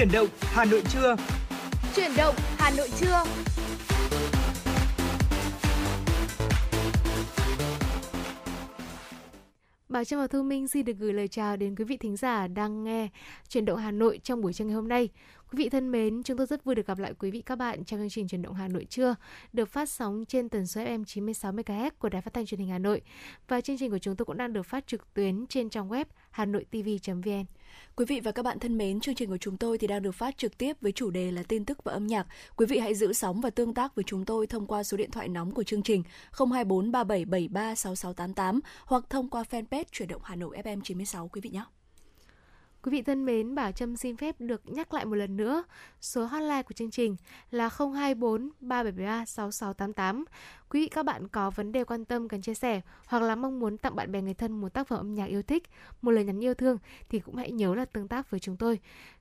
Chuyển động Hà Nội trưa. Chuyển động Hà Nội trưa. Bảo Trâm và Thu Minh xin được gửi lời chào đến quý vị thính giả đang nghe Chuyển động Hà Nội trong buổi trưa ngày hôm nay. Quý vị thân mến, chúng tôi rất vui được gặp lại quý vị các bạn trong chương trình Chuyển động Hà Nội trưa được phát sóng trên tần số FM 96 MHz của Đài Phát thanh Truyền hình Hà Nội. Và chương trình của chúng tôi cũng đang được phát trực tuyến trên trang web hanoitv.vn. Quý vị và các bạn thân mến, chương trình của chúng tôi thì đang được phát trực tiếp với chủ đề là tin tức và âm nhạc. Quý vị hãy giữ sóng và tương tác với chúng tôi thông qua số điện thoại nóng của chương trình 024 3773 6688 hoặc thông qua fanpage Chuyển động Hà Nội FM 96 quý vị nhé. Quý vị thân mến, Bảo Trâm xin phép được nhắc lại một lần nữa. Số hotline của chương trình là 024 373 6688. Quý vị các bạn có vấn đề quan tâm cần chia sẻ hoặc là mong muốn tặng bạn bè người thân một tác phẩm âm nhạc yêu thích, một lời nhắn yêu thương thì cũng hãy nhớ là tương tác với chúng tôi.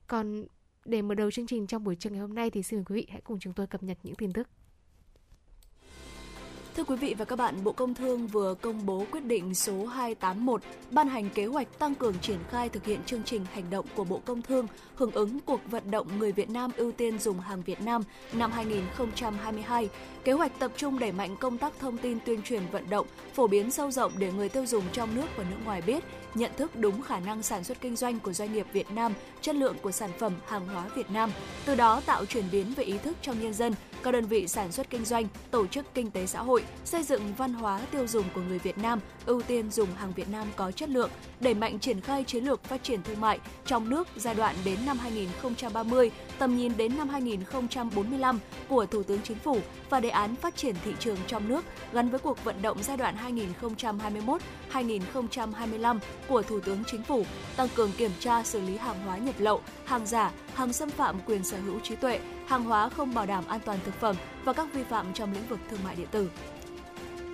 Còn để mở đầu chương trình trong buổi trường ngày hôm nay thì xin mời quý vị hãy cùng chúng tôi cập nhật những tin tức. Thưa quý vị và các bạn, Bộ Công Thương vừa công bố quyết định số 281 ban hành kế hoạch tăng cường triển khai thực hiện chương trình hành động của Bộ Công Thương hưởng ứng cuộc vận động người Việt Nam ưu tiên dùng hàng Việt Nam năm 2022. Kế hoạch tập trung đẩy mạnh công tác thông tin tuyên truyền vận động, phổ biến sâu rộng để người tiêu dùng trong nước và nước ngoài biết, nhận thức đúng khả năng sản xuất kinh doanh của doanh nghiệp Việt Nam, chất lượng của sản phẩm hàng hóa Việt Nam, từ đó tạo chuyển biến về ý thức trong nhân dân, các đơn vị sản xuất kinh doanh, tổ chức kinh tế xã hội, xây dựng văn hóa tiêu dùng của người Việt Nam, ưu tiên dùng hàng Việt Nam có chất lượng, đẩy mạnh triển khai chiến lược phát triển thương mại trong nước giai đoạn đến năm 2030, tầm nhìn đến năm 2045 của Thủ tướng Chính phủ và đề án phát triển thị trường trong nước gắn với cuộc vận động giai đoạn 2021-2025 của Thủ tướng Chính phủ, tăng cường kiểm tra xử lý hàng hóa nhập lậu, hàng giả, hàng xâm phạm quyền sở hữu trí tuệ, hàng hóa không bảo đảm an toàn thực phẩm và các vi phạm trong lĩnh vực thương mại điện tử.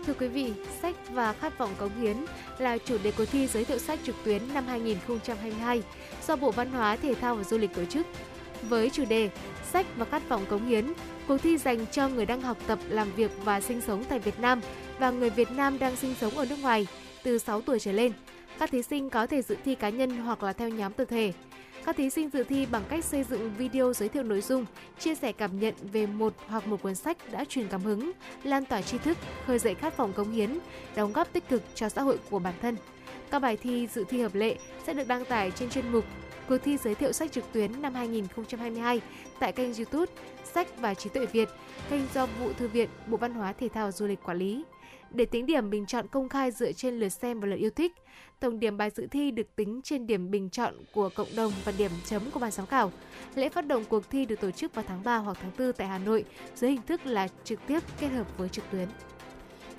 Thưa quý vị, sách và khát vọng cống hiến là chủ đề cuộc thi giới thiệu sách trực tuyến năm 2022 do Bộ Văn hóa, Thể thao và Du lịch tổ chức. Với chủ đề Sách và khát vọng cống hiến, cuộc thi dành cho người đang học tập, làm việc và sinh sống tại Việt Nam và người Việt Nam đang sinh sống ở nước ngoài từ 6 tuổi trở lên. Các thí sinh có thể dự thi cá nhân hoặc là theo nhóm tập thể. Các thí sinh dự thi bằng cách xây dựng video giới thiệu nội dung, chia sẻ cảm nhận về một hoặc một cuốn sách đã truyền cảm hứng, lan tỏa tri thức, khơi dậy khát vọng cống hiến, đóng góp tích cực cho xã hội của bản thân. Các bài thi dự thi hợp lệ sẽ được đăng tải trên chuyên mục cuộc thi giới thiệu sách trực tuyến năm 2022 tại kênh YouTube Sách và Trí tuệ Việt, kênh do Vụ Thư viện, Bộ Văn hóa Thể thao Du lịch quản lý. Để tính điểm bình chọn công khai dựa trên lượt xem và lượt yêu thích, tổng điểm bài dự thi được tính trên điểm bình chọn của cộng đồng và điểm chấm của ban giám khảo. Lễ phát động cuộc thi được tổ chức vào tháng 3 hoặc tháng 4 tại Hà Nội dưới hình thức là trực tiếp kết hợp với trực tuyến.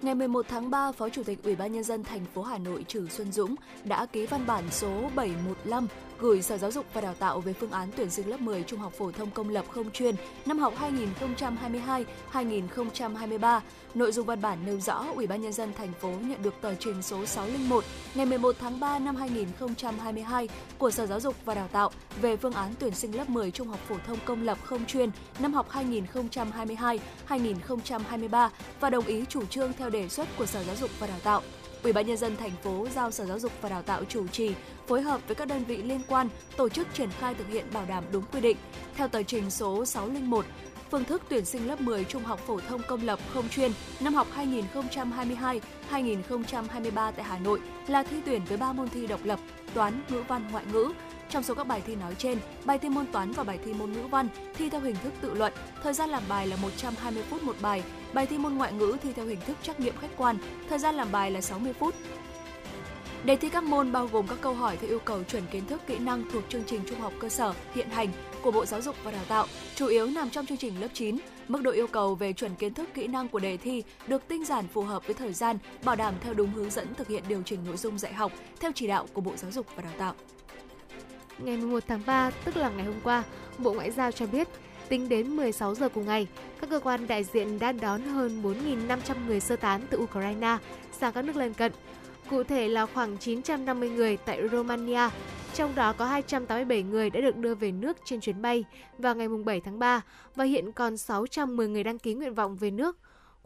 Ngày 11 tháng 3, Phó Chủ tịch Ủy ban nhân dân thành phố Hà Nội Trử Xuân Dũng đã ký văn bản số 715 gửi Sở Giáo dục và Đào tạo về phương án tuyển sinh lớp 10 trung học phổ thông công lập không chuyên năm học 2022-2023. Nội dung văn bản nêu rõ Ủy ban nhân dân thành phố nhận được tờ trình số 601 ngày 11 tháng 3 năm 2022 của Sở Giáo dục và Đào tạo về phương án tuyển sinh lớp 10 trung học phổ thông công lập không chuyên năm học 2022-2023 và đồng ý chủ trương theo đề xuất của Sở Giáo dục và Đào tạo. Ủy ban nhân dân thành phố giao Sở Giáo dục và Đào tạo chủ trì phối hợp với các đơn vị liên quan tổ chức triển khai thực hiện bảo đảm đúng quy định. Theo tờ trình số 601, phương thức tuyển sinh lớp 10 trung học phổ thông công lập không chuyên năm học 2022-2023 tại Hà Nội là thi tuyển với 3 môn thi độc lập: toán, ngữ văn, ngoại ngữ. Trong số các bài thi nói trên, bài thi môn toán và bài thi môn ngữ văn thi theo hình thức tự luận, thời gian làm bài là 120 phút một bài. Bài thi môn ngoại ngữ thi theo hình thức trắc nghiệm khách quan, thời gian làm bài là 60 phút. Đề thi các môn bao gồm các câu hỏi theo yêu cầu chuẩn kiến thức kỹ năng thuộc chương trình trung học cơ sở hiện hành của Bộ Giáo dục và Đào tạo, chủ yếu nằm trong chương trình lớp 9. Mức độ yêu cầu về chuẩn kiến thức kỹ năng của đề thi được tinh giản phù hợp với thời gian, bảo đảm theo đúng hướng dẫn thực hiện điều chỉnh nội dung dạy học theo chỉ đạo của Bộ Giáo dục và Đào tạo. Ngày 11 tháng 3, tức là ngày hôm qua, Bộ Ngoại giao cho biết Tính đến 16 giờ cùng ngày, các cơ quan đại diện đã đón hơn 4.500 người sơ tán từ Ukraine sang các nước lân cận. Cụ thể là khoảng 950 người tại Romania, trong đó có 287 người đã được đưa về nước trên chuyến bay vào ngày 7 tháng 3 và hiện còn 610 người đăng ký nguyện vọng về nước.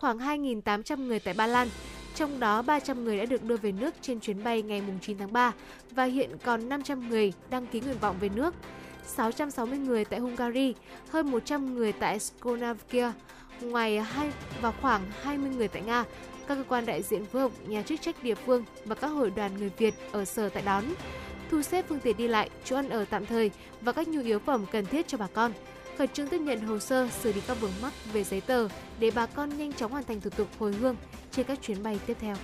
Khoảng 2.800 người tại Ba Lan, trong đó 300 người đã được đưa về nước trên chuyến bay ngày 9 tháng 3 và hiện còn 500 người đăng ký nguyện vọng về nước. 660 người tại Hungary, hơn 100 người tại Slovakia, ngoài hai và khoảng 20 người tại Nga. Các cơ quan đại diện phối hợp nhà chức trách địa phương và các hội đoàn người Việt ở sở tại đón thu xếp phương tiện đi lại, chỗ ăn ở tạm thời và các nhu yếu phẩm cần thiết cho bà con khẩn trương tiếp nhận hồ sơ xử lý các vướng mắc về giấy tờ để bà con nhanh chóng hoàn thành thủ tục hồi hương trên các chuyến bay tiếp theo.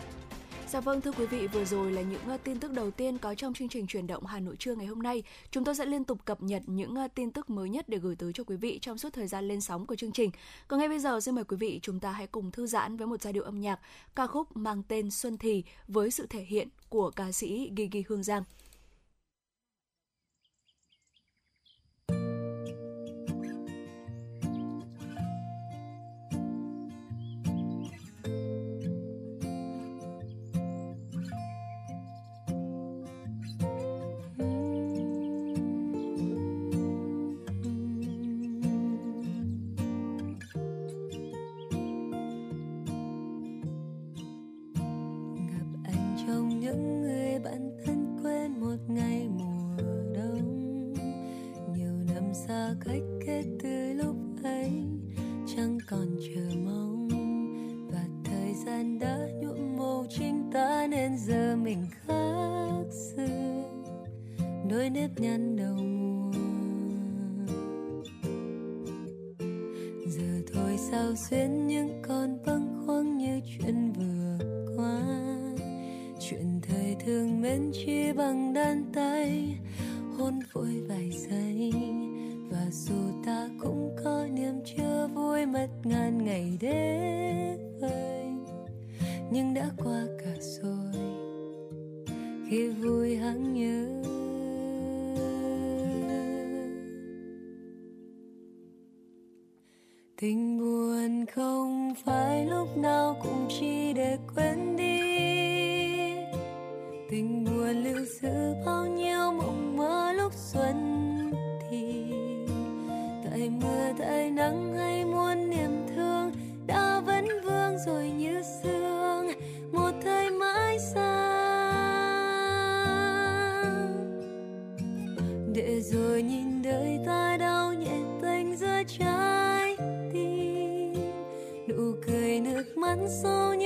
Dạ vâng thưa quý vị, vừa rồi là những ờ, tin tức đầu tiên có trong chương trình truyền động Hà Nội trưa ngày hôm nay. Chúng tôi sẽ liên tục cập nhật những ờ, tin tức mới nhất để gửi tới cho quý vị trong suốt thời gian lên sóng của chương trình. Còn ngay bây giờ xin mời quý vị chúng ta hãy cùng thư giãn với một giai điệu âm nhạc ca khúc mang tên Xuân Thì với sự thể hiện của ca sĩ Gigi Hương Giang. để rồi nhìn đời ta đau nhẹ tênh giữa trái tim. Nụ cười nước mắt sâu như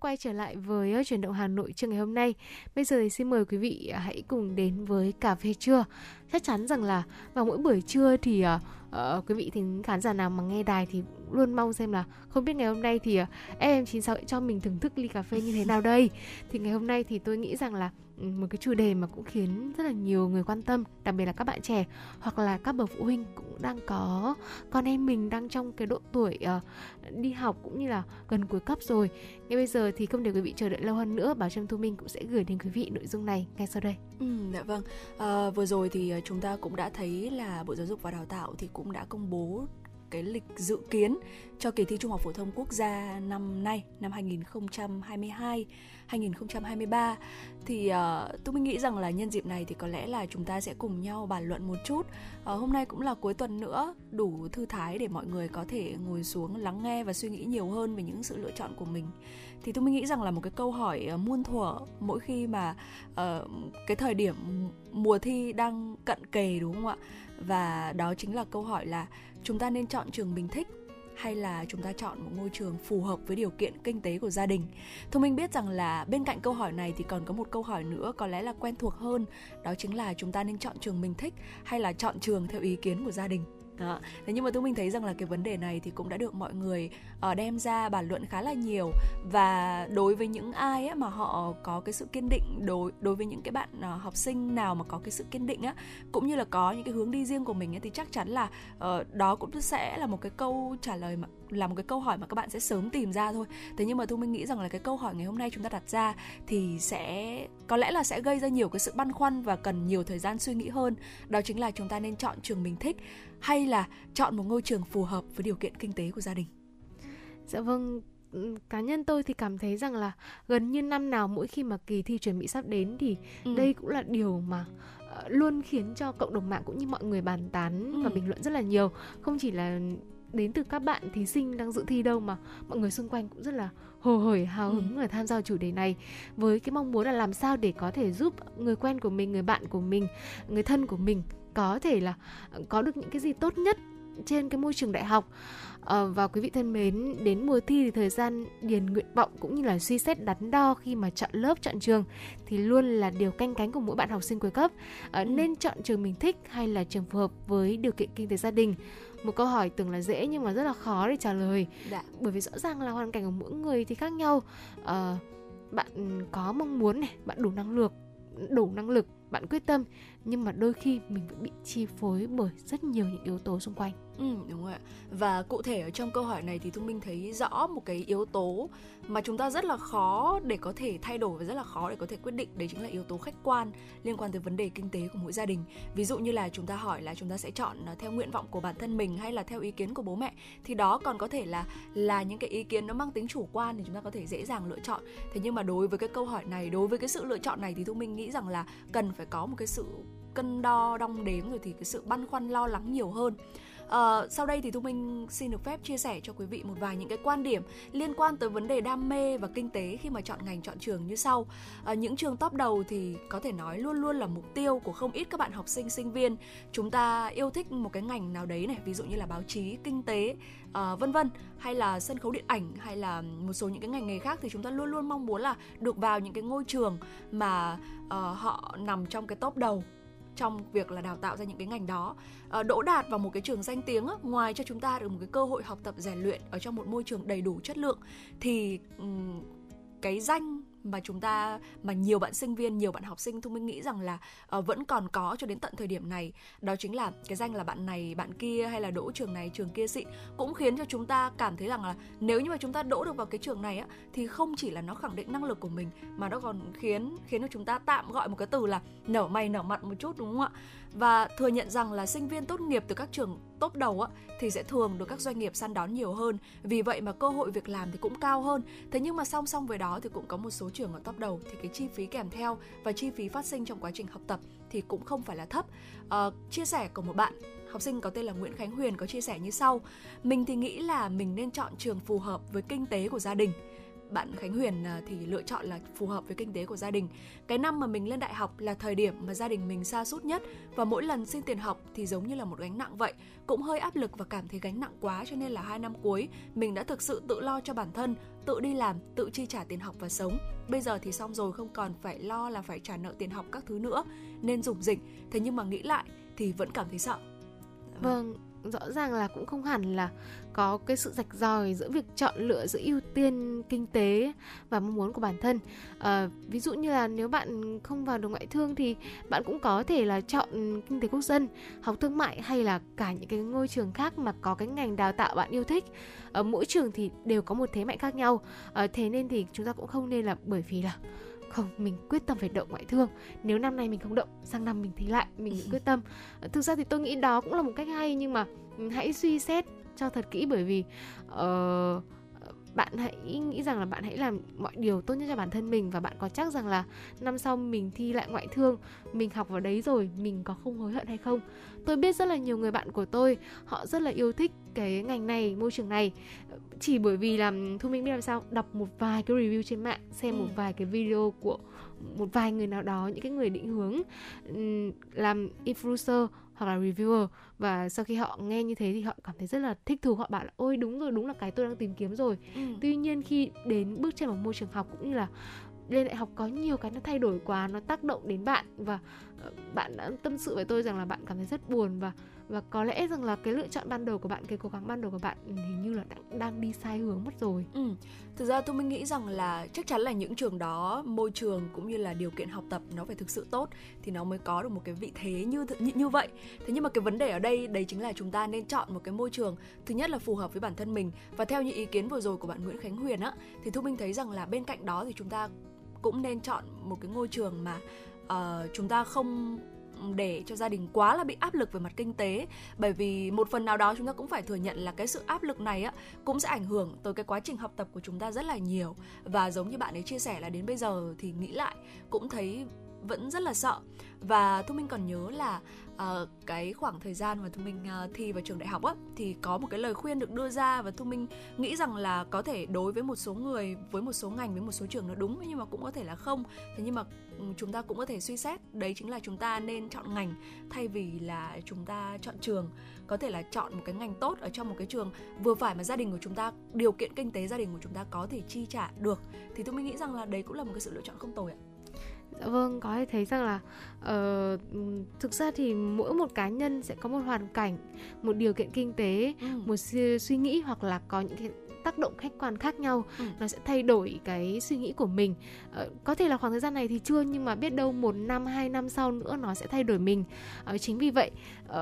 Quay trở lại với ờ, chuyển động Hà Nội trưa ngày hôm nay. Bây giờ thì xin mời quý vị à, hãy cùng đến với cà phê trưa. Chắc chắn rằng là vào mỗi buổi trưa thì uh, uh, quý vị thính khán giả nào mà nghe đài thì luôn mong xem là không biết ngày hôm nay thì uh, em96 sẽ cho mình thưởng thức ly cà phê như thế nào đây. Thì ngày hôm nay thì tôi nghĩ rằng là một cái chủ đề mà cũng khiến rất là nhiều người quan tâm đặc biệt là các bạn trẻ hoặc là các bậc phụ huynh cũng đang có con em mình đang trong cái độ tuổi uh, đi học cũng như là gần cuối cấp rồi. Ngay bây giờ thì không để quý vị chờ đợi lâu hơn nữa bảo trâm thu minh cũng sẽ gửi đến quý vị nội dung này ngay sau đây. Ừ, dạ vâng. À, vừa rồi thì ờ, chúng ta cũng đã thấy là bộ giáo dục và đào tạo thì cũng đã công bố cái lịch dự kiến cho kỳ thi Trung học phổ thông quốc gia năm nay năm 2022 2023 thì ờ, uh, tôi nghĩ rằng là nhân dịp này thì có lẽ là chúng ta sẽ cùng nhau bàn luận một chút. Uh, hôm nay cũng là cuối tuần nữa, đủ thư thái để mọi người có thể ngồi xuống lắng nghe và suy nghĩ nhiều hơn về những sự lựa chọn của mình. Thì tôi nghĩ rằng là một cái câu hỏi uh, muôn thuở mỗi khi mà uh, cái thời điểm mùa thi đang cận kề đúng không ạ? Và đó chính là câu hỏi là chúng ta nên chọn trường mình thích hay là chúng ta chọn một ngôi trường phù hợp với điều kiện kinh tế của gia đình. thông Minh biết rằng là bên cạnh câu hỏi này thì còn có một câu hỏi nữa có lẽ là quen thuộc hơn, đó chính là chúng ta nên chọn trường mình thích hay là chọn trường theo ý kiến của gia đình đó. Thế nhưng mà tôi mình thấy rằng là cái vấn đề này thì cũng đã được mọi người uh, đem ra bàn luận khá là nhiều. Và đối với những ai á, mà họ có cái sự kiên định đối đối với những cái bạn uh, học sinh nào mà có cái sự kiên định á cũng như là có những cái hướng đi riêng của mình á, thì chắc chắn là uh, đó cũng sẽ là một cái câu trả lời mà là một cái câu hỏi mà các bạn sẽ sớm tìm ra thôi. Thế nhưng mà thu minh nghĩ rằng là cái câu hỏi ngày hôm nay chúng ta đặt ra thì sẽ có lẽ là sẽ gây ra nhiều cái sự băn khoăn và cần nhiều thời gian suy nghĩ hơn. Đó chính là chúng ta nên chọn trường mình thích hay là chọn một ngôi trường phù hợp với điều kiện kinh tế của gia đình dạ vâng cá nhân tôi thì cảm thấy rằng là gần như năm nào mỗi khi mà kỳ thi chuẩn bị sắp đến thì ừ. đây cũng là điều mà uh, luôn khiến cho cộng đồng mạng cũng như mọi người bàn tán ừ. và bình luận rất là nhiều không chỉ là đến từ các bạn thí sinh đang dự thi đâu mà mọi người xung quanh cũng rất là hồ hởi hào hứng ừ. tham gia chủ đề này với cái mong muốn là làm sao để có thể giúp người quen của mình người bạn của mình người thân của mình có thể là có được những cái gì tốt nhất trên cái môi trường đại học. À, và quý vị thân mến đến mùa thi thì thời gian điền nguyện vọng cũng như là suy xét đắn đo khi mà chọn lớp chọn trường thì luôn là điều canh cánh của mỗi bạn học sinh cuối cấp. À, nên chọn trường mình thích hay là trường phù hợp với điều kiện kinh tế gia đình? Một câu hỏi tưởng là dễ nhưng mà rất là khó để trả lời. Dạ. bởi vì rõ ràng là hoàn cảnh của mỗi người thì khác nhau. À, bạn có mong muốn này bạn đủ năng lực đủ năng lực bạn quyết tâm, nhưng mà đôi khi mình vẫn bị chi phối bởi rất nhiều những yếu tố xung quanh. Ừ, đúng rồi ạ. Và cụ thể ở trong câu hỏi này thì Thu Minh thấy rõ một cái yếu tố mà chúng ta rất là khó để có thể thay đổi và rất là khó để có thể quyết định đấy chính là yếu tố khách quan liên quan tới vấn đề kinh tế của mỗi gia đình. Ví dụ như là chúng ta hỏi là chúng ta sẽ chọn à, theo nguyện vọng của bản thân mình hay là theo ý kiến của bố mẹ thì đó còn có thể là là những cái ý kiến nó mang tính chủ quan thì chúng ta có thể dễ dàng lựa chọn. Thế nhưng mà đối với cái câu hỏi này, đối với cái sự lựa chọn này thì Thu Minh nghĩ rằng là cần phải có một cái sự cân đo đong đếm rồi thì cái sự băn khoăn lo lắng nhiều hơn à, sau đây thì Thu Minh xin được phép chia sẻ cho quý vị một vài những cái quan điểm liên quan tới vấn đề đam mê và kinh tế khi mà chọn ngành chọn trường như sau. à, những trường top đầu thì có thể nói luôn luôn là mục tiêu của không ít các bạn học sinh sinh viên. Chúng ta yêu thích một cái ngành nào đấy này, ví dụ như là báo chí, kinh tế, à, vân vân hay là sân khấu điện ảnh hay là một số những cái ngành nghề khác thì chúng ta luôn luôn mong muốn là được vào những cái ngôi trường mà uh, họ nằm trong cái top đầu trong việc là đào tạo ra những cái ngành đó. À, đỗ đạt vào một cái trường danh tiếng á, ngoài cho chúng ta được một cái cơ hội học tập rèn luyện ở trong một môi trường đầy đủ chất lượng thì um, cái danh mà chúng ta mà nhiều bạn sinh viên nhiều bạn học sinh thông minh nghĩ rằng là uh, vẫn còn có cho đến tận thời điểm này. Đó chính là cái danh là bạn này bạn kia hay là đỗ trường này trường kia xịn cũng khiến cho chúng ta cảm thấy rằng là nếu như mà chúng ta đỗ được vào cái trường này á thì không chỉ là nó khẳng định năng lực của mình mà nó còn khiến khiến cho chúng ta tạm gọi một cái từ là nở mày nở mặt một chút đúng không ạ? Và thừa nhận rằng là sinh viên tốt nghiệp từ các trường top đầu á thì sẽ thường được các doanh nghiệp săn đón nhiều hơn. Vì vậy mà cơ hội việc làm thì cũng cao hơn. Thế nhưng mà song song với đó thì cũng có một số trường ở top đầu thì cái chi phí kèm theo và chi phí phát sinh trong quá trình học tập thì cũng không phải là thấp. À, chia sẻ của một bạn học sinh có tên là Nguyễn Khánh Huyền có chia sẻ như sau. Mình thì nghĩ là mình nên chọn trường phù hợp với kinh tế của gia đình bạn Khánh Huyền à, thì lựa chọn là phù hợp với kinh tế của gia đình. Cái năm mà mình lên đại học là thời điểm mà gia đình mình xa sút nhất và mỗi lần xin tiền học thì giống như là một gánh nặng vậy, cũng hơi áp lực và cảm thấy gánh nặng quá cho nên là hai năm cuối mình đã thực sự tự lo cho bản thân, tự đi làm, tự chi trả tiền học và sống. Bây giờ thì xong rồi không còn phải lo là phải trả nợ tiền học các thứ nữa nên dùng dịch. Thế nhưng mà nghĩ lại thì vẫn cảm thấy sợ. Vâng, rõ ràng là cũng không hẳn là có cái sự rạch ròi giữa việc chọn lựa giữa ưu tiên kinh tế và mong muốn của bản thân. À, ví dụ như là nếu bạn không vào được ngoại thương thì bạn cũng có thể là chọn kinh tế quốc dân học thương mại hay là cả những cái ngôi trường khác mà có cái ngành đào tạo bạn yêu thích. Ở mỗi trường thì đều có một thế mạnh khác nhau. À, thế nên thì chúng ta cũng không nên là bởi vì là không mình quyết tâm phải động ngoại thương. Nếu năm nay mình không động sang năm mình thì lại mình quyết tâm. Thực ra thì tôi nghĩ đó cũng là một cách hay nhưng mà hãy suy xét cho thật kỹ bởi vì uh, bạn hãy nghĩ rằng là bạn hãy làm mọi điều tốt nhất cho bản thân mình và bạn có chắc rằng là năm sau mình thi lại ngoại thương mình học vào đấy rồi mình có không hối hận hay không? Tôi biết rất là nhiều người bạn của tôi họ rất là yêu thích cái ngành này môi trường này. Chỉ bởi vì là thu minh biết làm sao? Đọc một vài cái review trên mạng xem một ừ. vài cái video của một vài người nào đó những cái người định hướng làm influencer hoặc là reviewer. Và sau khi họ nghe như thế thì họ cảm thấy rất là thích thú. Họ bảo là ôi đúng rồi đúng là cái tôi đang tìm kiếm rồi. Ừ. tuy nhiên khi đến bước trên một môi trường học cũng như là lên đại học có nhiều cái nó thay đổi quá nó tác động đến bạn. Và ờ, bạn đã tâm sự với tôi rằng là bạn cảm thấy rất buồn và và có lẽ rằng là cái lựa chọn ban đầu của bạn cái cố gắng ban đầu của bạn ừ, hình như là đang đang đi sai hướng mất rồi. Ừ. thực ra tôi mới nghĩ rằng là chắc chắn là những trường đó môi trường cũng như là điều kiện học tập nó phải thực sự tốt thì nó mới có được một cái vị thế như như, như vậy. Thế nhưng mà cái vấn đề ở đây đấy chính là chúng ta nên chọn một cái môi trường thứ nhất là phù hợp với bản thân mình. Và theo những ý kiến vừa rồi của bạn Nguyễn Khánh Huyền á thì thu minh thấy rằng là bên cạnh đó thì chúng ta cũng nên chọn một cái ngôi trường mà uh, chúng ta không để cho gia đình quá là bị áp lực về mặt kinh tế. Bởi vì một phần nào đó chúng ta cũng phải thừa nhận là cái sự áp lực này á, cũng sẽ ảnh hưởng tới cái quá trình học tập của chúng ta rất là nhiều. Và giống như bạn ấy chia sẻ là đến bây giờ thì nghĩ lại cũng thấy vẫn rất là sợ và thu minh còn nhớ là uh, cái khoảng thời gian mà thu minh uh, thi vào trường đại học á thì có một cái lời khuyên được đưa ra và thu minh nghĩ rằng là có thể đối với một số người với một số ngành với một số trường nó đúng nhưng mà cũng có thể là không. Thế nhưng mà ừ, chúng ta cũng có thể suy xét đấy chính là chúng ta nên chọn ngành thay vì là chúng ta chọn trường. Có thể là chọn một cái ngành tốt ở trong một cái trường vừa phải mà gia đình của chúng ta điều kiện kinh tế gia đình của chúng ta có thể chi trả được. Thì tôi nghĩ rằng là đấy cũng là một cái sự lựa chọn không tồi ạ. Dạ vâng, có thể thấy rằng là uh, thực ra thì mỗi một cá nhân sẽ có một hoàn cảnh, một điều kiện kinh tế, ừ. một suy nghĩ hoặc là có những cái tác động khách quan khác nhau ừ. nó sẽ thay đổi cái suy nghĩ của mình uh, có thể là khoảng thời gian này thì chưa nhưng mà biết đâu một năm hai năm sau nữa nó sẽ thay đổi mình uh, chính vì vậy uh,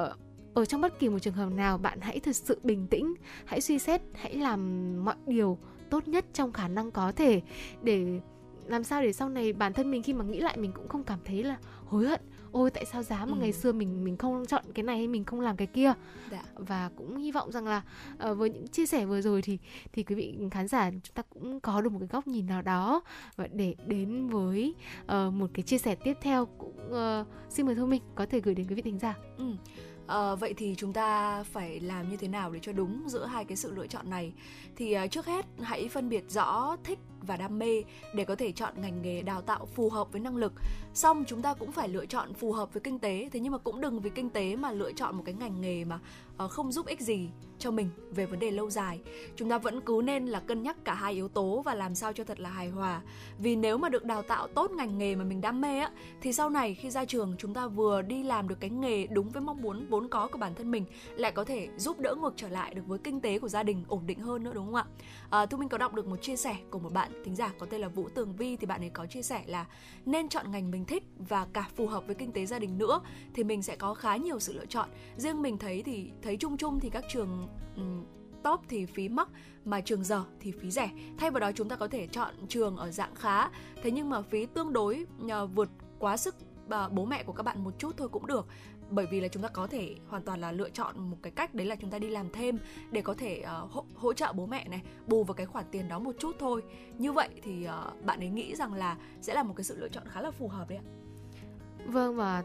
ở trong bất kỳ một trường hợp nào bạn hãy thật sự bình tĩnh hãy suy xét hãy làm mọi điều tốt nhất trong khả năng có thể để làm sao để sau này bản thân mình khi mà nghĩ lại mình cũng không cảm thấy là hối hận ôi tại sao giá mà ừ. ngày xưa mình mình không chọn cái này hay mình không làm cái kia dạ. và cũng hy vọng rằng là uh, với những chia sẻ vừa rồi thì thì quý vị khán giả chúng ta cũng có được một cái góc nhìn nào đó và để đến với uh, một cái chia sẻ tiếp theo cũng uh, xin mời thu minh có thể gửi đến quý vị thính giả ừ. À, vậy thì chúng ta phải làm như thế nào để cho đúng giữa hai cái sự lựa chọn này? Thì uh, trước hết hãy phân biệt rõ thích và đam mê để có thể chọn ngành nghề đào tạo phù hợp với năng lực. Xong chúng ta cũng phải lựa chọn phù hợp với kinh tế. Thế nhưng mà cũng đừng vì kinh tế mà lựa chọn một cái ngành nghề mà ờ, không giúp ích gì cho mình về vấn đề lâu dài. Chúng ta vẫn cứ nên là cân nhắc cả hai yếu tố và làm sao cho thật là hài hòa. Vì nếu mà được đào tạo tốt ngành nghề mà mình đam mê á thì sau này khi ra trường chúng ta vừa đi làm được cái nghề đúng với mong muốn vốn có của bản thân mình lại có thể giúp đỡ ngược trở lại được với kinh tế của gia đình ổn định hơn nữa đúng không ạ? Ờ, à, thu minh có đọc được một chia sẻ của một bạn thính giả có tên là vũ tường vi thì bạn ấy có chia sẻ là nên chọn ngành mình thích và cả phù hợp với kinh tế gia đình nữa thì mình sẽ có khá nhiều sự lựa chọn. Riêng mình thấy thì thấy chung chung thì các trường um, top thì phí mắc mà trường dở thì phí rẻ. Thay vào đó chúng ta có thể chọn trường ở dạng khá. Thế nhưng mà phí tương đối uh, vượt quá sức ờ, bố mẹ của các bạn một chút thôi cũng được bởi vì là chúng ta có thể hoàn toàn là lựa chọn một cái cách đấy là chúng ta đi làm thêm để có thể uh, hỗ, hỗ trợ bố mẹ này bù vào cái khoản tiền đó một chút thôi. Như vậy thì uh, bạn ấy nghĩ rằng là sẽ là một cái sự lựa chọn khá là phù hợp đấy ạ. Vâng và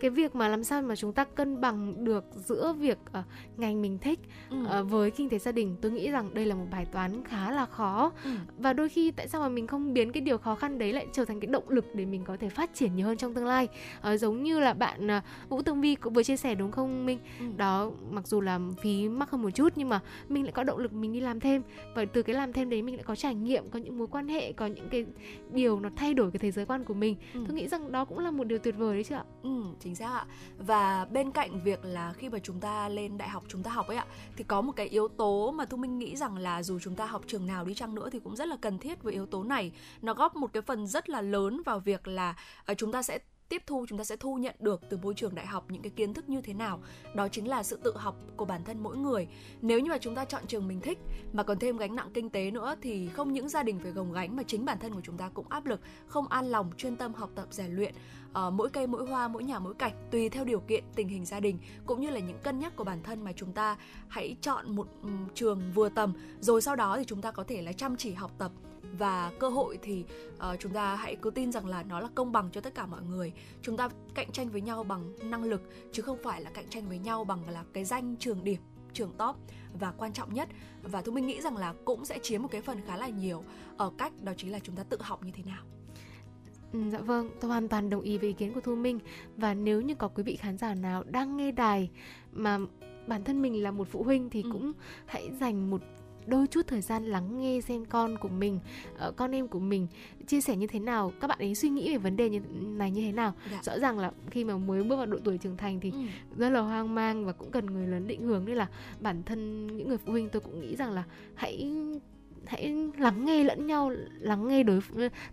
cái việc mà làm sao mà chúng ta cân bằng được giữa việc uh, ngành mình thích ừ. uh, với kinh tế gia đình tôi nghĩ rằng đây là một bài toán khá là khó ừ. và đôi khi tại sao mà mình không biến cái điều khó khăn đấy lại trở thành cái động lực để mình có thể phát triển nhiều hơn trong tương lai uh, giống như là bạn uh, Vũ Tường Vi cũng vừa chia sẻ đúng không Minh ừ. đó mặc dù là phí mắc hơn một chút nhưng mà mình lại có động lực mình đi làm thêm và từ cái làm thêm đấy mình lại có trải nghiệm có những mối quan hệ có những cái điều nó thay đổi cái thế giới quan của mình ừ. tôi nghĩ rằng đó cũng là một điều tuyệt vời đấy chứ ạ ừ chính xác ạ. Và bên cạnh việc là khi mà chúng ta lên đại học, chúng ta học ấy ạ, thì có một cái yếu tố mà thu minh nghĩ rằng là dù chúng ta học trường nào đi chăng nữa thì cũng rất là cần thiết với yếu tố này. Nó góp một cái phần rất là lớn vào việc là à, chúng ta sẽ tiếp thu, chúng ta sẽ thu nhận được từ môi trường đại học những cái kiến thức như thế nào. Đó chính là sự tự học của bản thân mỗi người. Nếu như mà chúng ta chọn trường mình thích mà còn thêm gánh nặng kinh tế nữa thì không những gia đình phải gồng gánh mà chính bản thân của chúng ta cũng áp lực, không an lòng, chuyên tâm học tập, rèn luyện uh, mỗi cây mỗi hoa mỗi nhà mỗi cảnh tùy theo điều kiện tình hình gia đình cũng như là những cân nhắc của bản thân mà chúng ta hãy chọn một um, trường vừa tầm. Rồi sau đó thì chúng ta có thể là chăm chỉ học tập. Và cơ hội thì uh, chúng ta hãy cứ tin rằng là nó là công bằng cho tất cả mọi người. Chúng ta cạnh tranh với nhau bằng năng lực chứ không phải là cạnh tranh với nhau bằng là cái danh trường điểm trường top. Và quan trọng nhất và thu minh nghĩ rằng là cũng sẽ chiếm một cái phần khá là nhiều ở cách đó chính là chúng ta tự học như thế nào. Ừ, dạ vâng, tôi hoàn toàn đồng ý với ý kiến của Thu Minh Và nếu như có quý vị khán giả nào đang nghe đài Mà bản thân mình là một phụ huynh Thì ừ. cũng hãy dành một đôi chút thời gian lắng nghe xem con của mình uh, con em của mình chia sẻ như thế nào các bạn ấy suy nghĩ về vấn đề như này như thế nào dạ. rõ ràng là khi mà mới bước vào độ tuổi trưởng thành thì ừ. rất là hoang mang và cũng cần người lớn định hướng nên là bản thân những người phụ huynh tôi cũng nghĩ rằng là hãy hãy lắng nghe lẫn nhau lắng nghe đối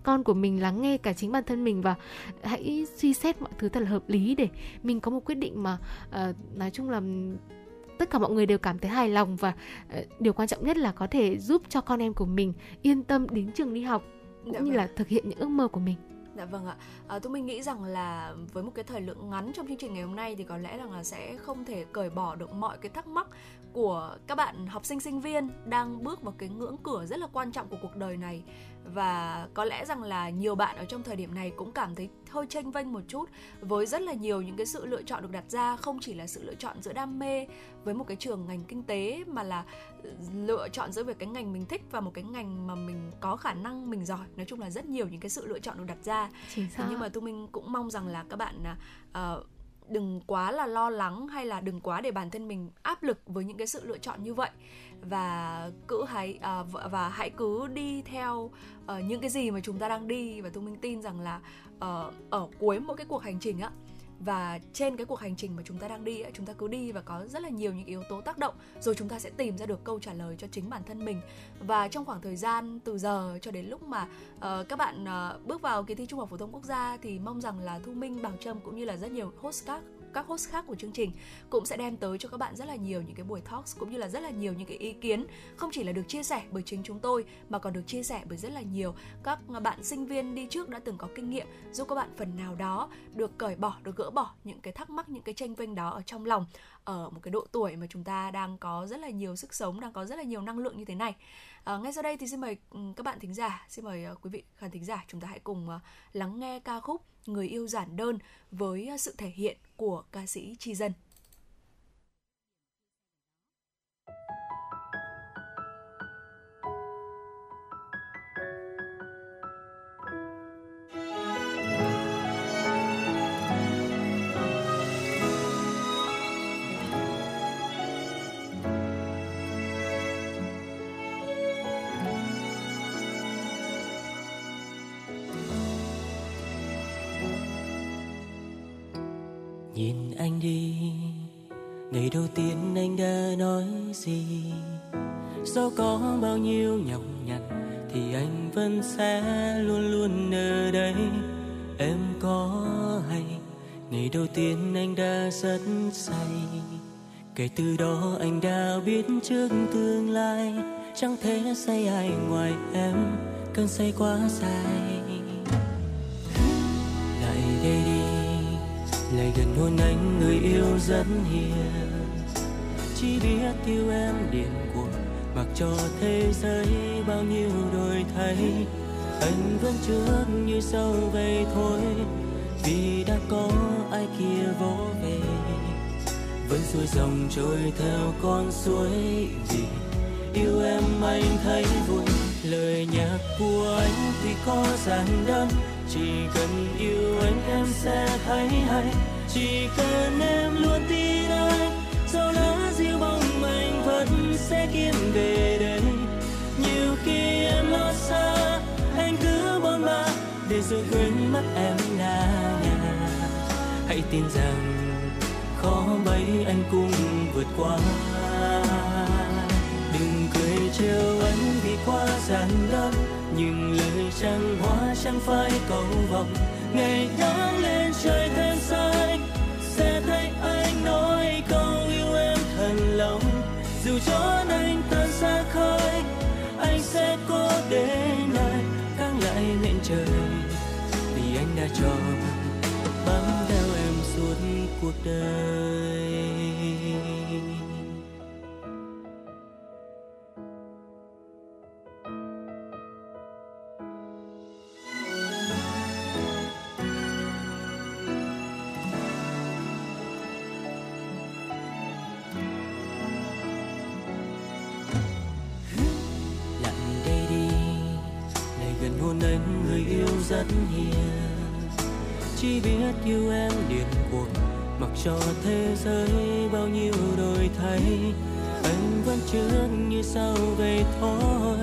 con của mình lắng nghe cả chính bản thân mình và hãy suy xét mọi thứ thật là hợp lý để mình có một quyết định mà uh, nói chung là tất cả mọi người đều cảm thấy hài lòng và uh, điều quan trọng nhất là có thể giúp cho con em của mình yên tâm đến trường đi học cũng dạ như vâng. là thực hiện những ước mơ của mình Dạ vâng ạ. À, tôi mình nghĩ rằng là với một cái thời lượng ngắn trong chương trình ngày hôm nay thì có lẽ rằng là sẽ không thể cởi bỏ được mọi cái thắc mắc của các bạn học sinh sinh viên đang bước vào cái ngưỡng cửa rất là quan trọng của cuộc đời này. Và có lẽ rằng là nhiều bạn ở trong thời điểm này cũng cảm thấy hơi tranh vênh một chút với rất là nhiều những cái sự lựa chọn được đặt ra không chỉ là sự lựa chọn giữa đam mê với một cái trường ngành kinh tế mà là lựa chọn giữa việc cái ngành mình thích và một cái ngành mà mình có khả năng mình giỏi. Nói chung là rất nhiều những cái sự lựa chọn được đặt ra. Nhưng mà tôi mình cũng mong rằng là các bạn uh, đừng quá là lo lắng hay là đừng quá để bản thân mình áp lực với những cái sự lựa chọn như vậy. Và cứ hãy uh, và hãy cứ đi theo uh, những cái gì mà chúng ta đang đi. Và tôi minh tin rằng là uh, ở cuối mỗi cái cuộc hành trình á và trên cái cuộc hành trình mà chúng ta đang đi chúng ta cứ đi và có rất là nhiều những yếu tố tác động rồi chúng ta sẽ tìm ra được câu trả lời cho chính bản thân mình. Và trong khoảng thời gian từ giờ cho đến lúc mà uh, các bạn uh, bước vào kỳ thi trung học phổ thông quốc gia thì mong rằng là thu minh bảo trâm cũng như là rất nhiều host các các host khác của chương trình cũng sẽ đem tới cho các bạn rất là nhiều những cái buổi talks cũng như là rất là nhiều những cái ý kiến không chỉ là được chia sẻ bởi chính chúng tôi mà còn được chia sẻ bởi rất là nhiều các bạn sinh viên đi trước đã từng có kinh nghiệm giúp các bạn phần nào đó được cởi bỏ được gỡ bỏ những cái thắc mắc những cái tranh vênh đó ở trong lòng ở một cái độ tuổi mà chúng ta đang có rất là nhiều sức sống đang có rất là nhiều năng lượng như thế này. À, ngay sau đây thì xin mời ừ, các bạn thính giả xin mời ờ, quý vị khán thính giả chúng ta hãy cùng ờ, lắng nghe ca khúc người yêu giản đơn với sự thể hiện của ca sĩ Tri Dân. Anh đi. Ngày đầu tiên anh đã nói gì? Sau có bao nhiêu nhọc nhằn thì anh vẫn sẽ luôn luôn ở đây. Em có hay, ngày đầu tiên anh đã rất say. Kể từ đó anh đã biết trước tương lai, chẳng thể say ai ngoài em cơn say quá dài lại gần hôn anh người yêu rất hiền. Chỉ biết yêu em điên cuồng, mặc cho thế giới bao nhiêu đổi thay. Anh vẫn trước như sau vậy thôi, vì đã có ai kia vỗ về. Vẫn xuôi dòng trôi theo con suối, vì yêu em anh thấy vui. Lời nhạc của anh thì có giản đơn chỉ cần yêu anh em sẽ thấy hay chỉ cần em luôn tin anh dẫu lá diêu bóng anh vẫn sẽ kiếm về đây. Nhiều khi em lo xa, anh cứ bôn ba để rồi quên mất em là nhà hãy tin rằng khó mấy anh cũng vượt qua. Đừng cười trêu anh vì quá giản đơn nhưng lời chẳng hóa chẳng phải cầu vọng. Ngày nắng lên cuộc đời. Cho thế giới bao nhiêu đổi thay. Anh vẫn trước như sau vậy thôi,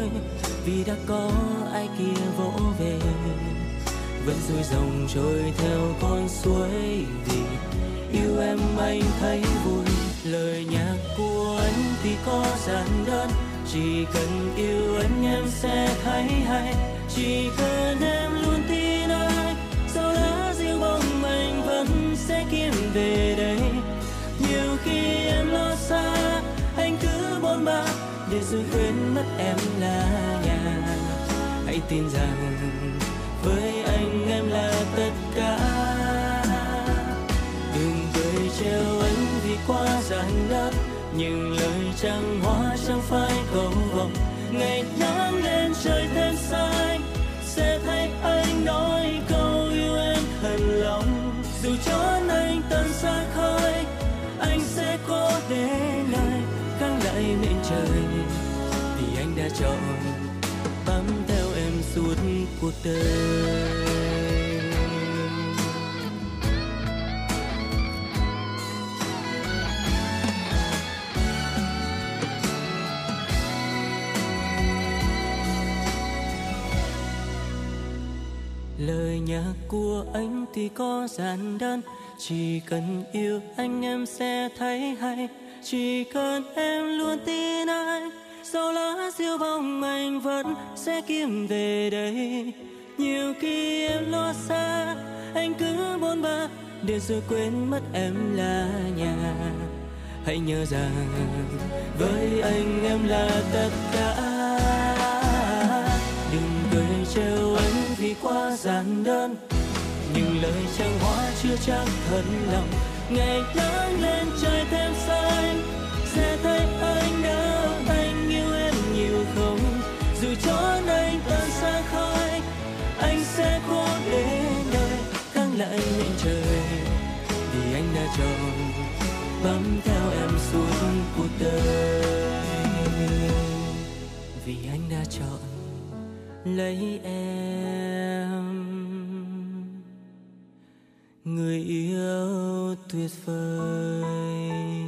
vì đã có ai kia vỗ về. Vẫn xuôi dòng trôi theo con suối, vì yêu em anh thấy vui. Lời nhạc của anh thì có giản đơn, chỉ cần yêu anh em sẽ thấy hay. Chỉ cần em luôn sẽ kiếm về đây. Nhiều khi em lo xa, anh cứ bôn ba để rồi quên mất em là nhà. Hãy tin rằng với anh em là tất cả. Đừng cười trêu anh vì quá giản đơn nhưng lời chẳng hóa chẳng phải cầu vồng. ngày nắng lên trời thêm xanh, sẽ thấy anh nói câu yêu em thật lòng. Dù cho chọn, bám theo em suốt cuộc đời. Lời nhạc của anh thì có giản đơn, chỉ cần yêu anh em sẽ thấy hay. Chỉ cần em luôn tin anh sau lá siêu vong anh vẫn sẽ kiếm về đây. Nhiều khi em lo xa, anh cứ bôn ba để rồi quên mất em là nhà. Hãy nhớ rằng với anh em là tất cả. Đừng cười trêu anh vì quá giản đơn, nhưng lời trang hóa chưa chắc thật lòng. Ngày nắng lên trời thêm xanh, sẽ thấy anh cho anh tan xa khơi. Anh sẽ cố đến nơi căng lại mệnh trời. Vì anh đã chọn bám theo em suốt cuộc đời. Vì anh đã chọn lấy em. Người yêu tuyệt vời.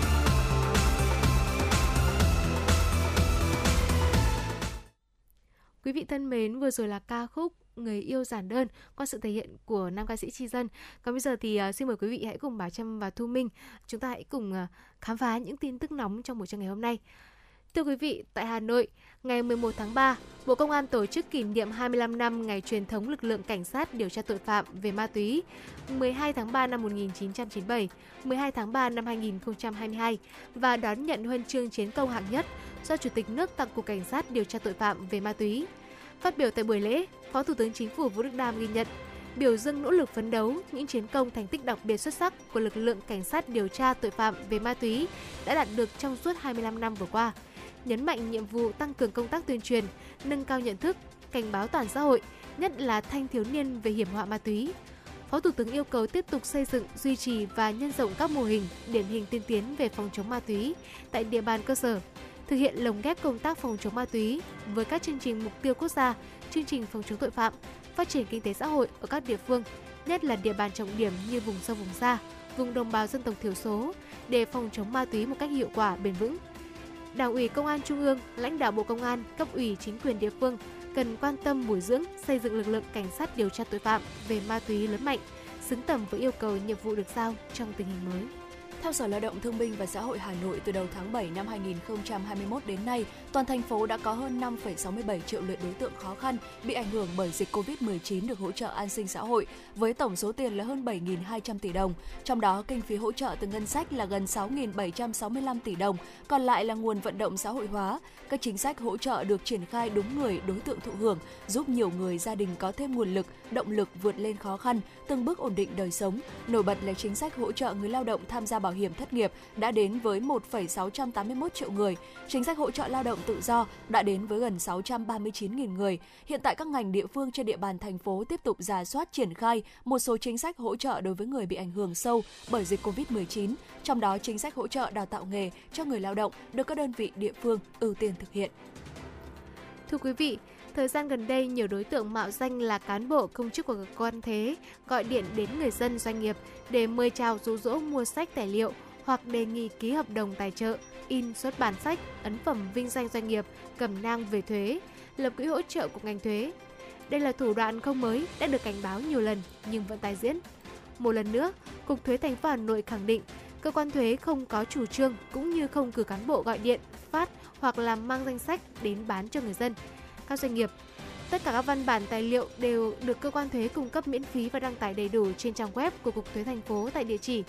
Thân mến, vừa rồi là ca khúc Người yêu giản đơn qua sự thể hiện của nam ca sĩ Chi Dân. Còn bây giờ thì uh, xin mời quý vị hãy cùng Bảo Trâm và Thu Minh chúng ta hãy cùng uh, khám phá những tin tức nóng trong buổi trưa ngày hôm nay. Thưa quý vị, tại Hà Nội, ngày 11 tháng 3, Bộ Công an tổ chức kỷ niệm 25 năm ngày truyền thống lực lượng cảnh sát điều tra tội phạm về ma túy 12 tháng 3 năm 1997, 12 tháng 3 năm 2022 và đón nhận huân chương chiến công hạng nhất do Chủ tịch nước tặng Cục Cảnh sát điều tra tội phạm về ma túy. Phát biểu tại buổi lễ, Phó Thủ tướng Chính phủ Vũ Đức Đam ghi nhận biểu dương nỗ lực phấn đấu, những chiến công thành tích đặc biệt xuất sắc của lực lượng cảnh sát điều tra tội phạm về ma túy đã đạt được trong suốt 25 năm vừa qua. Nhấn mạnh nhiệm vụ tăng cường công tác tuyên truyền, nâng cao nhận thức, cảnh báo toàn xã hội, nhất là thanh thiếu niên về hiểm họa ma túy. Phó Thủ tướng yêu cầu tiếp tục xây dựng, duy trì và nhân rộng các mô hình điển hình tiên tiến về phòng chống ma túy tại địa bàn cơ sở, thực hiện lồng ghép công tác phòng chống ma túy với các chương trình mục tiêu quốc gia, chương trình phòng chống tội phạm, phát triển kinh tế xã hội ở các địa phương, nhất là địa bàn trọng điểm như vùng sâu vùng xa, vùng đồng bào dân tộc thiểu số để phòng chống ma túy một cách hiệu quả bền vững. Đảng ủy Công an Trung ương, lãnh đạo Bộ Công an, cấp ủy chính quyền địa phương cần quan tâm bồi dưỡng, xây dựng lực lượng cảnh sát điều tra tội phạm về ma túy lớn mạnh, xứng tầm với yêu cầu nhiệm vụ được giao trong tình hình mới. Theo Sở Lao động Thương binh và Xã hội Hà Nội, từ đầu tháng 7 năm 2021 đến nay, toàn thành phố đã có hơn 5,67 triệu lượt đối tượng khó khăn bị ảnh hưởng bởi dịch COVID-19 được hỗ trợ an sinh xã hội, với tổng số tiền là hơn 7.200 tỷ đồng. Trong đó, kinh phí hỗ trợ từ ngân sách là gần 6.765 tỷ đồng, còn lại là nguồn vận động xã hội hóa. Các chính sách hỗ trợ được triển khai đúng người, đối tượng thụ hưởng, giúp nhiều người gia đình có thêm nguồn lực, động lực vượt lên khó khăn, từng bước ổn định đời sống. Nổi bật là chính sách hỗ trợ người lao động tham gia bảo bảo hiểm thất nghiệp đã đến với 1,681 triệu người. Chính sách hỗ trợ lao động tự do đã đến với gần 639.000 người. Hiện tại các ngành địa phương trên địa bàn thành phố tiếp tục giả soát triển khai một số chính sách hỗ trợ đối với người bị ảnh hưởng sâu bởi dịch Covid-19, trong đó chính sách hỗ trợ đào tạo nghề cho người lao động được các đơn vị địa phương ưu tiên thực hiện. Thưa quý vị, Thời gian gần đây, nhiều đối tượng mạo danh là cán bộ công chức của cơ quan thuế gọi điện đến người dân doanh nghiệp để mời chào rủ rỗ mua sách tài liệu hoặc đề nghị ký hợp đồng tài trợ, in xuất bản sách, ấn phẩm vinh danh doanh nghiệp, cầm nang về thuế, lập quỹ hỗ trợ của ngành thuế. Đây là thủ đoạn không mới, đã được cảnh báo nhiều lần nhưng vẫn tái diễn. Một lần nữa, Cục Thuế thành phố Hà Nội khẳng định cơ quan thuế không có chủ trương cũng như không cử cán bộ gọi điện, phát hoặc làm mang danh sách đến bán cho người dân các doanh nghiệp. Tất cả các văn bản tài liệu đều được cơ quan thuế cung cấp miễn phí và đăng tải đầy đủ trên trang web của Cục Thuế thành phố tại địa chỉ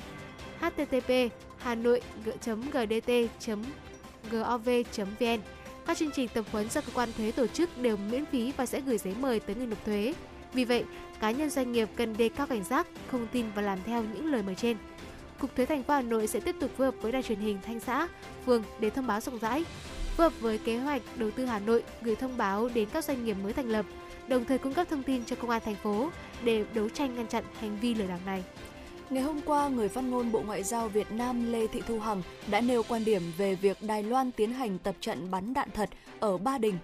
http hanoi.gdt.gov.vn. Các chương trình tập huấn do cơ quan thuế tổ chức đều miễn phí và sẽ gửi giấy mời tới người nộp thuế. Vì vậy, cá nhân doanh nghiệp cần đề cao cảnh giác, không tin và làm theo những lời mời trên. Cục Thuế thành phố Hà Nội sẽ tiếp tục phối hợp với đài truyền hình Thanh xã, phường để thông báo rộng rãi, phù hợp với kế hoạch đầu tư Hà Nội gửi thông báo đến các doanh nghiệp mới thành lập, đồng thời cung cấp thông tin cho công an thành phố để đấu tranh ngăn chặn hành vi lừa đảo này. Ngày hôm qua, người phát ngôn Bộ Ngoại giao Việt Nam Lê Thị Thu Hằng đã nêu quan điểm về việc Đài Loan tiến hành tập trận bắn đạn thật ở Ba Đình,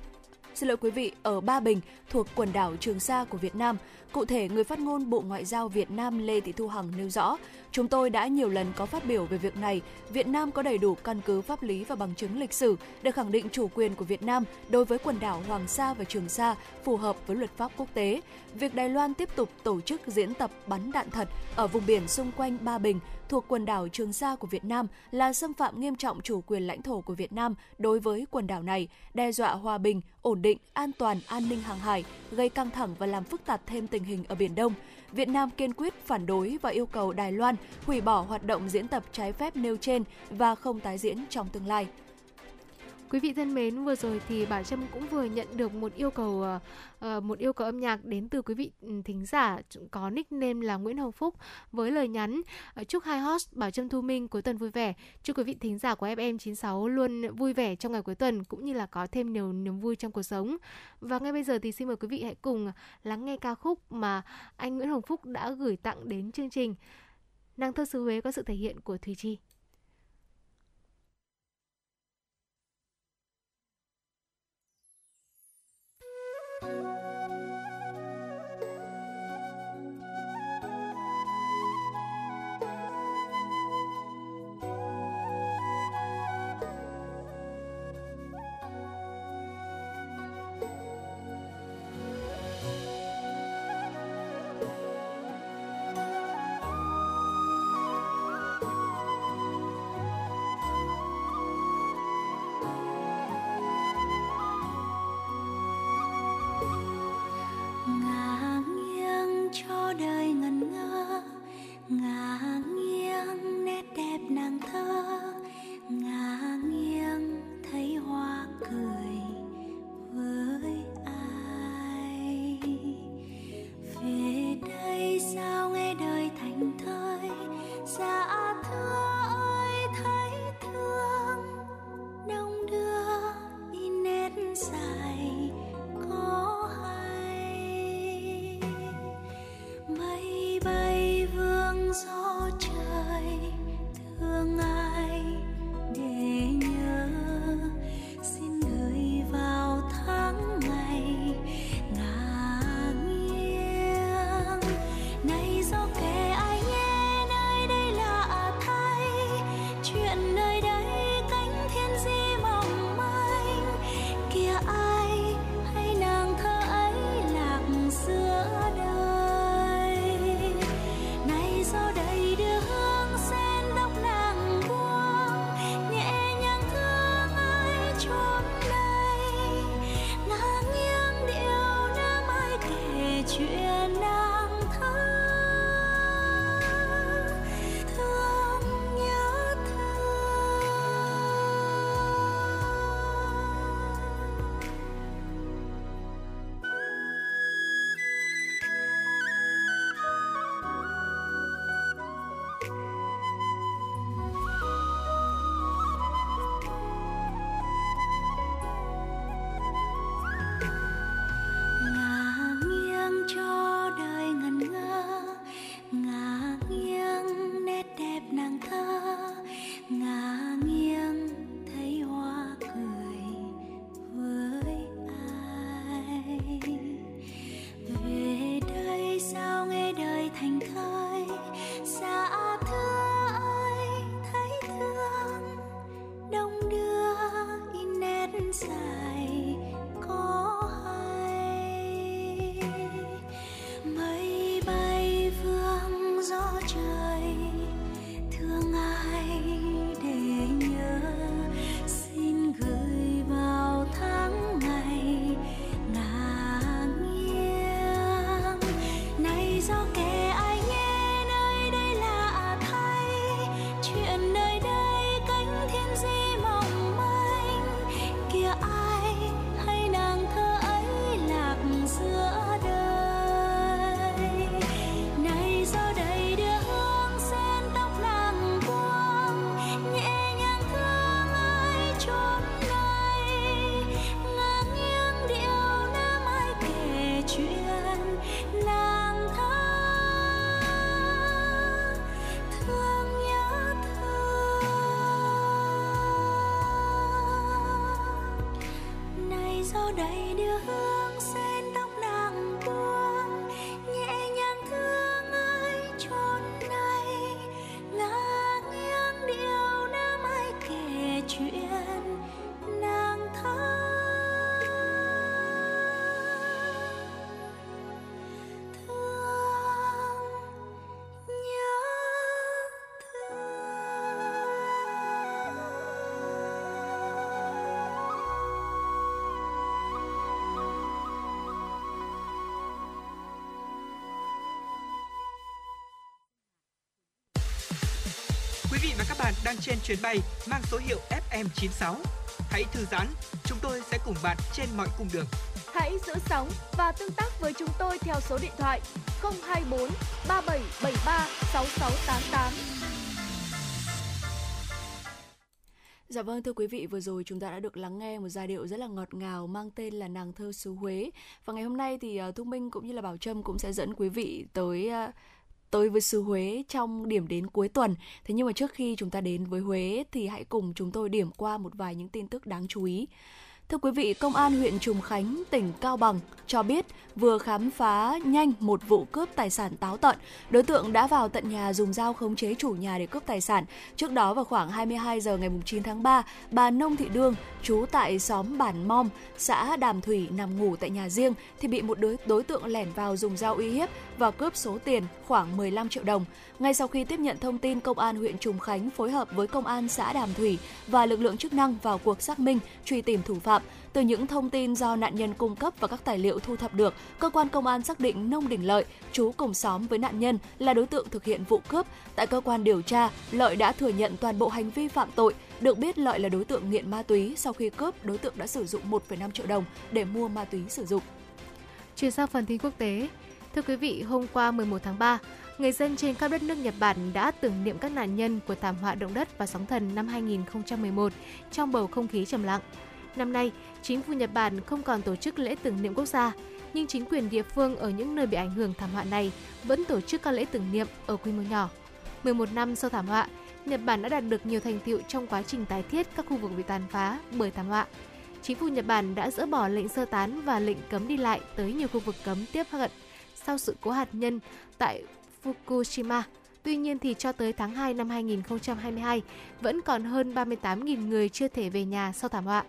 xin lỗi quý vị, ở Ba Bình thuộc quần đảo Trường Sa của Việt Nam. Cụ thể, người phát ngôn Bộ Ngoại giao Việt Nam Lê Thị Thu Hằng nêu rõ, chúng tôi đã nhiều lần có phát biểu về việc này. Việt Nam có đầy đủ căn cứ pháp lý và bằng chứng lịch sử để khẳng định chủ quyền của Việt Nam đối với quần đảo Hoàng Sa và Trường Sa phù hợp với luật pháp quốc tế. Việc Đài Loan tiếp tục tổ chức diễn tập bắn đạn thật ở vùng biển xung quanh Ba Bình thuộc quần đảo Trường Sa của Việt Nam là xâm phạm nghiêm trọng chủ quyền lãnh thổ của Việt Nam đối với quần đảo này, đe dọa hòa bình, ổn định, an toàn, an ninh hàng hải, gây căng thẳng và làm phức tạp thêm tình hình ở Biển Đông. Việt Nam kiên quyết phản đối và yêu cầu Đài Loan hủy bỏ hoạt động diễn tập trái phép nêu trên và không tái diễn trong tương lai. Quý vị thân mến, vừa rồi thì Bảo Trâm cũng vừa nhận được một yêu cầu uh, một yêu cầu âm nhạc đến từ quý vị ừ, thính giả có nickname là Nguyễn Hồng Phúc với lời nhắn ờ, chúc hai host Bảo Trâm Thu Minh cuối tuần vui vẻ. Chúc quý vị thính giả của FM96 luôn vui vẻ trong ngày cuối tuần cũng như là có thêm nhiều niềm vui trong cuộc sống. Và ngay bây giờ thì xin mời quý vị hãy cùng lắng nghe ca khúc mà anh Nguyễn Hồng Phúc đã gửi tặng đến chương trình. Nàng thơ xứ Huế có sự thể hiện của Thùy Chi. Bạn đang trên chuyến bay mang số hiệu FM96. Hãy thư giãn, chúng tôi sẽ cùng bạn trên mọi cung đường. Hãy giữ sóng và tương tác với chúng tôi theo số điện thoại 024 3773 6688. Dạ vâng thưa quý vị, vừa rồi chúng ta đã được lắng nghe một giai điệu rất là ngọt ngào mang tên là Nàng thơ xứ Huế. Và ngày hôm nay thì uh, Thu Minh cũng như là Bảo Trâm cũng sẽ dẫn quý vị tới uh, tới với xứ Huế trong điểm đến cuối tuần. Thế nhưng mà trước khi chúng ta đến với Huế thì hãy cùng chúng tôi điểm qua một vài những tin tức đáng chú ý. Thưa quý vị, Công an huyện Trùng Khánh, tỉnh Cao Bằng cho biết vừa khám phá nhanh một vụ cướp tài sản táo tận. Đối tượng đã vào tận nhà dùng dao khống chế chủ nhà để cướp tài sản. Trước đó vào khoảng 22 giờ ngày 9 tháng 3, bà Nông Thị Đương, trú tại xóm Bản Mom, xã Đàm Thủy nằm ngủ tại nhà riêng thì bị một đối, đối tượng lẻn vào dùng dao uy hiếp và cướp số tiền khoảng 15 triệu đồng. Ngay sau khi tiếp nhận thông tin, Công an huyện Trùng Khánh phối hợp với Công an xã Đàm Thủy và lực lượng chức năng vào cuộc xác minh, truy tìm thủ phạm. Từ những thông tin do nạn nhân cung cấp và các tài liệu thu thập được, cơ quan công an xác định Nông Đình Lợi, chú cùng xóm với nạn nhân là đối tượng thực hiện vụ cướp. Tại cơ quan điều tra, Lợi đã thừa nhận toàn bộ hành vi phạm tội. Được biết Lợi là đối tượng nghiện ma túy, sau khi cướp, đối tượng đã sử dụng 1,5 triệu đồng để mua ma túy sử dụng. Chuyển sang phần tin quốc tế, Thưa quý vị, hôm qua 11 tháng 3, người dân trên khắp đất nước Nhật Bản đã tưởng niệm các nạn nhân của thảm họa động đất và sóng thần năm 2011 trong bầu không khí trầm lặng. Năm nay, chính phủ Nhật Bản không còn tổ chức lễ tưởng niệm quốc gia, nhưng chính quyền địa phương ở những nơi bị ảnh hưởng thảm họa này vẫn tổ chức các lễ tưởng niệm ở quy mô nhỏ. 11 năm sau thảm họa, Nhật Bản đã đạt được nhiều thành tiệu trong quá trình tái thiết các khu vực bị tàn phá bởi thảm họa. Chính phủ Nhật Bản đã dỡ bỏ lệnh sơ tán và lệnh cấm đi lại tới nhiều khu vực cấm tiếp cận sau sự cố hạt nhân tại Fukushima. Tuy nhiên thì cho tới tháng 2 năm 2022, vẫn còn hơn 38.000 người chưa thể về nhà sau thảm họa.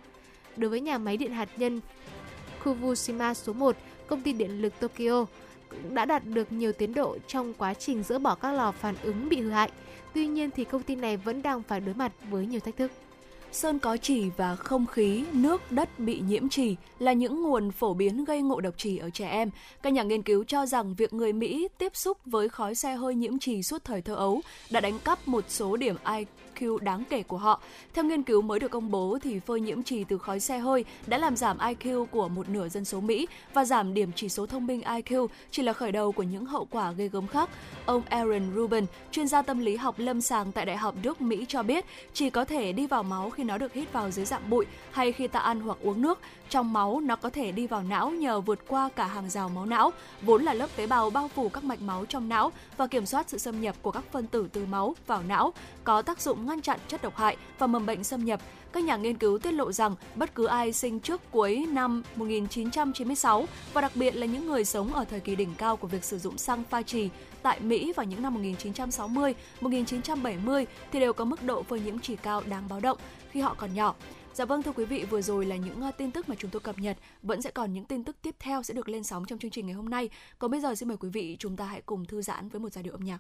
Đối với nhà máy điện hạt nhân Fukushima số 1, công ty điện lực Tokyo cũng đã đạt được nhiều tiến độ trong quá trình dỡ bỏ các lò phản ứng bị hư hại. Tuy nhiên thì công ty này vẫn đang phải đối mặt với nhiều thách thức. Sơn có trì và không khí, nước, đất bị nhiễm trì là những nguồn phổ biến gây ngộ độc trì ở trẻ em. Các nhà nghiên cứu cho rằng việc người Mỹ tiếp xúc với khói xe hơi nhiễm trì suốt thời thơ ấu đã đánh cắp một số điểm IQ đáng kể của họ. Theo nghiên cứu mới được công bố thì phơi nhiễm trì từ khói xe hơi đã làm giảm IQ của một nửa dân số Mỹ và giảm điểm chỉ số thông minh IQ chỉ là khởi đầu của những hậu quả ghê gớm khác. Ông Aaron Rubin, chuyên gia tâm lý học lâm sàng tại Đại học Đức Mỹ cho biết chỉ có thể đi vào máu khi nó được hít vào dưới dạng bụi hay khi ta ăn hoặc uống nước. Trong máu, nó có thể đi vào não nhờ vượt qua cả hàng rào máu não, vốn là lớp tế bào bao phủ các mạch máu trong não và kiểm soát sự xâm nhập của các phân tử từ máu vào não, có tác dụng ngăn chặn chất độc hại và mầm bệnh xâm nhập. Các nhà nghiên cứu tiết lộ rằng bất cứ ai sinh trước cuối năm 1996 và đặc biệt là những người sống ở thời kỳ đỉnh cao của việc sử dụng xăng pha trì tại Mỹ vào những năm 1960, 1970 thì đều có mức độ phơi nhiễm chỉ cao đáng báo động khi họ còn nhỏ. Dạ vâng thưa quý vị, vừa rồi là những à, tin tức mà chúng tôi cập nhật. Vẫn sẽ còn những tin tức tiếp theo sẽ được lên sóng trong chương trình ngày hôm nay. Còn bây giờ xin mời quý vị chúng ta hãy cùng thư giãn với một giai điệu âm nhạc.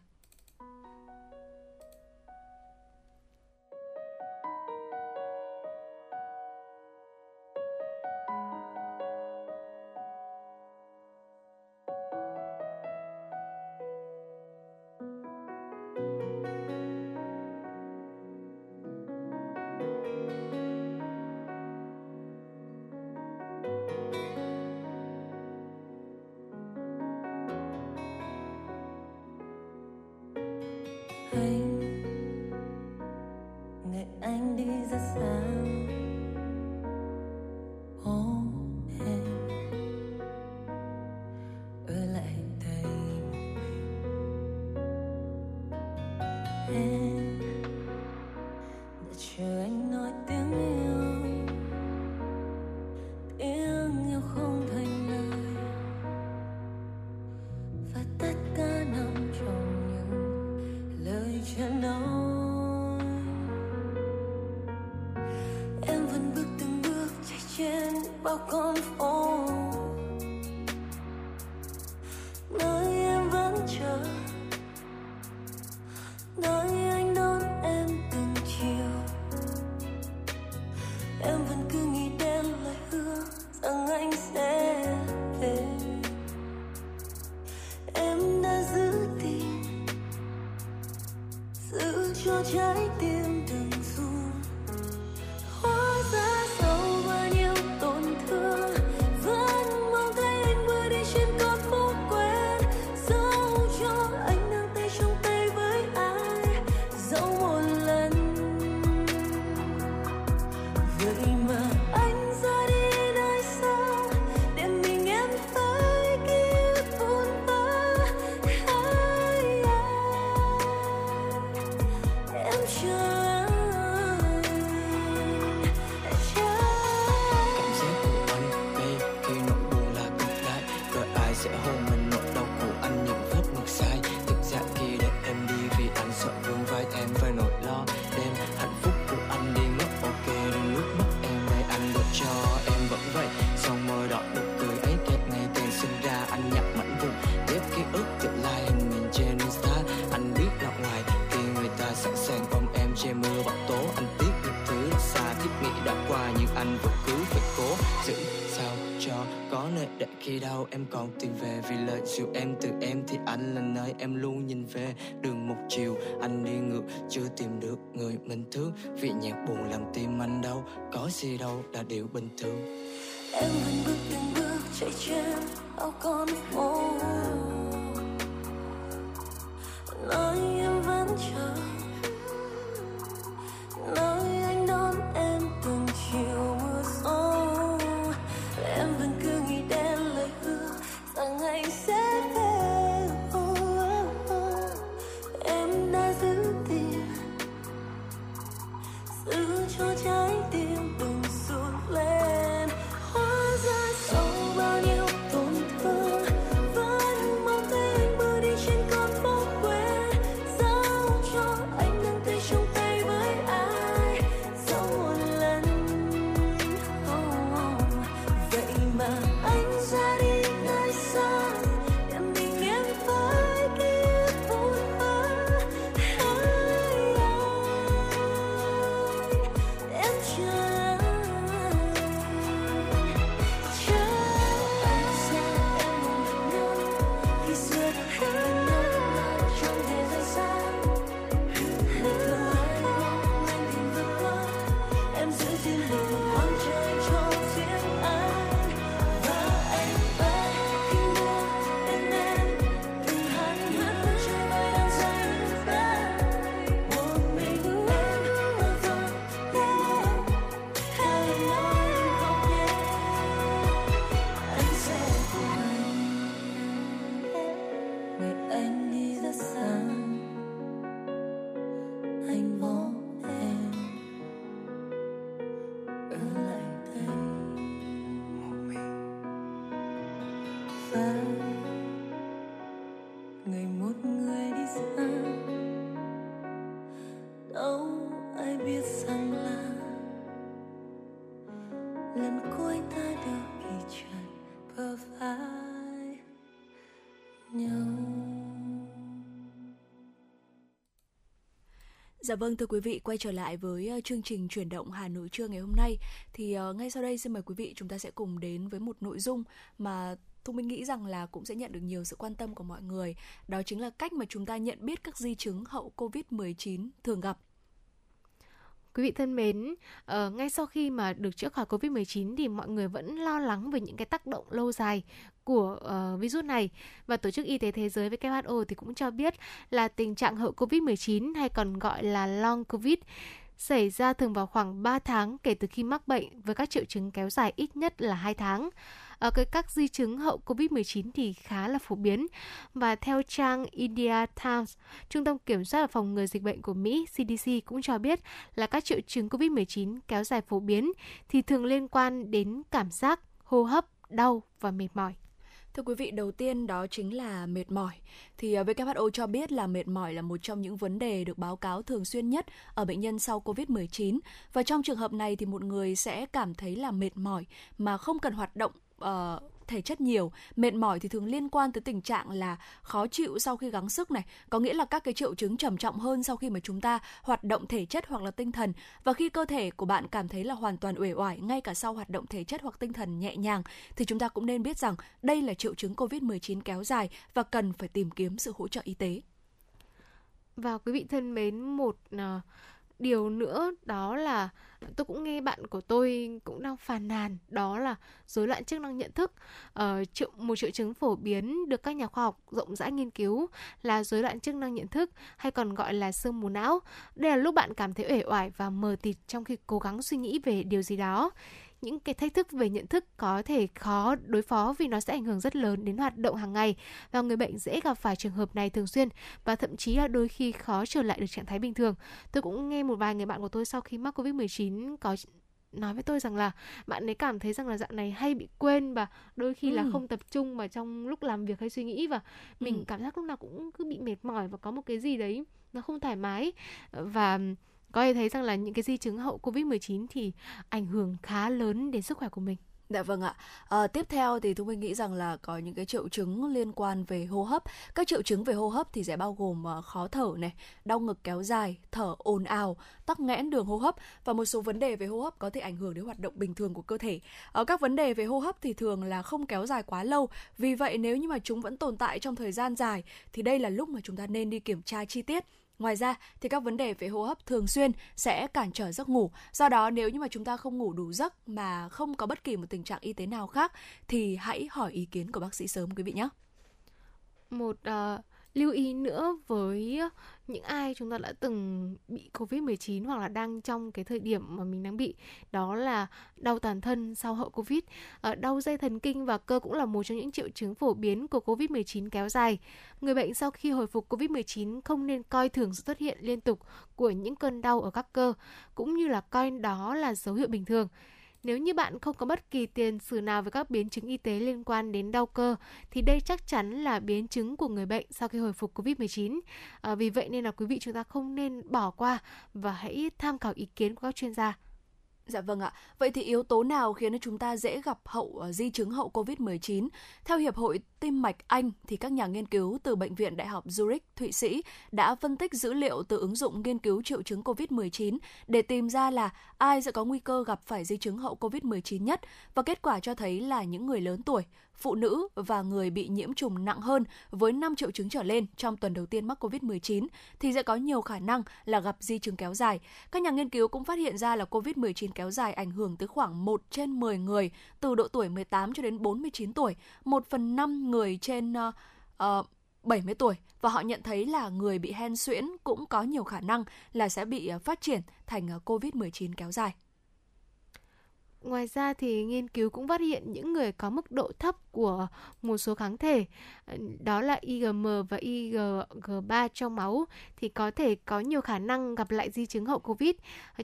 Khi đau, em còn tìm về. Vì lời dịu em từ em thì anh là nơi em luôn nhìn về. Đường một chiều, anh đi ngược, chưa tìm được người mình thương. Vì nhạc buồn làm tim anh đau, có gì đâu là điều bình thường. Em vẫn bước từng bước chạy trên bao con phố. Nơi em vẫn chờ. Nơi anh đón em từng chiều. Dạ vâng thưa quý vị, quay trở lại với ờ, chương trình chuyển động Hà Nội trưa ngày hôm nay thì ờ, ngay sau đây xin mời quý vị chúng ta sẽ cùng đến với một nội dung mà Thu Minh nghĩ rằng là cũng sẽ nhận được nhiều sự quan tâm của mọi người. Đó chính là cách mà chúng ta nhận biết các di chứng hậu Covid-19 thường gặp. Quý vị thân mến, uh, ngay sau khi mà được chữa khỏi Covid-19 thì mọi người vẫn lo lắng về những cái tác động lâu dài của uh, virus này và Tổ chức Y tế Thế giới WHO thì cũng cho biết là tình trạng hậu Covid-19 hay còn gọi là long Covid xảy ra thường vào khoảng 3 tháng kể từ khi mắc bệnh với các triệu chứng kéo dài ít nhất là 2 tháng. Ở cái các di chứng hậu Covid-19 thì khá là phổ biến và theo trang India Times, Trung tâm Kiểm soát và Phòng ngừa Dịch bệnh của Mỹ CDC cũng cho biết là các triệu chứng Covid-19 kéo dài phổ biến thì thường liên quan đến cảm giác, hô hấp, đau và mệt mỏi. Thưa quý vị, đầu tiên đó chính là mệt mỏi. Thì ờ, WHO cho biết là mệt mỏi là một trong những vấn đề được báo cáo thường xuyên nhất ở bệnh nhân sau COVID-19. Và trong trường hợp này thì một người sẽ cảm thấy là mệt mỏi mà không cần hoạt động uh, thể chất nhiều, mệt mỏi thì thường liên quan tới tình trạng là khó chịu sau khi gắng sức này, có nghĩa là các cái triệu chứng trầm trọng hơn sau khi mà chúng ta hoạt động thể chất hoặc là tinh thần. Và khi cơ thể của bạn cảm thấy là hoàn toàn uể oải ngay cả sau hoạt động thể chất hoặc tinh thần nhẹ nhàng thì chúng ta cũng nên biết rằng đây là triệu chứng COVID-19 kéo dài và cần phải tìm kiếm sự hỗ trợ y tế. Và quý vị thân mến, một uh, điều nữa đó là tôi cũng nghe bạn của tôi cũng đang phàn nàn đó là rối loạn chức năng nhận thức. Uh, triệu, một triệu chứng phổ biến được các nhà khoa học rộng rãi nghiên cứu là rối loạn chức năng nhận thức hay còn gọi là sương mù não. Đây là lúc bạn cảm thấy uể oải và mờ tịt trong khi cố gắng suy nghĩ về điều gì đó những cái thách thức về nhận thức có thể khó đối phó vì nó sẽ ảnh hưởng rất lớn đến hoạt động hàng ngày và người bệnh dễ gặp phải trường hợp này thường xuyên và thậm chí là đôi khi khó trở lại được trạng thái bình thường. Tôi cũng nghe một vài người bạn của tôi sau khi mắc Covid-19 có nói với tôi rằng là bạn ấy cảm thấy rằng là dạo này hay bị quên và đôi khi ừ. là không tập trung mà trong lúc làm việc hay suy nghĩ và mình ừ. cảm giác lúc nào cũng cứ bị mệt mỏi và có một cái gì đấy nó không thoải mái và có thể thấy rằng là những cái di chứng hậu Covid-19 thì ảnh hưởng khá lớn đến sức khỏe của mình. Dạ vâng ạ. À, tiếp theo thì Thu Minh nghĩ rằng là có những cái triệu chứng liên quan về hô hấp. Các triệu chứng về hô hấp thì sẽ bao gồm ờ, khó thở này, đau ngực kéo dài, thở ồn ào, tắc nghẽn đường hô hấp và một số vấn đề về hô hấp có thể ảnh hưởng đến hoạt động bình thường của cơ thể. Ở các vấn đề về hô hấp thì thường là không kéo dài quá lâu. Vì vậy nếu như mà chúng vẫn tồn tại trong thời gian dài thì đây là lúc mà chúng ta nên đi kiểm tra chi tiết Ngoài ra thì các vấn đề về hô hấp thường xuyên sẽ cản trở giấc ngủ. Do đó nếu như mà chúng ta không ngủ đủ giấc mà không có bất kỳ một tình trạng y tế nào khác thì hãy hỏi ý kiến của bác sĩ sớm quý vị nhé. Một uh, lưu ý nữa với những ai chúng ta đã từng bị Covid-19 hoặc là đang trong cái thời điểm mà mình đang bị, đó là đau toàn thân sau hậu Covid. Ờ, đau dây thần kinh và cơ cũng là một trong những triệu chứng phổ biến của Covid-19 kéo dài. Người bệnh sau khi hồi phục Covid-19 không nên coi thường sự xuất hiện liên tục của những cơn đau ở các cơ, cũng như là coi đó là dấu hiệu bình thường. Nếu như bạn không có bất kỳ tiền sử nào với các biến chứng y tế liên quan đến đau cơ thì đây chắc chắn là biến chứng của người bệnh sau khi hồi phục Covid-19. À, vì vậy nên là quý vị chúng ta không nên bỏ qua và hãy tham khảo ý kiến của các chuyên gia. Dạ vâng ạ. Vậy thì yếu tố nào khiến chúng ta dễ gặp hậu ờ, di chứng hậu COVID-19? Theo Hiệp hội Tim mạch Anh thì các nhà nghiên cứu từ bệnh viện Đại học Zurich, Thụy Sĩ đã phân tích dữ liệu từ ứng dụng nghiên cứu triệu chứng COVID-19 để tìm ra là ai sẽ có nguy cơ gặp phải di chứng hậu COVID-19 nhất và kết quả cho thấy là những người lớn tuổi, phụ nữ và người bị nhiễm trùng nặng hơn với 5 triệu chứng trở lên trong tuần đầu tiên mắc COVID-19 thì sẽ có nhiều khả năng là gặp di chứng kéo dài. Các nhà nghiên cứu cũng phát hiện ra là COVID-19 kéo dài ảnh hưởng tới khoảng 1 trên 10 người từ độ tuổi 18 cho đến 49 tuổi, 1 phần 5 người trên uh, uh, 70 tuổi và họ nhận thấy là người bị hen suyễn cũng có nhiều khả năng là sẽ bị ờ, phát triển thành ờ, COVID-19 kéo dài. Ngoài ra thì nghiên cứu cũng phát hiện những người có mức độ thấp của một số kháng thể ờ, đó là IgM và IgG3 trong máu thì có thể có nhiều khả năng gặp lại di chứng hậu Covid.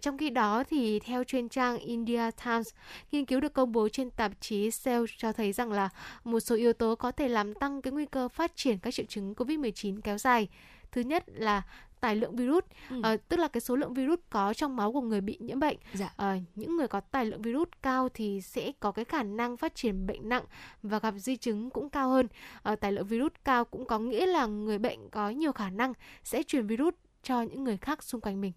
Trong khi đó thì theo chuyên trang India Times, nghiên cứu được công bố trên tạp chí Cell cho thấy rằng là một số yếu tố có thể làm tăng cái nguy cơ phát triển các triệu chứng Covid-19 kéo dài. Thứ nhất là tài lượng virus ừ. à, tức là cái số lượng virus có trong máu của người bị nhiễm bệnh dạ. à, những người có tài lượng virus cao thì sẽ có cái khả năng phát triển bệnh nặng và gặp di chứng cũng cao hơn à, tài lượng virus cao cũng có nghĩa là người bệnh có nhiều khả năng sẽ truyền virus cho những người khác xung quanh mình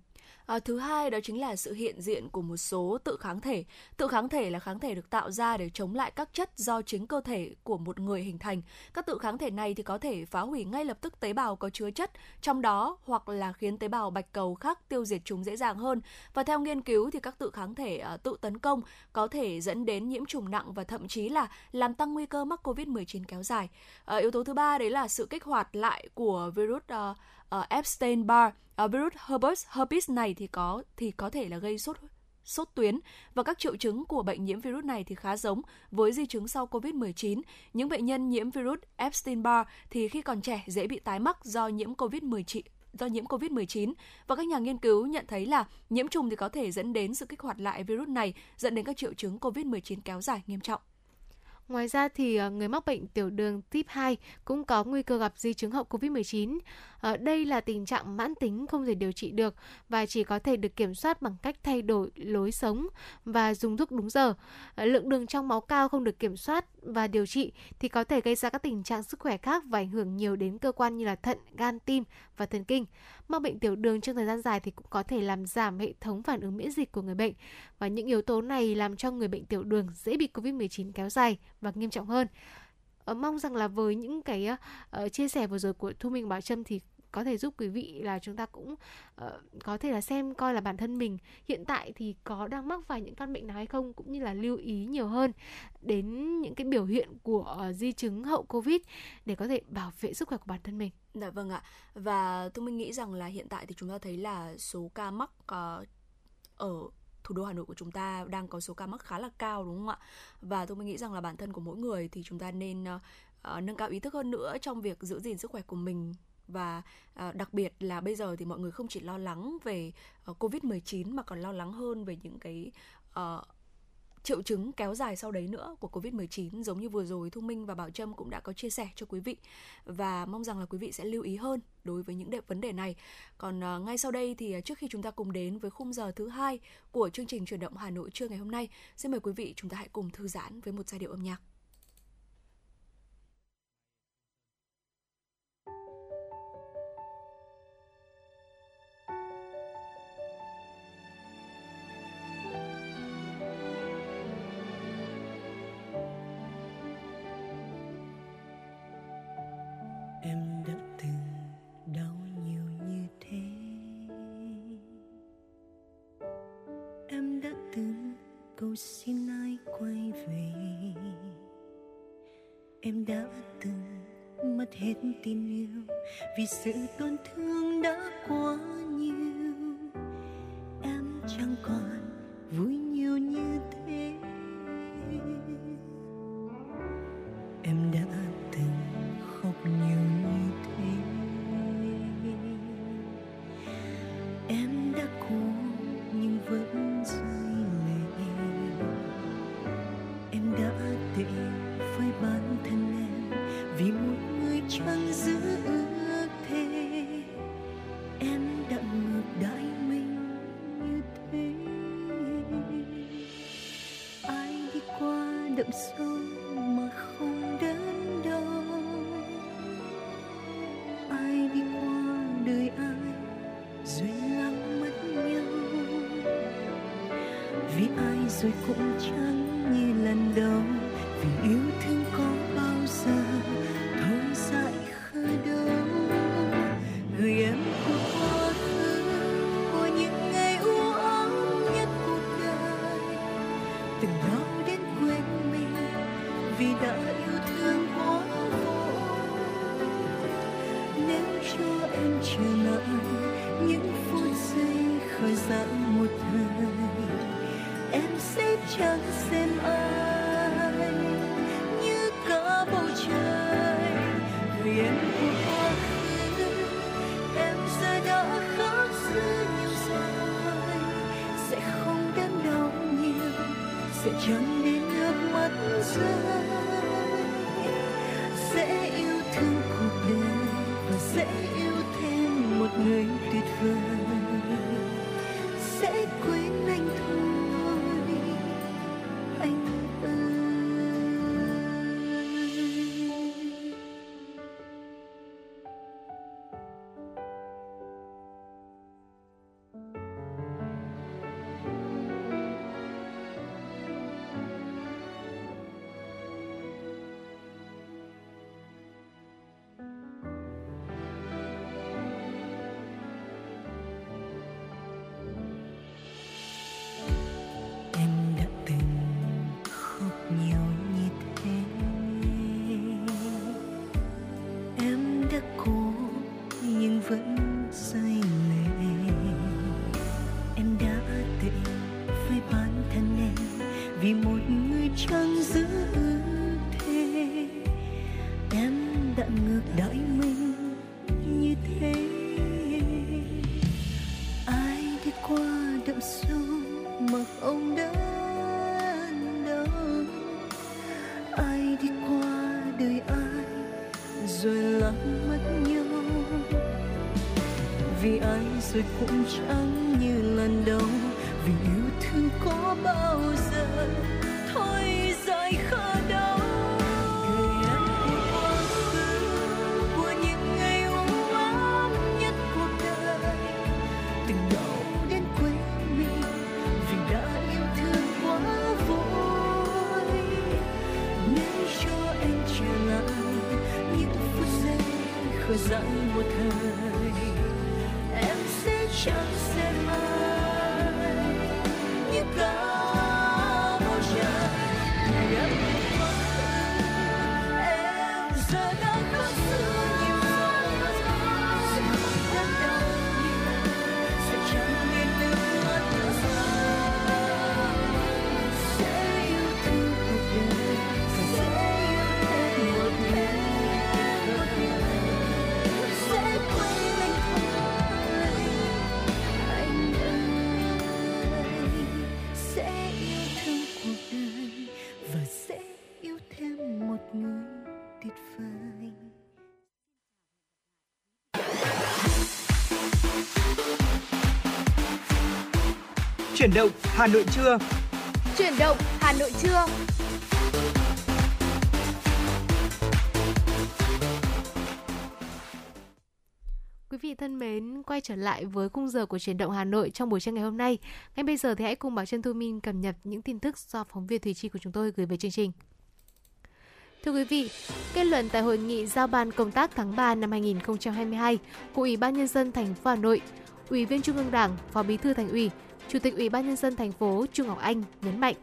À, thứ hai đó chính là sự hiện diện của một số tự kháng thể. Tự kháng thể là kháng thể được tạo ra để chống lại các chất do chính cơ thể của một người hình thành. Các tự kháng thể này thì có thể phá hủy ngay lập tức tế bào có chứa chất trong đó hoặc là khiến tế bào bạch cầu khác tiêu diệt chúng dễ dàng hơn. Và theo nghiên cứu thì các tự kháng thể uh, tự tấn công có thể dẫn đến nhiễm trùng nặng và thậm chí là làm tăng nguy cơ mắc COVID-19 kéo dài. Uh, yếu tố thứ ba đấy là sự kích hoạt lại của virus uh, Ờ, uh, Epstein-Barr uh, ờ, virus herpes herpes này thì có thì có thể là gây sốt sốt tuyến và các triệu chứng của bệnh nhiễm virus này thì khá giống với di chứng sau COVID-19. Những bệnh nhân nhiễm virus Epstein-Barr thì khi còn trẻ dễ bị tái mắc do nhiễm COVID-19 do nhiễm COVID-19 và các nhà nghiên cứu nhận thấy là nhiễm trùng thì có thể dẫn đến sự kích hoạt lại virus này dẫn đến các triệu chứng COVID-19 kéo dài nghiêm trọng. Ngoài ra thì ờ, người mắc bệnh tiểu đường type 2 cũng có nguy cơ gặp di chứng hậu Covid-19. Ờ, đây là tình trạng mãn tính không thể điều trị được và chỉ có thể được kiểm soát bằng cách thay đổi lối sống và dùng thuốc đúng giờ. Ờ, lượng đường trong máu cao không được kiểm soát và điều trị thì có thể gây ra các tình trạng sức khỏe khác và ảnh hưởng nhiều đến cơ quan như là thận, gan, tim và thần kinh. Mắc bệnh tiểu đường trong thời gian dài thì cũng có thể làm giảm hệ thống phản ứng miễn dịch của người bệnh và những yếu tố này làm cho người bệnh tiểu đường dễ bị Covid-19 kéo dài và nghiêm trọng hơn. Ờ, mong rằng là với những cái uh, chia sẻ vừa rồi của Thu Minh Bảo Trâm thì có thể giúp quý vị là chúng ta cũng uh, có thể là xem coi là bản thân mình hiện tại thì có đang mắc phải những căn bệnh nào hay không cũng như là lưu ý nhiều hơn đến những cái biểu hiện của uh, di chứng hậu covid để có thể bảo vệ sức khỏe của bản thân mình. Dạ vâng ạ. Và tôi mình nghĩ rằng là hiện tại thì chúng ta thấy là số ca mắc uh, ở thủ đô Hà Nội của chúng ta đang có số ca mắc khá là cao đúng không ạ? Và tôi nghĩ rằng là bản thân của mỗi người thì chúng ta nên uh, nâng cao ý thức hơn nữa trong việc giữ gìn sức khỏe của mình và à, đặc biệt là bây giờ thì mọi người không chỉ lo lắng về ờ, uh, Covid-19 mà còn lo lắng hơn về những cái uh, triệu chứng kéo dài sau đấy nữa của Covid-19 giống như vừa rồi Thu Minh và Bảo Trâm cũng đã có chia sẻ cho quý vị và mong rằng là quý vị sẽ lưu ý hơn đối với những vấn đề này. Còn uh, ngay sau đây thì uh, trước khi chúng ta cùng đến với khung giờ thứ hai của chương trình chuyển động Hà Nội trưa ngày hôm nay, xin mời quý vị chúng ta hãy cùng thư giãn với một giai điệu âm nhạc. Em đã từng mất hết tin yêu vì sự tổn thương đã quá nhiều. Qua đậm sâu mà không đến đâu. Ai đi qua đời ai duyên lắm mất nhau. Vì ai rồi cũng chẳng như lần đầu, vì yêu thương có bao giờ rồi cũng chẳng Chuyển động Hà Nội trưa. Chuyển động Hà Nội trưa. Quý vị thân mến, quay trở lại với khung giờ của chuyển động Hà Nội trong buổi trưa ngày hôm nay. Ngay bây giờ thì hãy cùng Bảo Trân Thu Minh cập nhật những tin tức do phóng viên Thùy Chi của chúng tôi gửi về chương trình. Thưa quý vị, kết luận tại hội nghị giao ban công tác tháng 3 năm 2022 của Ủy ban nhân dân thành phố Hà Nội, Ủy viên Trung ương Đảng, Phó Bí thư Thành ủy, Chủ tịch Ủy ban nhân dân thành phố Trung Ngọc Anh nhấn mạnh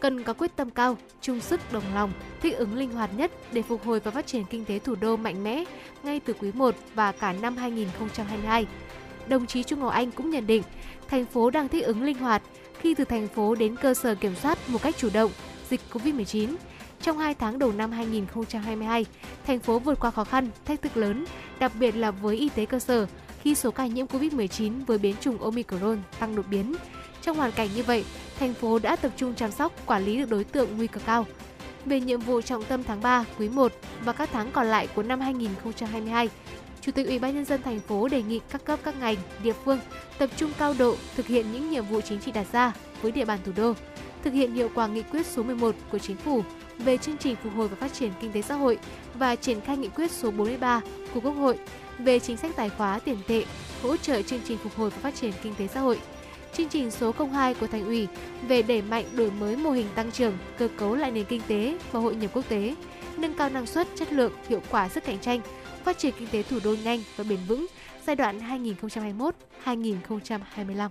cần có quyết tâm cao, chung sức đồng lòng, thích ứng linh hoạt nhất để phục hồi và phát triển kinh tế thủ đô mạnh mẽ ngay từ quý 1 và cả năm 2022. Đồng chí Trung Ngọc Anh cũng nhận định, thành phố đang thích ứng linh hoạt khi từ thành phố đến cơ sở kiểm soát một cách chủ động dịch COVID-19. Trong 2 tháng đầu năm 2022, thành phố vượt qua khó khăn, thách thức lớn, đặc biệt là với y tế cơ sở khi số ca nhiễm COVID-19 với biến chủng Omicron tăng đột biến. Trong hoàn cảnh như vậy, thành phố đã tập trung chăm sóc, quản lý được đối tượng nguy cơ cao. Về nhiệm vụ trọng tâm tháng 3, quý 1 và các tháng còn lại của năm 2022, Chủ tịch Ủy ban nhân dân thành phố đề nghị các cấp các ngành, địa phương tập trung cao độ thực hiện những nhiệm vụ chính trị đặt ra với địa bàn thủ đô, thực hiện hiệu quả nghị quyết số 11 của chính phủ về chương trình phục hồi và phát triển kinh tế xã hội và triển khai nghị quyết số 43 của Quốc hội về chính sách tài khóa tiền tệ, hỗ trợ chương trình phục hồi và phát triển kinh tế xã hội. Chương trình số 02 của Thành ủy về đẩy mạnh đổi mới mô hình tăng trưởng, cơ cấu lại nền kinh tế và hội nhập quốc tế, nâng cao năng suất, chất lượng, hiệu quả sức cạnh tranh, phát triển kinh tế thủ đô nhanh và bền vững giai đoạn 2021-2025.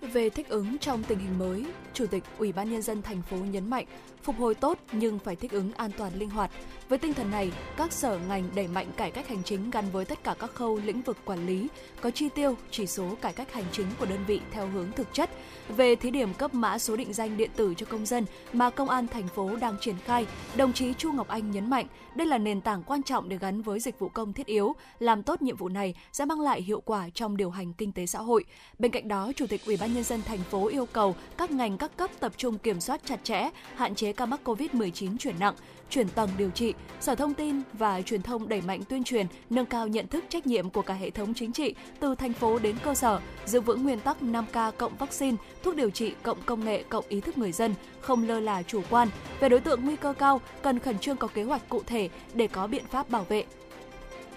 Về thích ứng trong tình hình mới, Chủ tịch Ủy ban nhân dân thành phố nhấn mạnh phục hồi tốt nhưng phải thích ứng an toàn linh hoạt. Với tinh thần này, các sở ngành đẩy mạnh cải cách hành chính gắn với tất cả các khâu lĩnh vực quản lý, có chi tiêu, chỉ số cải cách hành chính của đơn vị theo hướng thực chất. Về thí điểm cấp mã số định danh điện tử cho công dân mà công an thành phố đang triển khai, đồng chí Chu Ngọc Anh nhấn mạnh đây là nền tảng quan trọng để gắn với dịch vụ công thiết yếu, làm tốt nhiệm vụ này sẽ mang lại hiệu quả trong điều hành kinh tế xã hội. Bên cạnh đó, Chủ tịch Ủy ban nhân dân thành phố yêu cầu các ngành các cấp tập trung kiểm soát chặt chẽ, hạn chế ca mắc COVID-19 chuyển nặng, chuyển tầng điều trị, Sở Thông tin và Truyền thông đẩy mạnh tuyên truyền, nâng cao nhận thức trách nhiệm của cả hệ thống chính trị từ thành phố đến cơ sở, giữ vững nguyên tắc 5K cộng vaccine, thuốc điều trị cộng công nghệ cộng ý thức người dân, không lơ là chủ quan. Về đối tượng nguy cơ cao, cần khẩn trương có kế hoạch cụ thể để có biện pháp bảo vệ,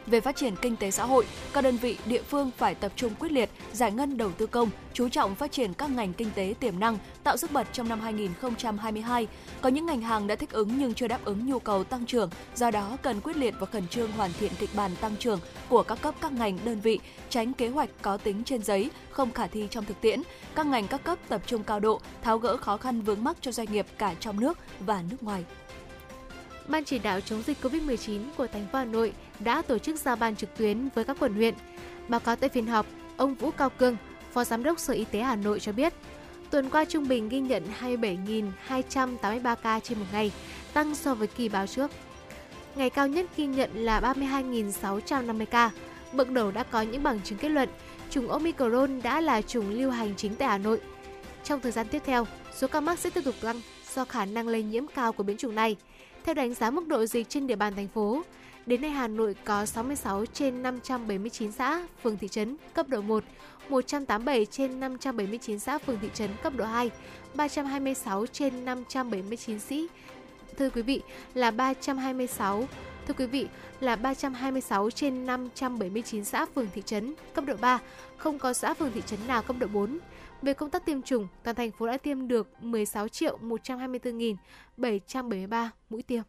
về phát triển kinh tế xã hội, các đơn vị địa phương phải tập trung quyết liệt giải ngân đầu tư công, chú trọng phát triển các ngành kinh tế tiềm năng, tạo sức bật trong năm 2022. Có những ngành hàng đã thích ứng nhưng chưa đáp ứng nhu cầu tăng trưởng, do đó cần quyết liệt và khẩn trương hoàn thiện kịch bản tăng trưởng của các cấp các ngành đơn vị, tránh kế hoạch có tính trên giấy, không khả thi trong thực tiễn. Các ngành các cấp tập trung cao độ, tháo gỡ khó khăn vướng mắc cho doanh nghiệp cả trong nước và nước ngoài. Ban chỉ đạo chống dịch COVID-19 của thành phố Hà Nội đã tổ chức giao ban trực tuyến với các quận huyện. Báo cáo tại phiên họp, ông Vũ Cao Cương, Phó Giám đốc Sở Y tế Hà Nội cho biết, tuần qua trung bình ghi nhận 27.283 ca trên một ngày, tăng so với kỳ báo trước. Ngày cao nhất ghi nhận là 32.650 ca. Bước đầu đã có những bằng chứng kết luận chủng Omicron đã là chủng lưu hành chính tại Hà Nội. Trong thời gian tiếp theo, số ca mắc sẽ tiếp tục tăng do khả năng lây nhiễm cao của biến chủng này. Theo đánh giá mức độ dịch trên địa bàn thành phố, Đến nay Hà Nội có 66 trên 579 xã, phường thị trấn cấp độ 1, 187 trên 579 xã phường thị trấn cấp độ 2, 326 trên 579 sĩ. Thưa quý vị, là 326 Thưa quý vị, là 326 trên 579 xã phường thị trấn cấp độ 3, không có xã phường thị trấn nào cấp độ 4. Về công tác tiêm chủng, toàn thành phố đã tiêm được 16 triệu 124.773 mũi tiêm.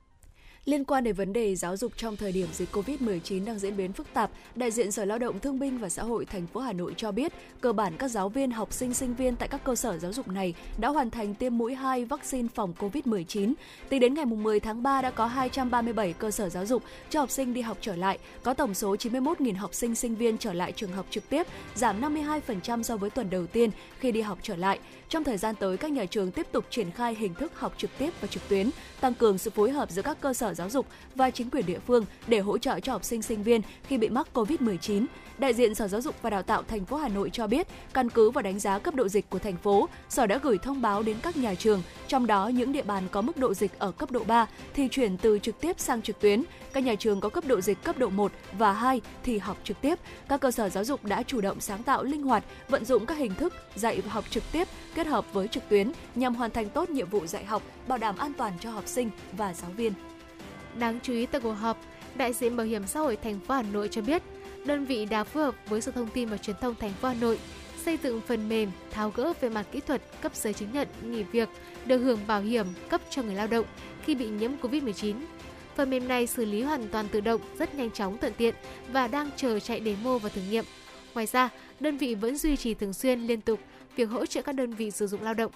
Liên quan đến vấn đề giáo dục trong thời điểm dịch COVID-19 đang diễn biến phức tạp, đại diện Sở Lao động Thương binh và Xã hội thành phố Hà Nội cho biết, cơ bản các giáo viên, học sinh, sinh viên tại các cơ sở giáo dục này đã hoàn thành tiêm mũi 2 vaccine phòng COVID-19. Tính đến ngày 10 tháng 3 đã có 237 cơ sở giáo dục cho học sinh đi học trở lại, có tổng số 91.000 học sinh, sinh viên trở lại trường học trực tiếp, giảm 52% so với tuần đầu tiên khi đi học trở lại. Trong thời gian tới, các nhà trường tiếp tục triển khai hình thức học trực tiếp và trực tuyến, tăng cường sự phối hợp giữa các cơ sở giáo dục và chính quyền địa phương để hỗ trợ cho học sinh sinh viên khi bị mắc COVID-19. Đại diện Sở Giáo dục và Đào tạo thành phố Hà Nội cho biết, căn cứ vào đánh giá cấp độ dịch của thành phố, Sở đã gửi thông báo đến các nhà trường, trong đó những địa bàn có mức độ dịch ở cấp độ 3 thì chuyển từ trực tiếp sang trực tuyến. Các nhà trường có cấp độ dịch cấp độ 1 và 2 thì học trực tiếp. Các cơ sở giáo dục đã chủ động sáng tạo linh hoạt, vận dụng các hình thức dạy và học trực tiếp kết hợp với trực tuyến nhằm hoàn thành tốt nhiệm vụ dạy học, bảo đảm an toàn cho học sinh và giáo viên. Đáng chú ý tại cuộc họp, đại diện Bảo hiểm xã hội thành phố Hà Nội cho biết, đơn vị đã phối hợp với Sở Thông tin và Truyền thông thành phố Hà Nội xây dựng phần mềm tháo gỡ về mặt kỹ thuật cấp giấy chứng nhận nghỉ việc được hưởng bảo hiểm cấp cho người lao động khi bị nhiễm Covid-19. Phần mềm này xử lý hoàn toàn tự động, rất nhanh chóng thuận tiện và đang chờ chạy demo và thử nghiệm. Ngoài ra, đơn vị vẫn duy trì thường xuyên liên tục việc hỗ trợ các đơn vị sử dụng lao động.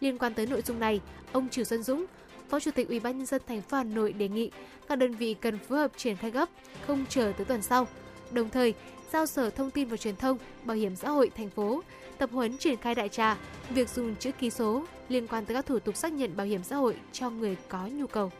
Liên quan tới nội dung này, ông Trừ Xuân Dũng, Phó Chủ tịch Ủy ban nhân dân thành phố Hà Nội đề nghị các đơn vị cần phối hợp triển khai gấp, không chờ tới tuần sau. Đồng thời, giao Sở Thông tin và Truyền thông, Bảo hiểm xã hội thành phố tập huấn triển khai đại trà việc dùng chữ ký số liên quan tới các thủ tục xác nhận bảo hiểm xã hội cho người có nhu cầu.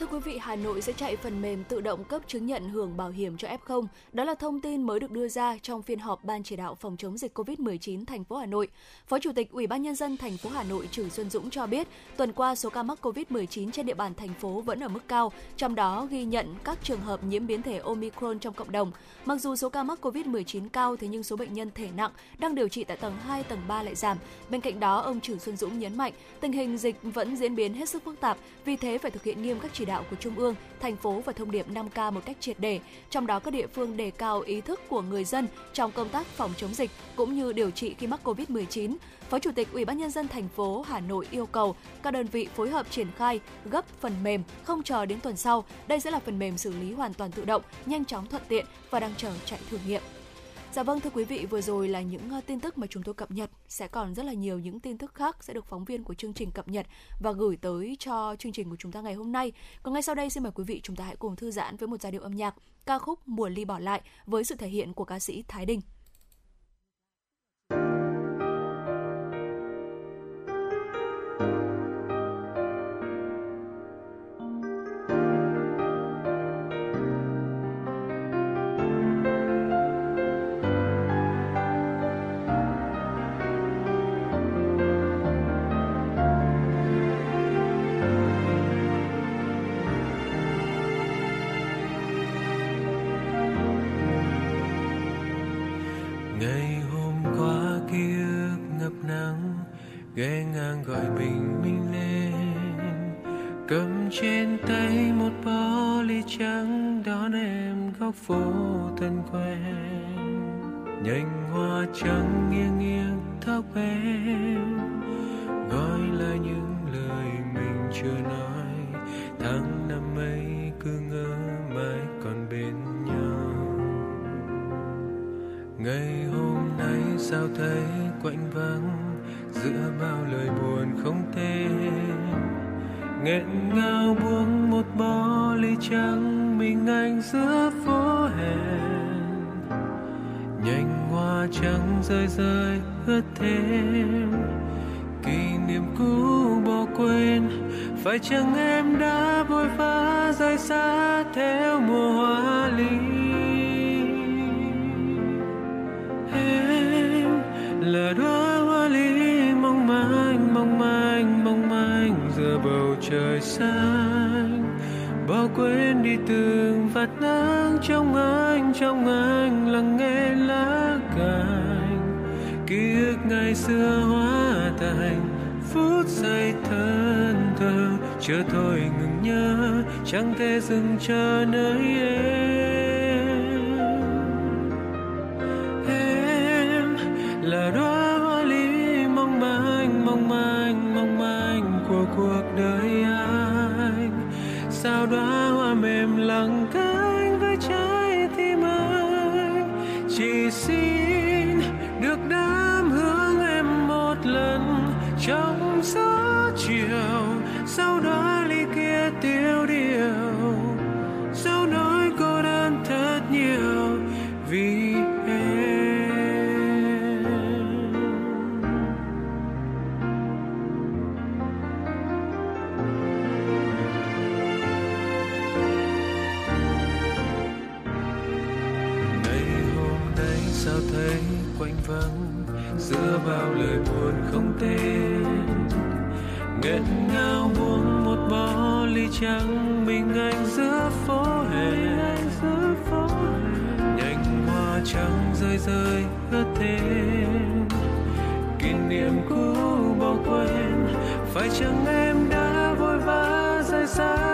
Thưa quý vị, Hà Nội sẽ chạy phần mềm tự động cấp chứng nhận hưởng bảo hiểm cho F0. Đó là thông tin mới được đưa ra trong phiên họp Ban chỉ đạo phòng chống dịch COVID-19 thành phố Hà Nội. Phó Chủ tịch Ủy ban nhân dân thành phố Hà Nội Trử Xuân Dũng cho biết, tuần qua số ca mắc COVID-19 trên địa bàn thành phố vẫn ở mức cao, trong đó ghi nhận các trường hợp nhiễm biến thể Omicron trong cộng đồng. Mặc dù số ca mắc COVID-19 cao thế nhưng số bệnh nhân thể nặng đang điều trị tại tầng 2, tầng 3 lại giảm. Bên cạnh đó, ông Trử Xuân Dũng nhấn mạnh, tình hình dịch vẫn diễn biến hết sức phức tạp, vì thế phải thực hiện nghiêm các chỉ đạo của Trung ương, thành phố và thông điệp 5K một cách triệt để. Trong đó các địa phương đề cao ý thức của người dân trong công tác phòng chống dịch cũng như điều trị khi mắc Covid-19. Phó Chủ tịch Ủy ban nhân dân thành phố Hà Nội yêu cầu các đơn vị phối hợp triển khai gấp phần mềm, không chờ đến tuần sau. Đây sẽ là phần mềm xử lý hoàn toàn tự động, nhanh chóng thuận tiện và đang chờ chạy thử nghiệm. Dạ vâng thưa quý vị, vừa rồi là những ờ, tin tức mà chúng tôi cập nhật. Sẽ còn rất là nhiều những tin tức khác sẽ được phóng viên của chương trình cập nhật và gửi tới cho chương trình của chúng ta ngày hôm nay. Còn ngay sau đây xin mời quý vị chúng ta hãy cùng thư giãn với một giai điệu âm nhạc ca khúc Mùa ly bỏ lại với sự thể hiện của ca sĩ Thái Đình. Đang gọi bình minh lên. Cầm trên tay một bó ly trắng, đón em góc phố thân quen. Nhành hoa trắng nghiêng nghiêng tóc em. Gọi lại những lời mình chưa nói. Tháng năm ấy cứ ngỡ mãi còn bên nhau. Ngày hôm nay sao thấy quạnh vắng? Giữa bao lời buồn không tên nghẹn ngào buông một bó ly trắng mình anh giữa phố hẹn. Nhành hoa trắng rơi rơi ướt thêm. Kỷ niệm cũ bỏ quên, phải chăng em đã vội vã rời xa theo mùa hoa ly? Em là đôi trời xanh. Bỏ quên đi từng nắng trong anh trong anh lắng nghe lá cành. Ký ức ngày xưa hóa thành phút giây thân thơ chưa thôi ngừng nhớ, chẳng thể dừng chờ nơi em. Trắng mình anh giữa phố hè. Nhành hoa trắng rơi rơi ướt thêm kỷ niệm cũ bỏ quên, phải chăng em đã vội vã rời xa?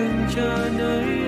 Dừng chờ nơi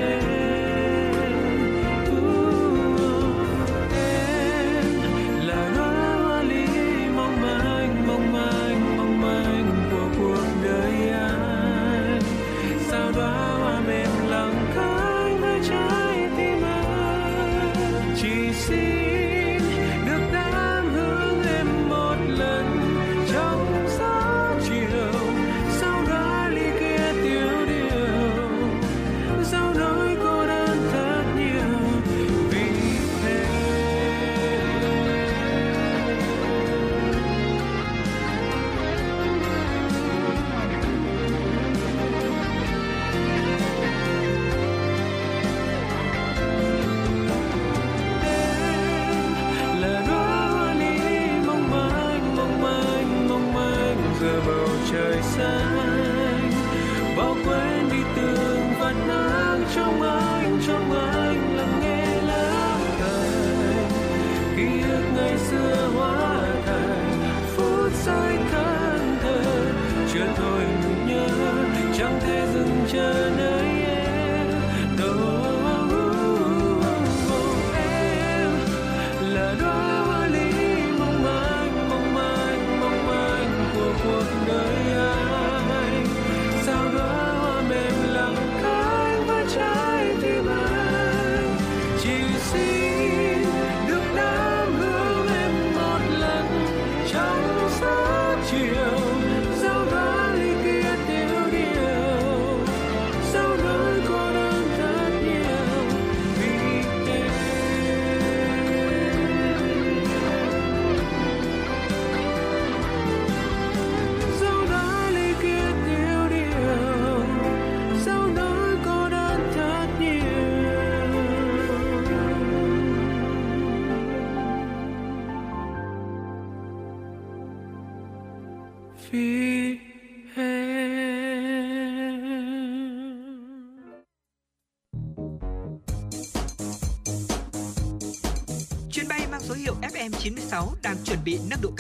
96 đang chuẩn bị nâng độ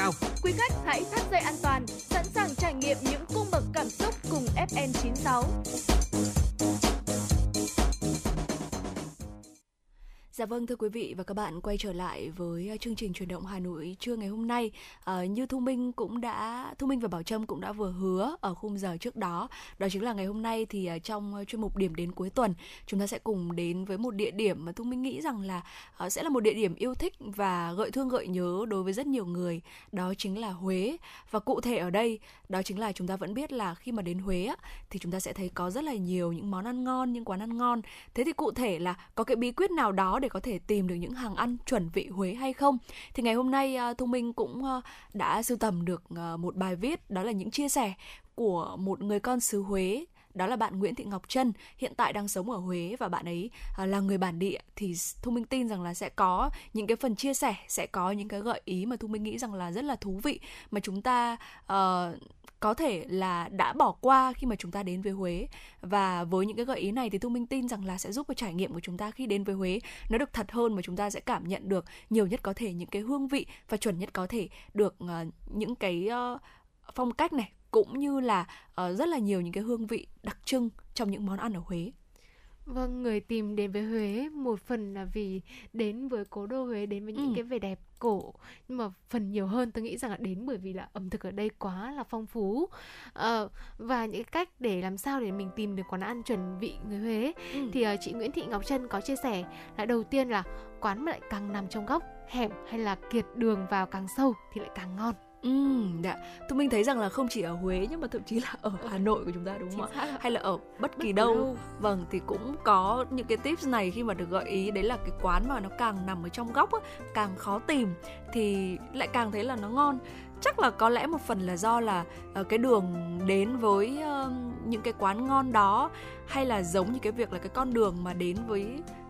Dạ vâng thưa quý vị và các bạn quay trở lại với à, chương trình truyền động Hà Nội trưa ngày hôm nay. À, như Thu Minh cũng đã Thu Minh và Bảo Trâm cũng đã vừa hứa ở khung giờ trước đó, đó chính là ngày hôm nay thì à, trong à, chuyên mục điểm đến cuối tuần chúng ta sẽ cùng đến với một địa điểm mà Thu Minh nghĩ rằng là ờ, sẽ là một địa điểm yêu thích và gợi thương gợi nhớ đối với rất nhiều người, đó chính là Huế. Và cụ thể ở đây đó chính là chúng ta vẫn biết là khi mà đến Huế á, thì chúng ta sẽ thấy có rất là nhiều những món ăn ngon, những quán ăn ngon. Thế thì cụ thể là có cái bí quyết nào đó để có thể tìm được những hàng ăn chuẩn vị Huế hay không? Thì ngày hôm nay uh, Thu Minh cũng à, đã sưu tầm được à, một bài viết đó là những chia sẻ của một người con xứ Huế đó là bạn Nguyễn Thị Ngọc Trân hiện tại đang sống ở Huế và bạn ấy là người bản địa thì Thu Minh tin rằng là sẽ có những cái phần chia sẻ sẽ có những cái gợi ý mà Thu Minh nghĩ rằng là rất là thú vị mà chúng ta uh, có thể là đã bỏ qua khi mà chúng ta đến với Huế và với những cái gợi ý này thì Thu Minh tin rằng là sẽ giúp cho trải nghiệm của chúng ta khi đến với Huế nó được thật hơn và chúng ta sẽ cảm nhận được nhiều nhất có thể những cái hương vị và chuẩn nhất có thể được uh, những cái uh, phong cách này cũng như là uh, rất là nhiều những cái hương vị đặc trưng trong những món ăn ở Huế. Vâng, người tìm đến với Huế một phần là vì đến với cố đô Huế đến với những ừ. cái vẻ đẹp cổ nhưng mà phần nhiều hơn tôi nghĩ rằng là đến bởi vì là ẩm thực ở đây quá là phong phú uh, và những cách để làm sao để mình tìm được quán ăn chuẩn vị người Huế ừ. thì uh, chị Nguyễn Thị Ngọc Trân có chia sẻ là đầu tiên là quán mà lại càng nằm trong góc hẻm hay là kiệt đường vào càng sâu thì lại càng ngon Ừ, dạ. Tụi mình thấy rằng là không chỉ ở Huế nhưng mà thậm chí là ở Hà Nội của chúng ta đúng không ạ? Hay là ở bất kỳ đâu. đâu. Vâng, thì cũng có những cái tips này khi mà được gợi ý đấy là cái quán mà nó càng nằm ở trong góc á, càng khó tìm thì lại càng thấy là nó ngon chắc là có lẽ một phần là do là uh, cái đường đến với uh, những cái quán ngon đó hay là giống như cái việc là cái con đường mà đến với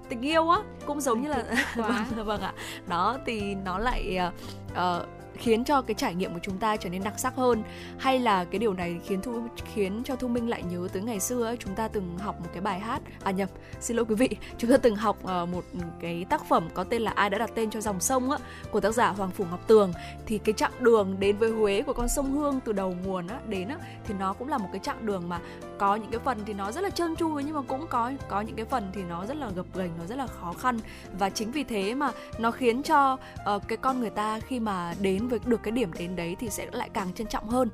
tình yêu á cũng giống như là vâng vâng ạ đó thì nó lại uh, uh, khiến cho cái trải nghiệm của chúng ta trở nên đặc sắc hơn? Hay là cái điều này khiến thu khiến cho thu minh lại nhớ tới ngày xưa ấy, chúng ta từng học một cái bài hát à nhầm xin lỗi quý vị chúng ta từng học uh, một cái tác phẩm có tên là ai đã đặt tên cho dòng sông á của tác giả hoàng phủ ngọc tường. Thì cái chặng đường đến với huế của con sông hương từ đầu nguồn á đến á thì nó cũng là một cái chặng đường mà có những cái phần thì nó rất là trơn tru nhưng mà cũng có có những cái phần thì nó rất là gập ghềnh nó rất là khó khăn. Và chính vì thế mà nó khiến cho uh, cái con người ta khi mà đến với được cái điểm đến đấy thì sẽ lại càng trân trọng hơn.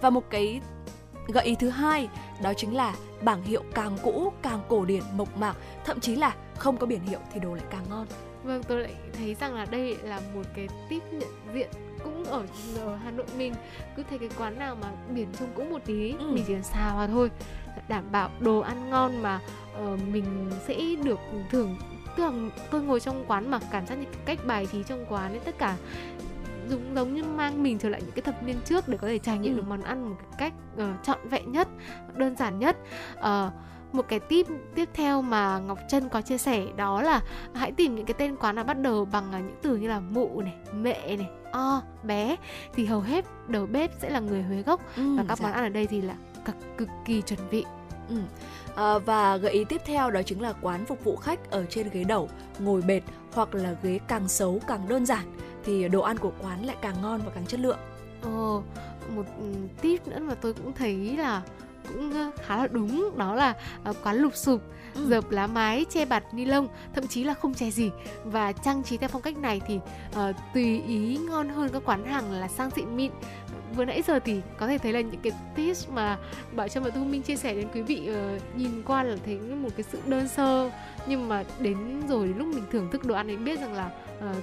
Và một cái gợi ý thứ hai đó chính là bảng hiệu càng cũ càng cổ điển mộc mạc thậm chí là không có biển hiệu thì đồ lại càng ngon. Vâng tôi lại thấy rằng là đây là một cái tip nhận diện cũng ở, ở Hà Nội mình. Cứ thấy cái quán nào mà biển trông cũng một tí ừ. mình chỉ cần xào vào thôi đảm bảo đồ ăn ngon mà uh, mình sẽ được thưởng tức là tôi ngồi trong quán mà cảm giác như cách bài trí trong quán ấy tất cả giống giống như mang mình trở lại những cái thập niên trước để có thể trải nghiệm ừ. được món ăn một cách uh, trọn vẹn nhất đơn giản nhất uh, một cái tip tiếp theo mà Ngọc Trân có chia sẻ đó là hãy tìm những cái tên quán nào bắt đầu bằng uh, những từ như là mụ này, mẹ này, o, bé thì hầu hết đầu bếp sẽ là người Huế gốc ừ, và các dạ. món ăn ở đây thì là cực cực kỳ chuẩn vị. Ừ. À, và gợi ý tiếp theo đó chính là quán phục vụ khách ở trên ghế đầu ngồi bệt hoặc là ghế càng xấu càng đơn giản thì đồ ăn của quán lại càng ngon và càng chất lượng. Ồ, một ừ, tip nữa mà tôi cũng thấy là cũng khá là đúng đó là uh, quán lục sụp ừ. dợp lá mái che bạt ni lông thậm chí là không che gì và trang trí theo phong cách này thì uh, tùy ý ngon hơn các quán hàng là sang xịn mịn vừa nãy giờ thì có thể thấy là những cái tips mà bảo cho và thu minh chia sẻ đến quý vị uh, nhìn qua là thấy một cái sự đơn sơ nhưng mà đến rồi đến lúc mình thưởng thức đồ ăn thì biết rằng là uh,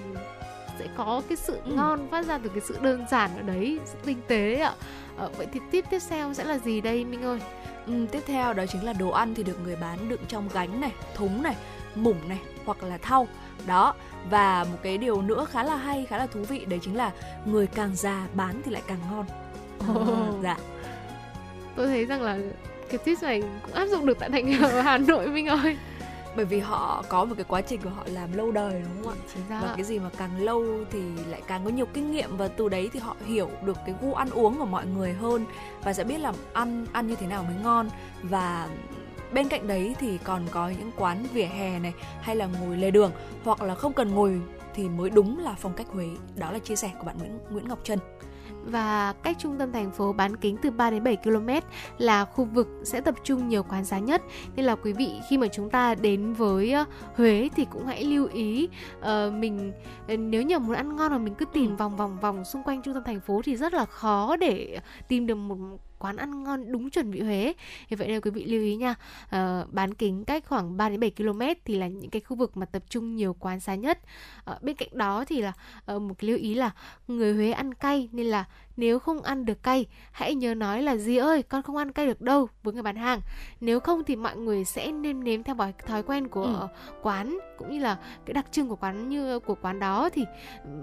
sẽ có cái sự ừ. ngon phát ra từ cái sự đơn giản ở đấy sự tinh tế ạ. Ờ, vậy thì tiếp tiếp theo sẽ là gì đây minh ơi? Ừ, tiếp theo đó chính là đồ ăn thì được người bán đựng trong gánh này thúng này mủng này hoặc là thau. Đó và một cái điều nữa khá là hay khá là thú vị đấy chính là người càng già bán thì lại càng ngon. Oh. dạ. Tôi thấy rằng là cái tips này cũng áp dụng được tại thành ở Hà Nội Minh ơi bởi vì họ có một cái quá trình của họ làm lâu đời đúng không ạ? Và cái gì mà càng lâu thì lại càng có nhiều kinh nghiệm và từ đấy thì họ hiểu được cái gu ăn uống của mọi người hơn và sẽ biết là ăn ăn như thế nào mới ngon. Và bên cạnh đấy thì còn có những quán vỉa hè này hay là ngồi lề đường hoặc là không cần ngồi thì mới đúng là phong cách Huế. Đó là chia sẻ của bạn Nguyễn Nguyễn Ngọc Trân và cách trung tâm thành phố bán kính từ 3 đến 7 km là khu vực sẽ tập trung nhiều quán giá nhất. Nên là quý vị khi mà chúng ta đến với Huế thì cũng hãy lưu ý uh, mình ờ, nếu như muốn ăn ngon mà mình cứ tìm vòng vòng vòng xung quanh trung tâm thành phố thì rất là khó để tìm được một quán ăn ngon đúng chuẩn vị Huế. Thì vậy nên quý vị lưu ý nha uh, bán kính cách khoảng 3 đến 7 km thì là những cái khu vực mà tập trung nhiều quán xá nhất. Uh, bên cạnh đó thì là uh, một cái lưu ý là người Huế ăn cay nên là nếu không ăn được cay hãy nhớ nói là gì ơi con không ăn cay được đâu với người bán hàng. Nếu không thì mọi người sẽ nêm nếm theo thói quen của ừ. quán cũng như là cái đặc trưng của quán như của quán đó thì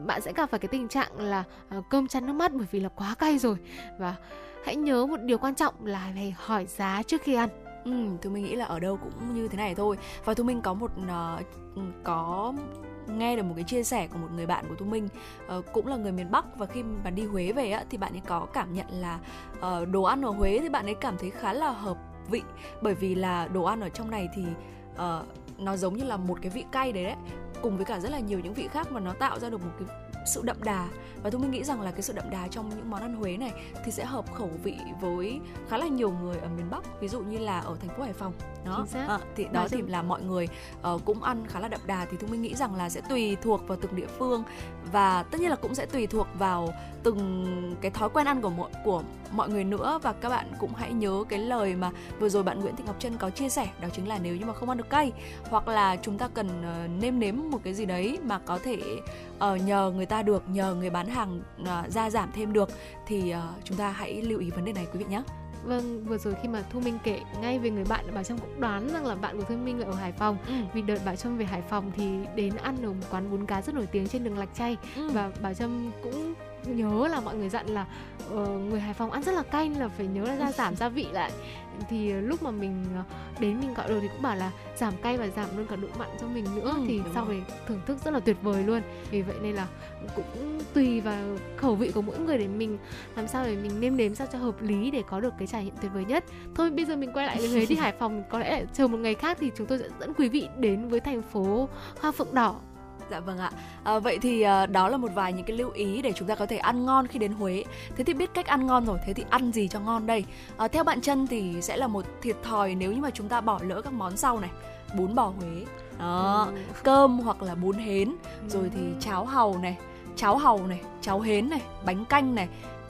bạn sẽ gặp phải cái tình trạng là cơm chăn nước mắt bởi vì là quá cay rồi. Và hãy nhớ một điều quan trọng là phải hỏi giá trước khi ăn. Ừ, thì mình nghĩ là ở đâu cũng như thế này thôi. Và thu minh có một uh, có nghe được một cái chia sẻ của một người bạn của thu minh uh, ờ, cũng là người miền bắc. Và khi mà đi huế về á thì bạn ấy có cảm nhận là uh, đồ ăn ở huế thì bạn ấy cảm thấy khá là hợp vị. Bởi vì là đồ ăn ở trong này thì uh, nó giống như là một cái vị cay đấy đấy cùng với cả rất là nhiều những vị khác mà nó tạo ra được một cái sự đậm đà. Và tôi nghĩ rằng là cái sự đậm đà trong những món ăn Huế này thì sẽ hợp khẩu vị với khá là nhiều người ở miền Bắc ví dụ như là ở thành phố Hải Phòng. Đó. À, thì đó thì là mọi người uh, cũng ăn khá là đậm đà thì tôi nghĩ rằng là sẽ tùy thuộc vào từng địa phương. Và tất nhiên là cũng sẽ tùy thuộc vào từng cái thói quen ăn của mọi của mọi người nữa. Và các bạn cũng hãy nhớ cái lời mà vừa rồi bạn Nguyễn Thị Ngọc Trân có chia sẻ đó chính là nếu như mà không ăn được cay hoặc là chúng ta cần uh, nêm nếm một cái gì đấy mà có thể uh, nhờ người ta được nhờ người bán hàng uh, ra giảm thêm được thì uh, chúng ta hãy lưu ý vấn đề này quý vị nhé Vâng, vừa rồi khi mà Thu Minh kể ngay về người bạn Bảo Trâm cũng đoán rằng là bạn của Thu Minh là ở Hải Phòng ừ. Vì đợi Bảo Trâm về Hải Phòng thì đến ăn ở một quán bún cá rất nổi tiếng trên đường Lạch Chay ừ. Và Bảo Trâm cũng nhớ là mọi người dặn là uh, người Hải Phòng ăn rất là cay là phải nhớ là ra giảm gia vị lại. Thì lúc mà mình ờ, đến mình gọi đồ thì cũng bảo là giảm cay và giảm luôn cả độ mặn cho mình nữa. Ừ, thì sau này thưởng thức rất là tuyệt vời luôn. Vì vậy nên là cũng tùy vào khẩu vị của mỗi người để mình làm sao để mình nêm nếm sao cho hợp lý để có được cái trải nghiệm tuyệt vời nhất. Thôi bây giờ mình quay lại người đi Hải Phòng có lẽ chờ một ngày khác thì chúng tôi sẽ dẫn quý vị đến với thành phố hoa phượng đỏ Dạ vâng ạ. À, vậy thì à, đó là một vài những cái lưu ý để chúng ta có thể ăn ngon khi đến Huế. Thế thì biết cách ăn ngon rồi, thế thì ăn gì cho ngon đây? À, theo bạn chân thì sẽ là một thiệt thòi nếu như mà chúng ta bỏ lỡ các món sau này. Bún bò Huế, đó, ừ. cơm hoặc là bún hến, rồi thì ừ. cháo hàu này, cháo hàu này, cháo hến này, bánh canh này,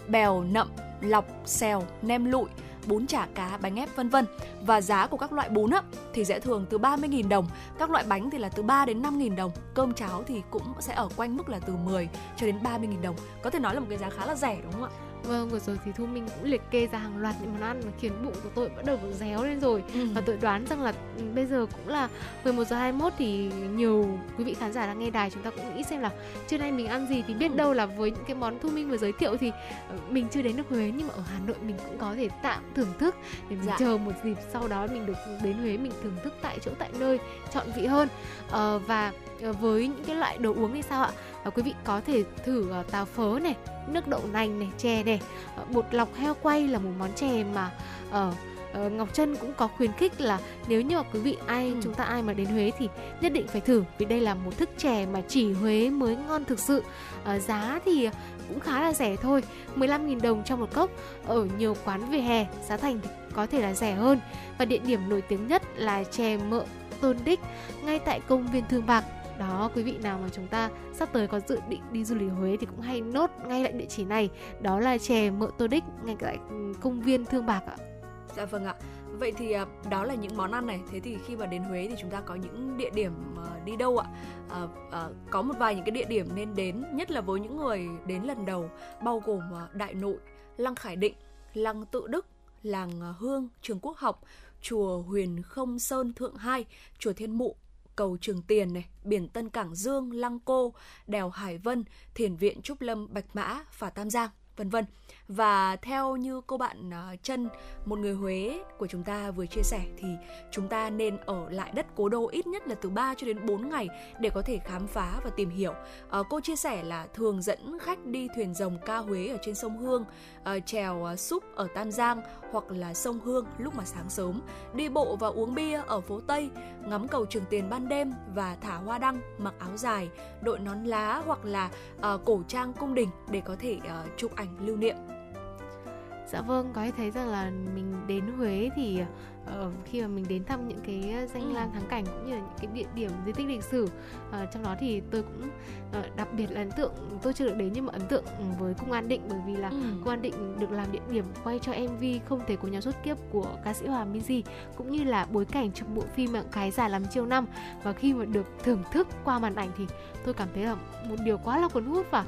bèo nậm, lọc, xèo, nem lụi bún chả cá, bánh ép vân vân. Và giá của các loại bún á thì sẽ thường từ 30.000 đồng, các loại bánh thì là từ 3 đến 5.000 đồng, cơm cháo thì cũng sẽ ở quanh mức là từ 10 cho đến 30.000 đồng. Có thể nói là một cái giá khá là rẻ đúng không ạ? Vâng, vừa rồi thì Thu Minh cũng liệt kê ra hàng loạt những món ăn mà khiến bụng của tôi bắt đầu réo lên rồi ừ. Và tôi đoán rằng là ừ, bây giờ cũng là 11 giờ 21 thì nhiều quý vị khán giả đang nghe đài chúng ta cũng nghĩ xem là trưa nay mình ăn gì thì biết ừ. đâu là với những cái món Thu Minh vừa giới thiệu thì ờ, mình chưa đến được Huế nhưng mà ở Hà Nội mình cũng có thể tạm thưởng thức để mình dạ. chờ một dịp sau đó mình được đến Huế mình thưởng thức tại chỗ tại nơi chọn vị hơn ờ, và ờ, với những cái loại đồ uống thì sao ạ? Và quý vị có thể thử uh, táo phớ này, nước đậu nành này, chè này, uh, bột lọc heo quay là một món chè mà ở uh, Ngọc Trân cũng có khuyến khích là nếu như mà quý vị ai ừ. chúng ta ai mà đến Huế thì nhất định phải thử vì đây là một thức chè mà chỉ Huế mới ngon thực sự. Uh, giá thì cũng khá là rẻ thôi, 15.000 đồng cho một cốc. Ở nhiều quán về hè, giá thành thì có thể là rẻ hơn. Và địa điểm nổi tiếng nhất là chè mợ Tôn Đích ngay tại công viên Thương Bạc đó quý vị nào mà chúng ta sắp tới có dự định đi du lịch Huế thì cũng hay nốt ngay lại địa chỉ này. Đó là chè mợ tô đích ngay tại ừ, công viên Thương Bạc ạ. Dạ vâng ạ. Vậy thì à, đó là những món ăn này. Thế thì khi mà đến Huế thì chúng ta có những địa điểm ờ, đi đâu ạ? À, à, có một vài những cái địa điểm nên đến nhất là với những người đến lần đầu bao gồm Đại Nội Lăng Khải Định Lăng Tự Đức làng Hương Trường Quốc học chùa Huyền Không Sơn Thượng Hai chùa Thiên Mụ cầu Trường Tiền này, biển Tân Cảng Dương, Lăng Cô, đèo Hải Vân, Thiền viện Trúc Lâm, Bạch Mã, Phả Tam Giang, vân vân. Và theo như cô bạn à, uh, chân một người Huế của chúng ta vừa chia sẻ thì chúng ta nên ở lại đất cố đô ít nhất là từ 3 cho đến 4 ngày để có thể khám phá và tìm hiểu. Uh, cô chia sẻ là thường dẫn khách đi thuyền rồng ca Huế ở trên sông Hương, ờ, uh, trèo uh, à, súp ở Tam Giang hoặc là sông Hương lúc mà sáng sớm, đi bộ và uống bia ở phố Tây, ngắm cầu Trường Tiền ban đêm và thả hoa đăng, mặc áo dài, đội nón lá hoặc là uh, cổ trang cung đình để có thể uh, chụp ảnh lưu niệm. Dạ vâng, có thể thấy rằng là mình đến Huế thì uh, khi mà mình đến thăm những cái danh Ừ. lam thắng cảnh cũng như là những cái địa điểm di tích lịch sử Ờ, trong đó thì tôi cũng ờ, đặc biệt là ấn tượng tôi chưa được đến nhưng mà ấn tượng với cung an định bởi vì là Ừ. Công an Định được làm địa điểm quay cho MV Không thể của nhau suốt kiếp của ca sĩ Hòa Minzy cũng như là bối cảnh trong bộ phim Cái giả làm chiêu năm và khi mà được thưởng thức qua màn ảnh thì tôi cảm thấy là một điều quá là cuốn hút và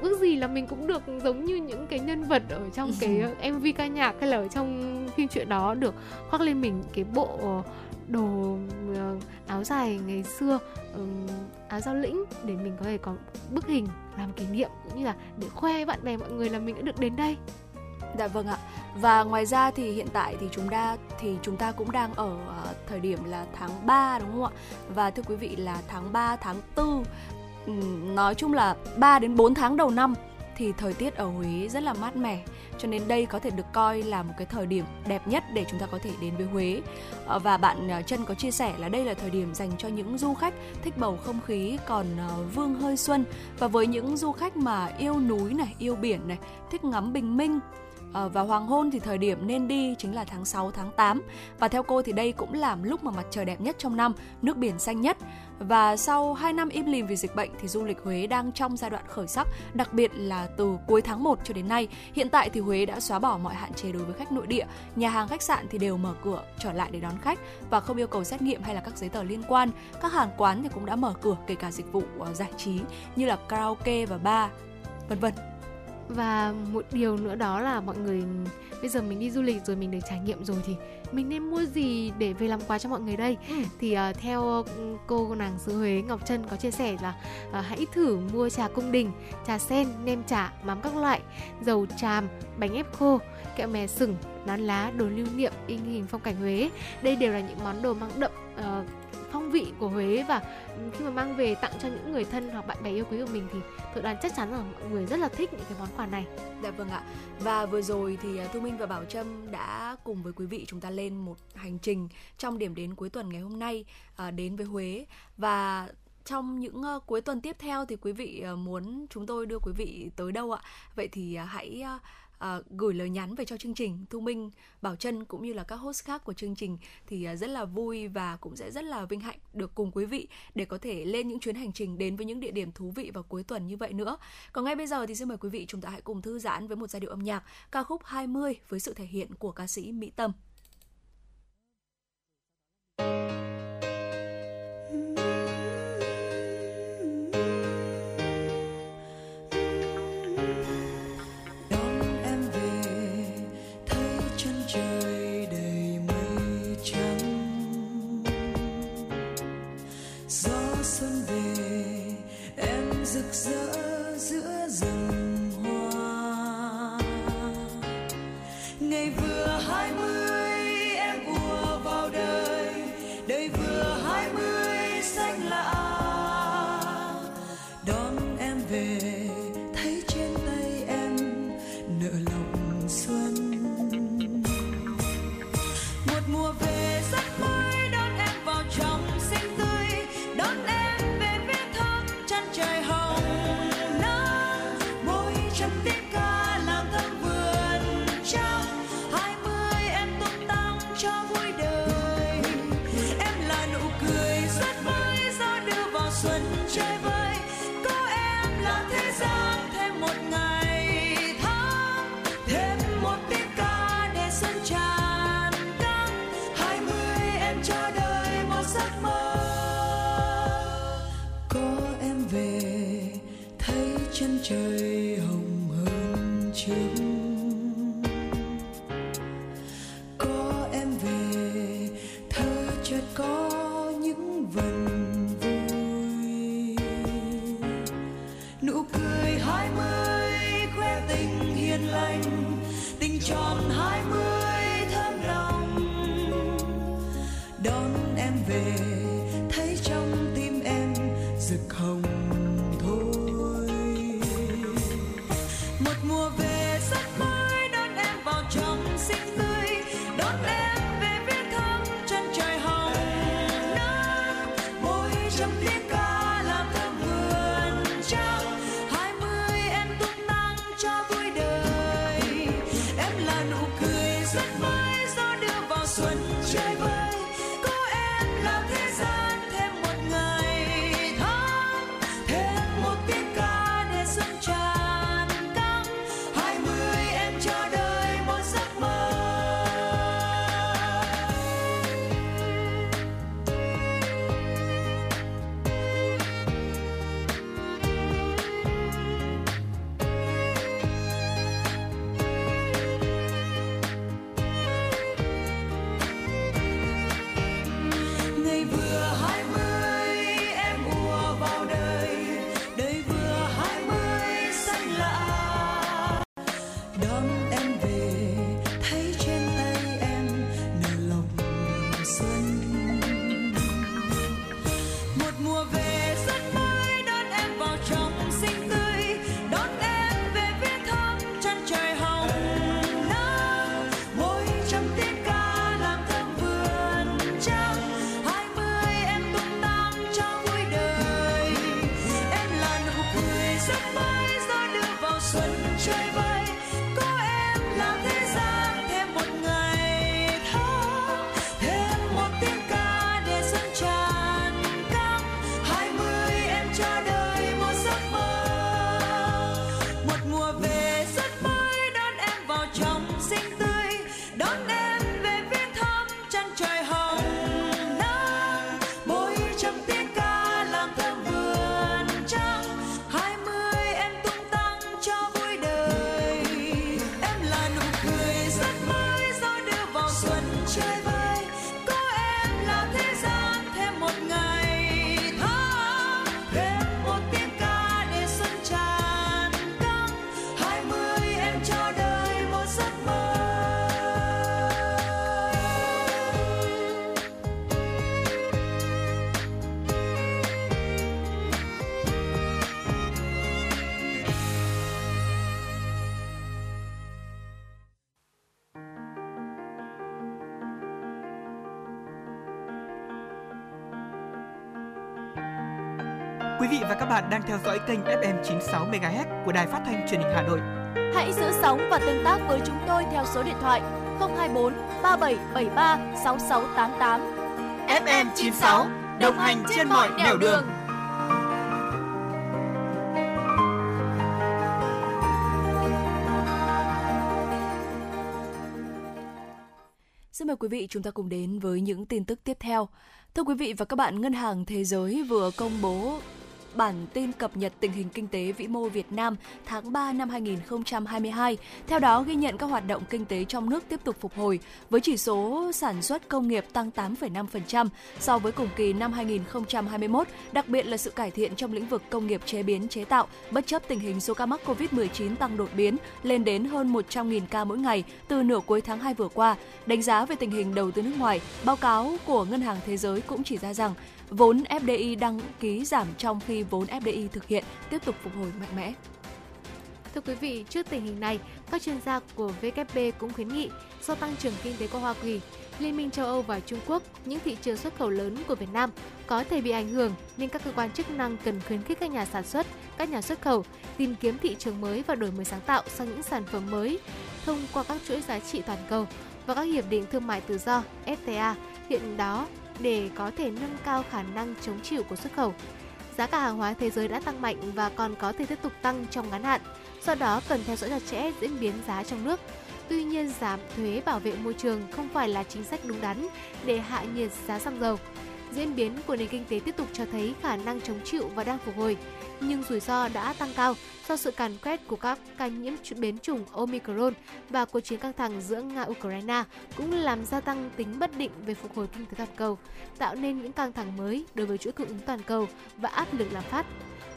ước gì là mình cũng được giống như những cái nhân vật ở trong cái ờ, MV ca nhạc hay là ở trong phim truyện đó được khoác lên mình cái bộ ờ, đồ ờ, áo dài ngày xưa áo giao lĩnh để mình có thể có bức hình làm kỷ niệm cũng như là để khoe bạn bè mọi người là mình đã được đến đây Dạ vâng ạ. Và ngoài ra thì hiện tại thì chúng ta thì chúng ta cũng đang ở thời điểm là tháng 3 đúng không ạ? Và thưa quý vị là tháng 3, tháng 4 ừm, nói chung là 3 đến 4 tháng đầu năm thì thời tiết ở Huế rất là mát mẻ. Cho nên đây có thể được coi là một cái thời điểm đẹp nhất để chúng ta có thể đến với Huế. Ờ, và bạn chân Trân có chia sẻ là đây là thời điểm dành cho những du khách thích bầu không khí còn ờ, vương hơi xuân. Và với những du khách mà yêu núi này, yêu biển này, thích ngắm bình minh Ờ, và hoàng hôn thì thời điểm nên đi chính là tháng 6, tháng 8 Và theo cô thì đây cũng là lúc mà mặt trời đẹp nhất trong năm, nước biển xanh nhất. Và sau 2 năm im lìm vì dịch bệnh thì du lịch Huế đang trong giai đoạn khởi sắc Đặc biệt là từ cuối tháng 1 cho đến nay. Hiện tại thì Huế đã xóa bỏ mọi hạn chế đối với khách nội địa. Nhà hàng khách sạn thì đều mở cửa trở lại để đón khách Và không yêu cầu xét nghiệm hay là các giấy tờ liên quan. Các hàng quán thì cũng đã mở cửa kể cả dịch vụ ờ, giải trí như là karaoke và bar vân vân và một điều nữa đó là mọi người bây giờ mình đi du lịch rồi mình được trải nghiệm rồi thì mình nên mua gì để về làm quà cho mọi người đây Ừ. thì ờ, theo ừ, cô nàng xứ Huế Ngọc Trân có chia sẻ là ờ, hãy thử mua trà cung đình trà sen nem chả mắm các loại dầu tràm bánh ép khô kẹo mè sừng nán lá đồ lưu niệm in hình phong cảnh Huế đây đều là những món đồ mang đậm ờ, phong vị của Huế và khi mà mang về tặng cho những người thân hoặc bạn bè yêu quý của mình thì tôi đoán chắc chắn là mọi người rất là thích những cái món quà này Dạ vâng ạ. Và vừa rồi thì à, Thu Minh và Bảo Trâm đã cùng với quý vị chúng ta lên một hành trình trong điểm đến cuối tuần ngày hôm nay à, đến với Huế và trong những uh, cuối tuần tiếp theo thì quý vị uh, muốn chúng tôi đưa quý vị tới đâu ạ? Vậy thì uh, hãy uh, À, gửi lời nhắn về cho chương trình Thu Minh, Bảo Trân cũng như là các host khác của chương trình thì à, rất là vui và cũng sẽ rất là vinh hạnh được cùng quý vị để có thể lên những chuyến hành trình đến với những địa điểm thú vị vào cuối tuần như vậy nữa. Còn ngay bây giờ thì xin mời quý vị chúng ta hãy cùng thư giãn với một giai điệu âm nhạc ca khúc 20 với sự thể hiện của ca sĩ Mỹ Tâm. đón em Quý vị và các bạn đang theo dõi kênh FM 96 MHz của Đài Phát thanh Truyền hình Hà Nội. Hãy giữ sóng và tương tác với chúng tôi theo số điện thoại 024 3773 6688. FM 96 đồng hành trên mọi nẻo đường. Xin mời quý vị chúng ta cùng đến với những tin tức tiếp theo. Thưa quý vị và các bạn, Ngân hàng Thế giới vừa công bố bản tin cập nhật tình hình kinh tế vĩ mô Việt Nam tháng 3 năm 2022. Theo đó, ghi nhận các hoạt động kinh tế trong nước tiếp tục phục hồi, với chỉ số sản xuất công nghiệp tăng 8,5% so với cùng kỳ năm 2021, đặc biệt là sự cải thiện trong lĩnh vực công nghiệp chế biến chế tạo, bất chấp tình hình số ca mắc COVID-19 tăng đột biến lên đến hơn 100.000 ca mỗi ngày từ nửa cuối tháng 2 vừa qua. Đánh giá về tình hình đầu tư nước ngoài, báo cáo của Ngân hàng Thế giới cũng chỉ ra rằng Vốn FDI đăng ký giảm trong khi vốn FDI thực hiện tiếp tục phục hồi mạnh mẽ. Thưa quý vị, trước tình hình này, các chuyên gia của WKP cũng khuyến nghị do tăng trưởng kinh tế của Hoa Kỳ, Liên minh châu Âu và Trung Quốc, những thị trường xuất khẩu lớn của Việt Nam có thể bị ảnh hưởng nên các cơ quan chức năng cần khuyến khích các nhà sản xuất, các nhà xuất khẩu tìm kiếm thị trường mới và đổi mới sáng tạo sang những sản phẩm mới thông qua các chuỗi giá trị toàn cầu và các hiệp định thương mại tự do FTA hiện đó để có thể nâng cao khả năng chống chịu của xuất khẩu. Giá cả hàng hóa thế giới đã tăng mạnh và còn có thể tiếp tục tăng trong ngắn hạn, do đó cần theo dõi chặt chẽ diễn biến giá trong nước. Tuy nhiên, giảm thuế bảo vệ môi trường không phải là chính sách đúng đắn để hạ nhiệt giá xăng dầu. Diễn biến của nền kinh tế tiếp tục cho thấy khả năng chống chịu và đang phục hồi, nhưng rủi ro đã tăng cao do sự càn quét của các ca nhiễm biến chủng Omicron và cuộc chiến căng thẳng giữa Nga-Ukraine cũng làm gia tăng tính bất định về phục hồi kinh tế toàn cầu, tạo nên những căng thẳng mới đối với chuỗi cung ứng toàn cầu và áp lực lạm phát.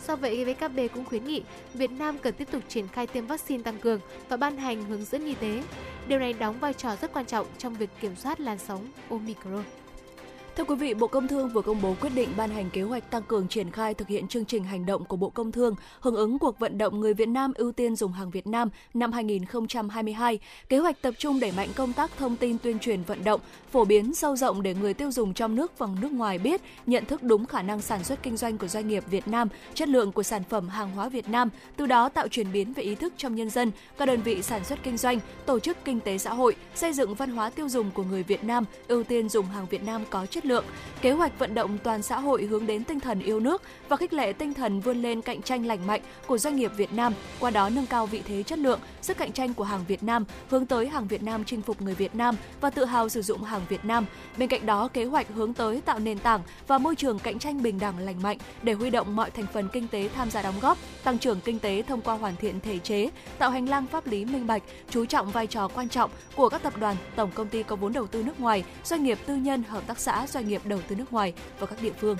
Do vậy, WKB cũng khuyến nghị Việt Nam cần tiếp tục triển khai tiêm vaccine tăng cường và ban hành hướng dẫn y tế. Điều này đóng vai trò rất quan trọng trong việc kiểm soát làn sóng Omicron. Thưa quý vị, Bộ Công Thương vừa công bố quyết định ban hành kế hoạch tăng cường triển khai thực hiện chương trình hành động của Bộ Công Thương hưởng ứng cuộc vận động người Việt Nam ưu tiên dùng hàng Việt Nam năm 2022. Kế hoạch tập trung đẩy mạnh công tác thông tin tuyên truyền vận động, phổ biến sâu rộng để người tiêu dùng trong nước và nước ngoài biết, nhận thức đúng khả năng sản xuất kinh doanh của doanh nghiệp Việt Nam, chất lượng của sản phẩm hàng hóa Việt Nam, từ đó tạo chuyển biến về ý thức trong nhân dân, các đơn vị sản xuất kinh doanh, tổ chức kinh tế xã hội, xây dựng văn hóa tiêu dùng của người Việt Nam ưu tiên dùng hàng Việt Nam có chất lượng. Kế hoạch vận động toàn xã hội hướng đến tinh thần yêu nước và khích lệ tinh thần vươn lên cạnh tranh lành mạnh của doanh nghiệp Việt Nam, qua đó nâng cao vị thế chất lượng, sức cạnh tranh của hàng Việt Nam, hướng tới hàng Việt Nam chinh phục người Việt Nam và tự hào sử dụng hàng Việt Nam. Bên cạnh đó, kế hoạch hướng tới tạo nền tảng và môi trường cạnh tranh bình đẳng lành mạnh để huy động mọi thành phần kinh tế tham gia đóng góp, tăng trưởng kinh tế thông qua hoàn thiện thể chế, tạo hành lang pháp lý minh bạch, chú trọng vai trò quan trọng của các tập đoàn, tổng công ty có vốn đầu tư nước ngoài, doanh nghiệp tư nhân, hợp tác xã, doanh nghiệp đầu tư nước ngoài và các địa phương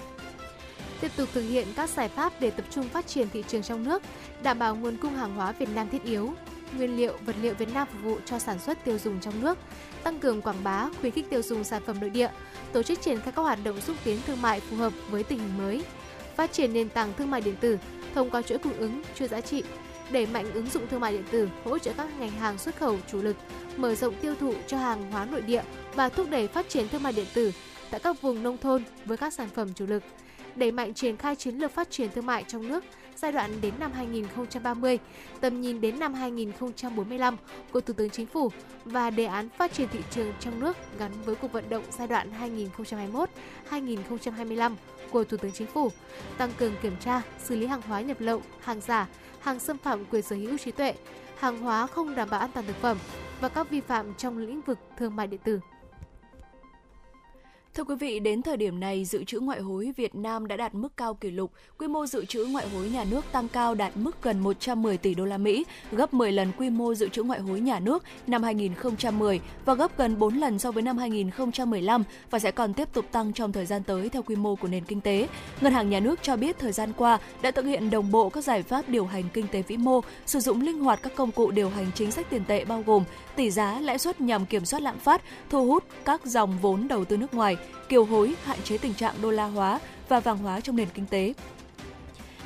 tiếp tục thực hiện các giải pháp để tập trung phát triển thị trường trong nước, đảm bảo nguồn cung hàng hóa Việt Nam thiết yếu, nguyên liệu, vật liệu Việt Nam phục vụ cho sản xuất tiêu dùng trong nước, tăng cường quảng bá, khuyến khích tiêu dùng sản phẩm nội địa, tổ chức triển khai các hoạt động xúc tiến thương mại phù hợp với tình hình mới, phát triển nền tảng thương mại điện tử thông qua chuỗi cung ứng, chuỗi giá trị, đẩy mạnh ứng dụng thương mại điện tử, hỗ trợ các ngành hàng xuất khẩu chủ lực, mở rộng tiêu thụ cho hàng hóa nội địa và thúc đẩy phát triển thương mại điện tử tại các vùng nông thôn với các sản phẩm chủ lực, đẩy mạnh triển khai chiến lược phát triển thương mại trong nước giai đoạn đến năm 2030, tầm nhìn đến năm 2045 của Thủ tướng Chính phủ và đề án phát triển thị trường trong nước gắn với cuộc vận động giai đoạn 2021-2025 của Thủ tướng Chính phủ, tăng cường kiểm tra, xử lý hàng hóa nhập lậu, hàng giả, hàng xâm phạm quyền sở hữu trí tuệ, hàng hóa không đảm bảo an toàn thực phẩm và các vi phạm trong lĩnh vực thương mại điện tử. Thưa quý vị, đến thời điểm này, dự trữ ngoại hối Việt Nam đã đạt mức cao kỷ lục. Quy mô dự trữ ngoại hối nhà nước tăng cao đạt mức gần 110 tỷ đô la Mỹ, gấp 10 lần quy mô dự trữ ngoại hối nhà nước năm 2010 và gấp gần 4 lần so với năm 2015 và sẽ còn tiếp tục tăng trong thời gian tới theo quy mô của nền kinh tế. Ngân hàng Nhà nước cho biết thời gian qua đã thực hiện đồng bộ các giải pháp điều hành kinh tế vĩ mô, sử dụng linh hoạt các công cụ điều hành chính sách tiền tệ bao gồm tỷ giá, lãi suất nhằm kiểm soát lạm phát, thu hút các dòng vốn đầu tư nước ngoài, kiều hối, hạn chế tình trạng đô la hóa và vàng hóa trong nền kinh tế.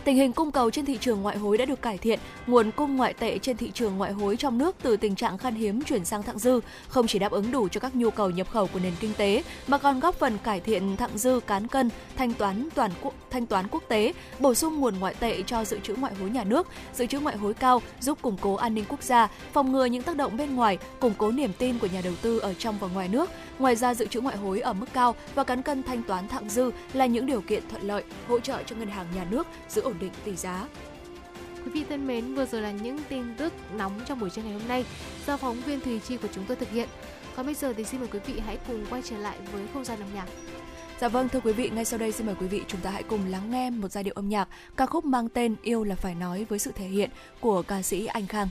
Tình hình cung cầu trên thị trường ngoại hối đã được cải thiện, nguồn cung ngoại tệ trên thị trường ngoại hối trong nước từ tình trạng khan hiếm chuyển sang thặng dư, không chỉ đáp ứng đủ cho các nhu cầu nhập khẩu của nền kinh tế mà còn góp phần cải thiện thặng dư cán cân, thanh toán toàn quốc thanh toán quốc tế, bổ sung nguồn ngoại tệ cho dự trữ ngoại hối nhà nước, dự trữ ngoại hối cao giúp củng cố an ninh quốc gia, phòng ngừa những tác động bên ngoài, củng cố niềm tin của nhà đầu tư ở trong và ngoài nước. Ngoài ra dự trữ ngoại hối ở mức cao và cán cân thanh toán thặng dư là những điều kiện thuận lợi hỗ trợ cho ngân hàng nhà nước giữ ổn định tỷ giá. Quý vị thân mến, vừa rồi là những tin tức nóng trong buổi trưa ngày hôm nay do phóng viên Thùy Chi của chúng tôi thực hiện. Còn bây giờ thì xin mời quý vị hãy cùng quay trở lại với không gian âm nhạc. Dạ vâng thưa quý vị, ngay sau đây xin mời quý vị chúng ta hãy cùng lắng nghe một giai điệu âm nhạc ca khúc mang tên Yêu là phải nói với sự thể hiện của ca sĩ Anh Khang.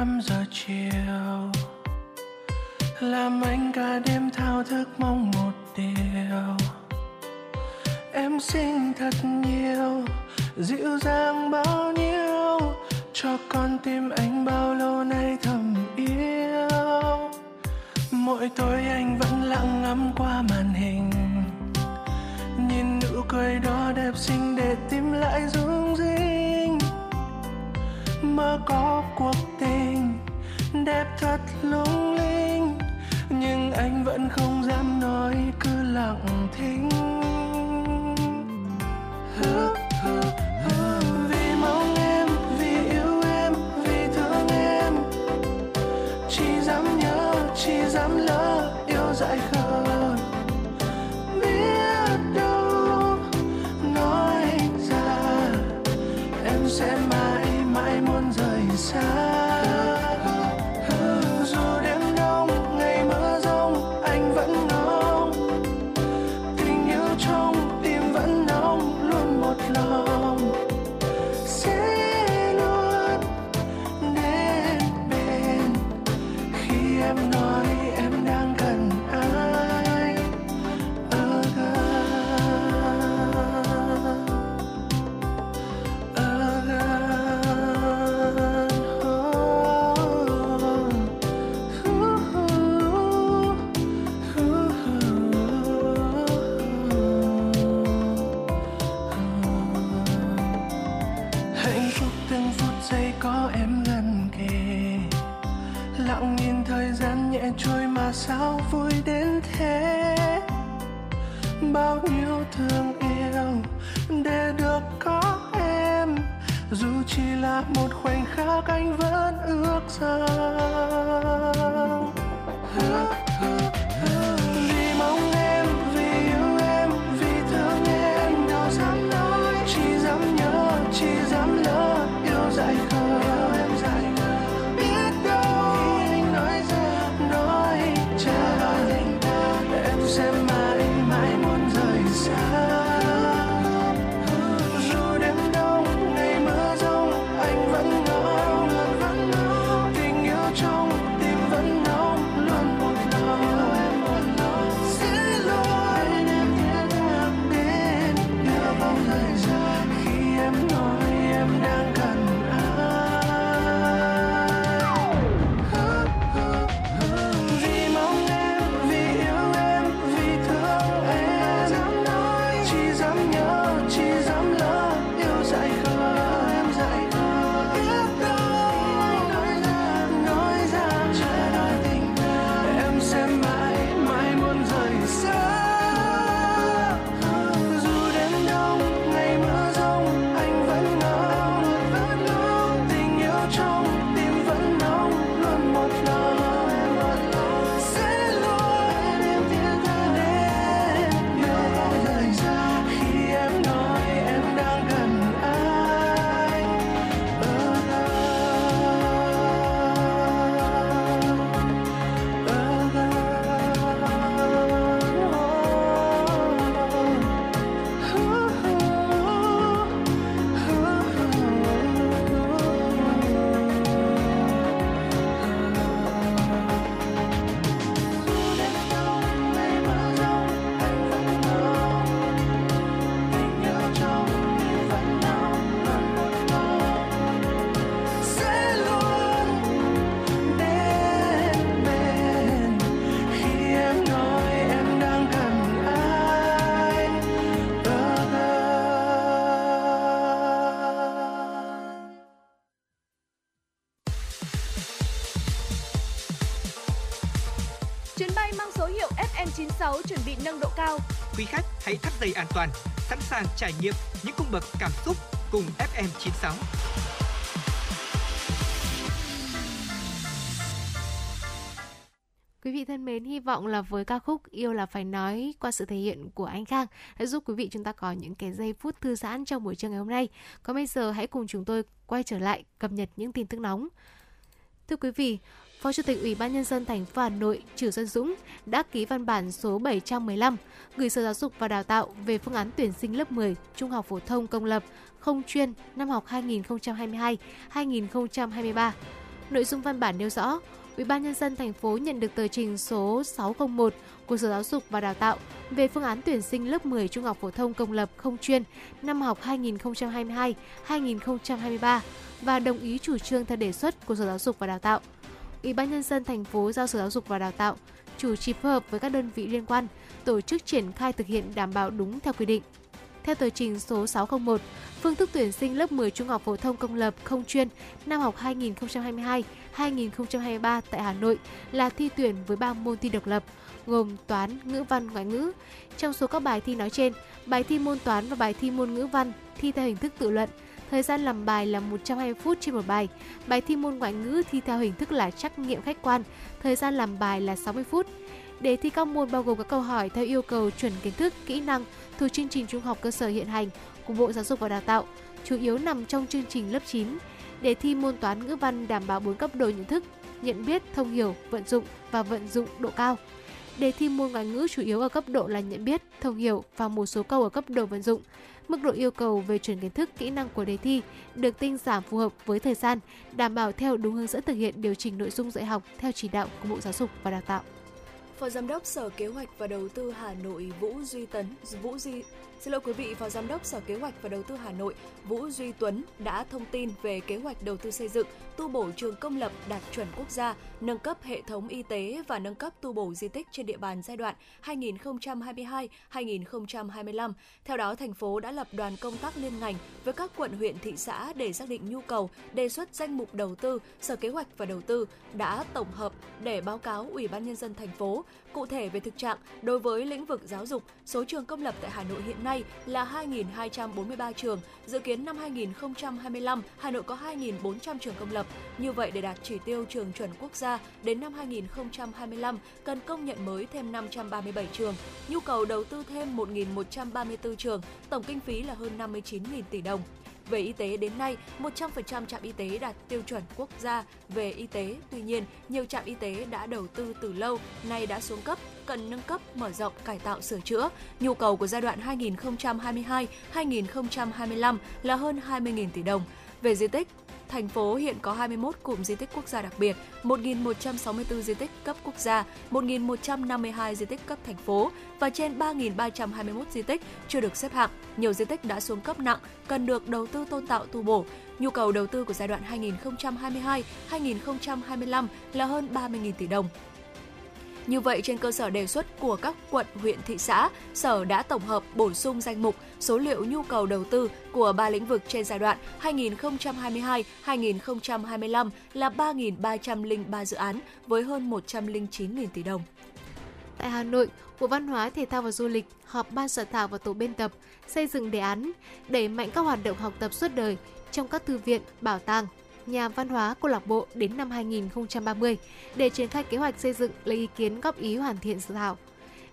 3 giờ chiều. Làm anh cả đêm thao thức mong một điều. Em xinh thật nhiều, dịu dàng bao nhiêu, cho con tim anh bao lâu nay thầm yêu. Mỗi tối anh vẫn lặng ngắm qua màn hình, nhìn nụ cười đó đẹp xinh để tim lại rung rinh mơ có cuộc tình đẹp thật lung linh, nhưng anh vẫn không dám nói cứ lặng thinh. Vì mong em, vì yêu em, vì thương em. Chỉ dám nhớ, chỉ dám lỡ yêu dại khờ. Biết đâu, nói ra, em sẽ mãi rời xa dây an toàn, sẵn sàng trải nghiệm những cung bậc cảm xúc cùng FM96. Quý vị thân mến, hy vọng là với ca khúc Yêu là phải nói qua sự thể hiện của anh Khang đã giúp quý vị chúng ta có những cái giây phút thư giãn trong buổi trưa ngày hôm nay. Còn bây giờ hãy cùng chúng tôi quay trở lại cập nhật những tin tức nóng. Thưa quý vị, Phó Chủ tịch Ủy ban nhân dân thành phố Hà Nội Trử Xuân Dũng đã ký văn bản số 715 gửi Sở Giáo dục và Đào tạo về phương án tuyển sinh lớp 10 Trung học phổ thông công lập không chuyên năm học 2022-2023. Nội dung văn bản nêu rõ, Ủy ban nhân dân thành phố nhận được tờ trình số 601 của Sở Giáo dục và Đào tạo về phương án tuyển sinh lớp 10 trung học phổ thông công lập không chuyên năm học 2022-2023 và đồng ý chủ trương theo đề xuất của Sở Giáo dục và Đào tạo. Ủy ban nhân dân thành phố giao Sở Giáo dục và Đào tạo chủ trì phối hợp với các đơn vị liên quan tổ chức triển khai thực hiện đảm bảo đúng theo quy định. Theo tờ trình số 601, phương thức tuyển sinh lớp 10 trung học phổ thông công lập không chuyên năm học 2022-2023 tại Hà Nội là thi tuyển với 3 môn thi độc lập, gồm toán, ngữ văn, ngoại ngữ. Trong số các bài thi nói trên, bài thi môn toán và bài thi môn ngữ văn thi theo hình thức tự luận. Thời gian làm bài là 120 phút trên một bài. Bài thi môn ngoại ngữ thi theo hình thức là trắc nghiệm khách quan. Thời gian làm bài là 60 phút. Đề thi các môn bao gồm các câu hỏi theo yêu cầu chuẩn kiến thức, kỹ năng thuộc chương trình trung học cơ sở hiện hành của Bộ Giáo dục và Đào tạo, chủ yếu nằm trong chương trình lớp 9. Đề thi môn toán ngữ văn đảm bảo 4 cấp độ nhận thức, nhận biết, thông hiểu, vận dụng và vận dụng độ cao. Đề thi môn ngoại ngữ chủ yếu ở cấp độ là nhận biết, thông hiểu và một số câu ở cấp độ vận dụng. Mức độ yêu cầu về chuẩn kiến thức, kỹ năng của đề thi được tinh giảm phù hợp với thời gian, đảm bảo theo đúng hướng dẫn thực hiện điều chỉnh nội dung dạy học theo chỉ đạo của Bộ Giáo dục và Đào tạo. Phó Giám đốc Sở Kế hoạch và Đầu tư Hà Nội Vũ Duy Tấn, Vũ Duy Xin lỗi quý vị, Phó Giám đốc Sở Kế hoạch và Đầu tư Hà Nội Vũ Duy Tuấn đã thông tin về kế hoạch đầu tư xây dựng, tu bổ trường công lập đạt chuẩn quốc gia, nâng cấp hệ thống y tế và nâng cấp tu bổ di tích trên địa bàn giai đoạn 2022-2025. Theo đó, thành phố đã lập đoàn công tác liên ngành với các quận huyện thị xã để xác định nhu cầu, đề xuất danh mục đầu tư, Sở Kế hoạch và Đầu tư đã tổng hợp để báo cáo Ủy ban nhân dân thành phố Cụ thể về thực trạng, đối với lĩnh vực giáo dục, số trường công lập tại Hà Nội hiện nay là 2.243 trường. Dự kiến năm 2025, Hà Nội có 2.400 trường công lập. Như vậy, để đạt chỉ tiêu trường chuẩn quốc gia đến năm 2025, cần công nhận mới thêm 537 trường. Nhu cầu đầu tư thêm 1.134 trường, tổng kinh phí là hơn 59.000 tỷ đồng. Về y tế đến nay, 100% trạm y tế đạt tiêu chuẩn quốc gia về y tế. Tuy nhiên, nhiều trạm y tế đã đầu tư từ lâu, nay đã xuống cấp, cần nâng cấp, mở rộng, cải tạo, sửa chữa. Nhu cầu của giai đoạn 2022-2025 là hơn 20.000 tỷ đồng. Về di tích, thành phố hiện có 21 cụm di tích quốc gia đặc biệt, 1.164 di tích cấp quốc gia, 1.152 di tích cấp thành phố và trên 3.321 di tích chưa được xếp hạng. Nhiều di tích đã xuống cấp nặng, cần được đầu tư tôn tạo tu bổ. Nhu cầu đầu tư của giai đoạn 2022-2025 là hơn 30.000 tỷ đồng. Như vậy, trên cơ sở đề xuất của các quận, huyện, thị xã, Sở đã tổng hợp bổ sung danh mục số liệu nhu cầu đầu tư của ba lĩnh vực trên giai đoạn 2022-2025 là 3.303 dự án với hơn 109.000 tỷ đồng. Tại Hà Nội, Bộ Văn hóa, Thể thao và Du lịch họp ban soạn thảo và tổ biên tập xây dựng đề án đẩy mạnh các hoạt động học tập suốt đời trong các thư viện, bảo tàng, nhà văn hóa câu lạc bộ đến năm 2030 để triển khai kế hoạch xây dựng lấy ý kiến góp ý hoàn thiện dự thảo.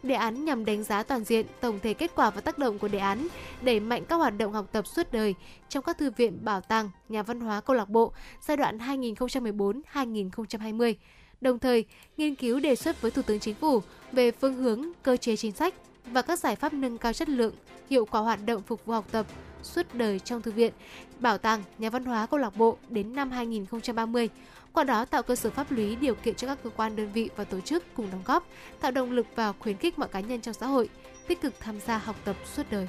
Đề án nhằm đánh giá toàn diện tổng thể kết quả và tác động của đề án, đẩy mạnh các hoạt động học tập suốt đời trong các thư viện, bảo tàng, nhà văn hóa câu lạc bộ giai đoạn 2014-2020. Đồng thời, nghiên cứu đề xuất với Thủ tướng Chính phủ về phương hướng, cơ chế chính sách và các giải pháp nâng cao chất lượng, hiệu quả hoạt động phục vụ học tập suốt đời trong thư viện, bảo tàng, nhà văn hóa câu lạc bộ đến năm 2030. Qua đó tạo cơ sở pháp lý điều kiện cho các cơ quan đơn vị và tổ chức cùng đóng góp, tạo động lực và khuyến khích mọi cá nhân trong xã hội tích cực tham gia học tập suốt đời.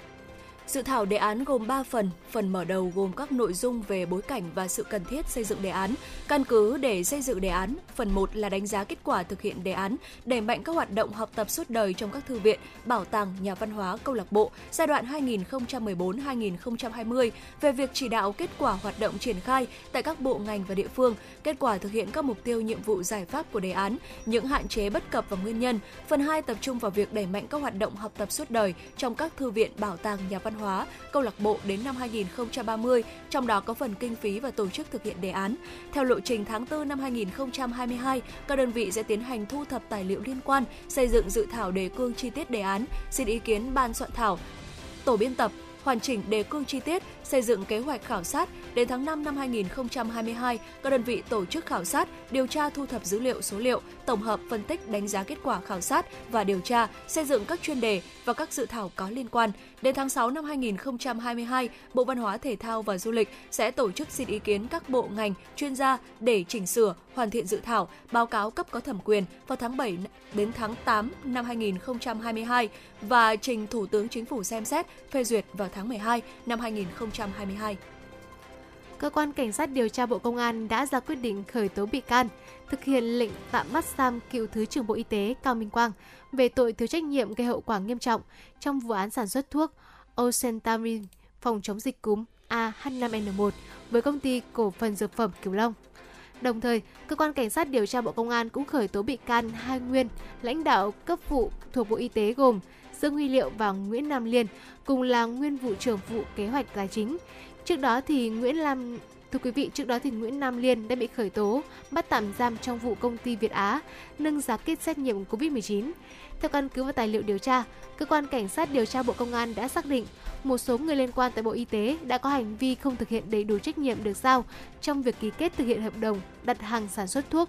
Dự thảo đề án gồm 3 phần, phần mở đầu gồm các nội dung về bối cảnh và sự cần thiết xây dựng đề án, căn cứ để xây dựng đề án. Phần 1 là đánh giá kết quả thực hiện đề án, đẩy mạnh các hoạt động học tập suốt đời trong các thư viện, bảo tàng, nhà văn hóa, câu lạc bộ giai đoạn 2014-2020 về việc chỉ đạo kết quả hoạt động triển khai tại các bộ ngành và địa phương, kết quả thực hiện các mục tiêu nhiệm vụ giải pháp của đề án, những hạn chế bất cập và nguyên nhân. Phần 2 tập trung vào việc đẩy mạnh các hoạt động học tập suốt đời trong các thư viện, bảo tàng, nhà văn hóa, câu lạc bộ đến năm 2030, trong đó có phần kinh phí và tổ chức thực hiện đề án. Theo lộ trình tháng 4 năm 2022, các đơn vị sẽ tiến hành thu thập tài liệu liên quan, xây dựng dự thảo đề cương chi tiết đề án, xin ý kiến ban soạn thảo, tổ biên tập, hoàn chỉnh đề cương chi tiết, xây dựng kế hoạch khảo sát. Đến tháng 5 năm 2022, các đơn vị tổ chức khảo sát, điều tra thu thập dữ liệu số liệu, tổng hợp phân tích đánh giá kết quả khảo sát và điều tra, xây dựng các chuyên đề và các dự thảo có liên quan. Đến tháng 6 năm 2022, Bộ Văn hóa Thể thao và Du lịch sẽ tổ chức xin ý kiến các bộ ngành, chuyên gia để chỉnh sửa, hoàn thiện dự thảo, báo cáo cấp có thẩm quyền vào tháng 7 đến tháng 8 năm 2022 và trình Thủ tướng Chính phủ xem xét phê duyệt vào tháng 12 năm 2022. Cơ quan Cảnh sát điều tra Bộ Công an đã ra quyết định khởi tố bị can, thực hiện lệnh tạm bắt giam cựu Thứ trưởng Bộ Y tế Cao Minh Quang về tội thiếu trách nhiệm gây hậu quả nghiêm trọng trong vụ án sản xuất thuốc Ocentamine phòng chống dịch cúm AH5N1 với công ty cổ phần dược phẩm Cửu Long. Đồng thời, cơ quan cảnh sát điều tra Bộ Công an cũng khởi tố bị can hai nguyên lãnh đạo cấp vụ thuộc Bộ Y tế gồm Dương Huy Liệu và Nguyễn Nam Liên, cùng là nguyên vụ trưởng vụ kế hoạch tài chính. Trước đó thì Nguyễn Lam Thưa quý vị, trước đó thì Nguyễn Nam Liên đã bị khởi tố, bắt tạm giam trong vụ công ty Việt Á nâng giá kit xét nghiệm COVID-19. Theo căn cứ và tài liệu điều tra, cơ quan cảnh sát điều tra Bộ Công an đã xác định một số người liên quan tại Bộ Y tế đã có hành vi không thực hiện đầy đủ trách nhiệm được giao trong việc ký kết thực hiện hợp đồng đặt hàng sản xuất thuốc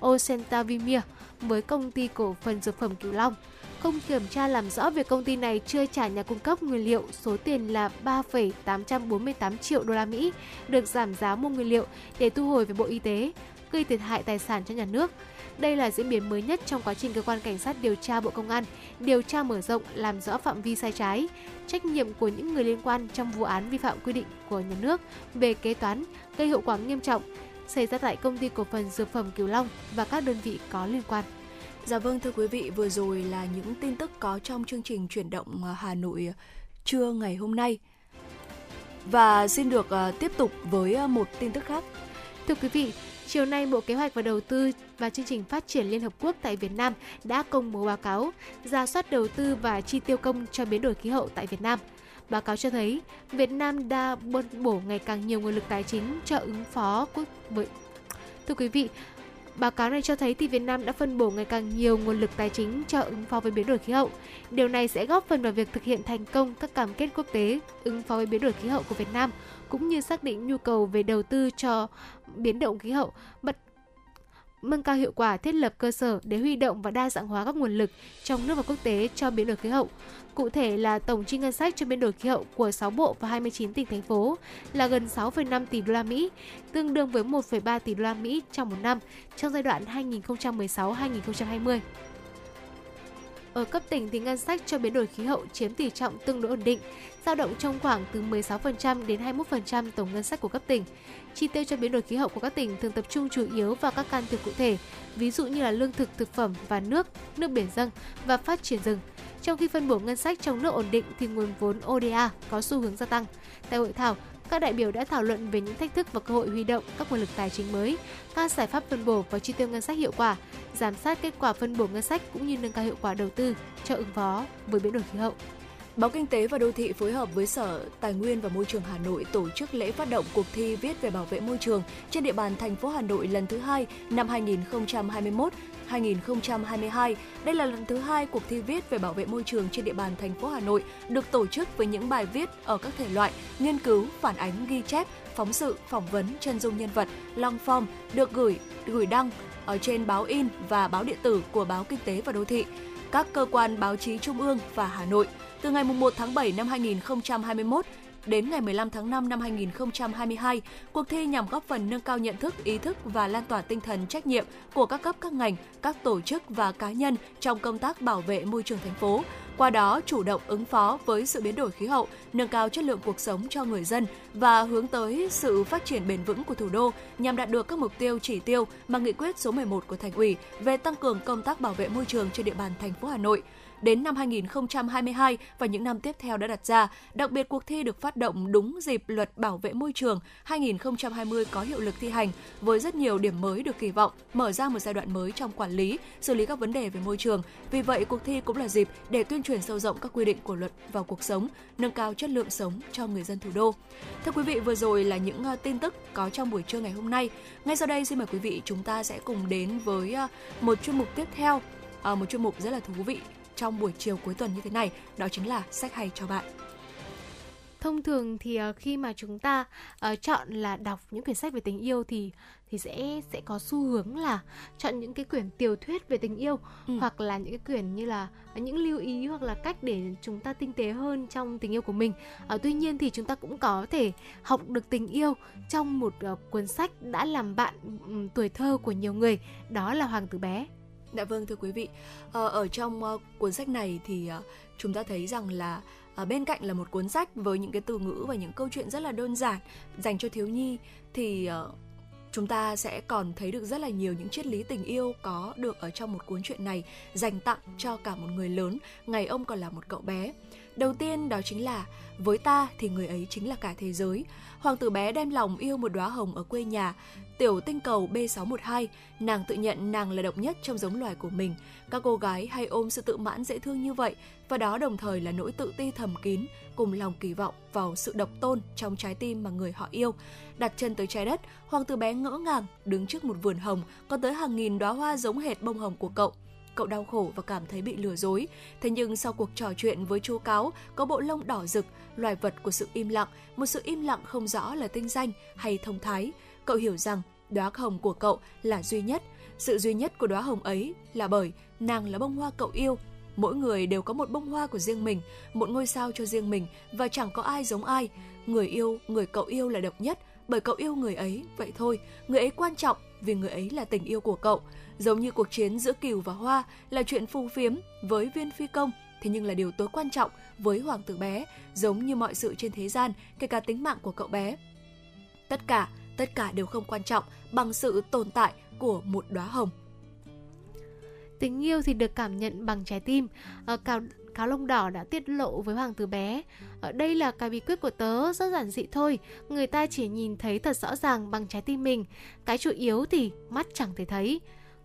Ocentavimir với công ty cổ phần dược phẩm Cửu Long không kiểm tra làm rõ việc công ty này chưa trả nhà cung cấp nguyên liệu số tiền là 3,848 triệu đô la Mỹ được giảm giá mua nguyên liệu để thu hồi về Bộ Y tế, gây thiệt hại tài sản cho nhà nước. Đây là diễn biến mới nhất trong quá trình cơ quan cảnh sát điều tra Bộ Công an điều tra mở rộng làm rõ phạm vi sai trái, trách nhiệm của những người liên quan trong vụ án vi phạm quy định của nhà nước về kế toán gây hậu quả nghiêm trọng xảy ra tại công ty cổ phần dược phẩm Kiều Long và các đơn vị có liên quan. Dạ vâng thưa quý vị, vừa rồi là những tin tức có trong chương trình chuyển động ờ, Hà Nội ờ, trưa ngày hôm nay. Và xin được ờ, tiếp tục với một tin tức khác. Thưa quý vị, chiều nay Bộ Kế hoạch và Đầu tư và chương trình phát triển Liên Hợp Quốc tại Việt Nam đã công bố báo cáo ra soát đầu tư và chi tiêu công cho biến đổi khí hậu tại Việt Nam. Báo cáo cho thấy Việt Nam đã bổ ngày càng nhiều nguồn lực tài chính cho ứng phó quốc với Thưa quý vị, Báo cáo này cho thấy thì Việt Nam đã phân bổ ngày càng nhiều nguồn lực tài chính cho ứng phó với biến đổi khí hậu. Điều này sẽ góp phần vào việc thực hiện thành công các cam kết quốc tế ứng phó với biến đổi khí hậu của Việt Nam cũng như xác định nhu cầu về đầu tư cho biến động khí hậu, bật nâng cao hiệu quả thiết lập cơ sở để huy động và đa dạng hóa các nguồn lực trong nước và quốc tế cho biến đổi khí hậu. Cụ thể là tổng chi ngân sách cho biến đổi khí hậu của 6 bộ và 29 tỉnh thành phố là gần 6,5 tỷ đô la Mỹ, tương đương với 1,3 tỷ đô la Mỹ trong một năm trong giai đoạn 2016-2020. Ở cấp tỉnh thì ngân sách cho biến đổi khí hậu chiếm tỷ trọng tương đối ổn định, dao động trong khoảng từ 16% đến 21% tổng ngân sách của cấp tỉnh. Chi tiêu cho biến đổi khí hậu của các tỉnh thường tập trung chủ yếu vào các can thiệp cụ thể, ví dụ như là lương thực, thực phẩm và nước, nước biển dâng và phát triển rừng. Trong khi phân bổ ngân sách trong nước ổn định thì nguồn vốn ODA có xu hướng gia tăng. Tại hội thảo, các đại biểu đã thảo luận về những thách thức và cơ hội huy động các nguồn lực tài chính mới, các giải pháp phân bổ và chi tiêu ngân sách hiệu quả, giám sát kết quả phân bổ ngân sách cũng như nâng cao hiệu quả đầu tư cho ứng phó với biến đổi khí hậu. Báo Kinh tế và Đô thị phối hợp với Sở Tài nguyên và Môi trường Hà Nội tổ chức lễ phát động cuộc thi viết về bảo vệ môi trường trên địa bàn thành phố Hà Nội lần thứ hai năm 2021 2022. Đây là lần thứ hai cuộc thi viết về bảo vệ môi trường trên địa bàn thành phố Hà Nội được tổ chức với những bài viết ở các thể loại nghiên cứu, phản ánh, ghi chép, phóng sự, phỏng vấn, chân dung nhân vật, long form được gửi gửi đăng ở trên báo in và báo điện tử của báo Kinh tế và Đô thị, các cơ quan báo chí trung ương và Hà Nội. Từ ngày 1 tháng 7 năm 2021 đến ngày 15 tháng 5 năm 2022, cuộc thi nhằm góp phần nâng cao nhận thức, ý thức và lan tỏa tinh thần trách nhiệm của các cấp các ngành, các tổ chức và cá nhân trong công tác bảo vệ môi trường thành phố, qua đó chủ động ứng phó với sự biến đổi khí hậu, nâng cao chất lượng cuộc sống cho người dân và hướng tới sự phát triển bền vững của thủ đô nhằm đạt được các mục tiêu chỉ tiêu mà nghị quyết số 11 của Thành ủy về tăng cường công tác bảo vệ môi trường trên địa bàn thành phố Hà Nội đến năm 2022 và những năm tiếp theo đã đặt ra. Đặc biệt cuộc thi được phát động đúng dịp luật bảo vệ môi trường 2020 có hiệu lực thi hành với rất nhiều điểm mới được kỳ vọng mở ra một giai đoạn mới trong quản lý, xử lý các vấn đề về môi trường. Vì vậy, cuộc thi cũng là dịp để tuyên truyền sâu rộng các quy định của luật vào cuộc sống, nâng cao chất lượng sống cho người dân thủ đô. Thưa quý vị, vừa rồi là những ờ, tin tức có trong buổi trưa ngày hôm nay. Ngay sau đây xin mời quý vị chúng ta sẽ cùng đến với ờ, một chuyên mục tiếp theo, ờ, một chuyên mục rất là thú vị trong buổi chiều cuối tuần như thế này, đó chính là sách hay cho bạn. Thông thường thì uh, khi mà chúng ta uh, chọn là đọc những quyển sách về tình yêu thì thì sẽ sẽ có xu hướng là chọn những cái quyển tiểu thuyết về tình yêu ừ. hoặc là những cái quyển như là những lưu ý hoặc là cách để chúng ta tinh tế hơn trong tình yêu của mình. Uh, tuy nhiên thì chúng ta cũng có thể học được tình yêu trong một uh, cuốn sách đã làm bạn um, tuổi thơ của nhiều người, đó là Hoàng tử bé. Dạ vâng thưa quý vị, ờ, ở trong ờ, cuốn sách này thì ờ, chúng ta thấy rằng là bên cạnh là một cuốn sách với những cái từ ngữ và những câu chuyện rất là đơn giản dành cho thiếu nhi thì uh, chúng ta sẽ còn thấy được rất là nhiều những triết lý tình yêu có được ở trong một cuốn truyện này dành tặng cho cả một người lớn ngày ông còn là một cậu bé. Đầu tiên đó chính là với ta thì người ấy chính là cả thế giới. Hoàng tử bé đem lòng yêu một đóa hồng ở quê nhà, tiểu tinh cầu B612, nàng tự nhận nàng là độc nhất trong giống loài của mình. Các cô gái hay ôm sự tự mãn dễ thương như vậy, và đó đồng thời là nỗi tự ti thầm kín, cùng lòng kỳ vọng vào sự độc tôn trong trái tim mà người họ yêu. Đặt chân tới trái đất, hoàng tử bé ngỡ ngàng đứng trước một vườn hồng có tới hàng nghìn đóa hoa giống hệt bông hồng của cậu cậu đau khổ và cảm thấy bị lừa dối. Thế nhưng sau cuộc trò chuyện với chú cáo có bộ lông đỏ rực, loài vật của sự im lặng, một sự im lặng không rõ là tinh danh hay thông thái, cậu hiểu rằng đóa hồng của cậu là duy nhất. Sự duy nhất của đóa hồng ấy là bởi nàng là bông hoa cậu yêu. Mỗi người đều có một bông hoa của riêng mình, một ngôi sao cho riêng mình và chẳng có ai giống ai. Người yêu, người cậu yêu là độc nhất bởi cậu yêu người ấy, vậy thôi. Người ấy quan trọng vì người ấy là tình yêu của cậu. Giống như cuộc chiến giữa cừu và hoa là chuyện phù phiếm với viên phi công, thế nhưng là điều tối quan trọng với hoàng tử bé, giống như mọi sự trên thế gian, kể cả tính mạng của cậu bé. Tất cả, tất cả đều không quan trọng bằng sự tồn tại của một đóa hồng. Tình yêu thì được cảm nhận bằng trái tim. Ờ, à, cáo, cáo lông đỏ đã tiết lộ với hoàng tử bé. Ở đây là cái bí quyết của tớ rất giản dị thôi. Người ta chỉ nhìn thấy thật rõ ràng bằng trái tim mình. Cái chủ yếu thì mắt chẳng thể thấy.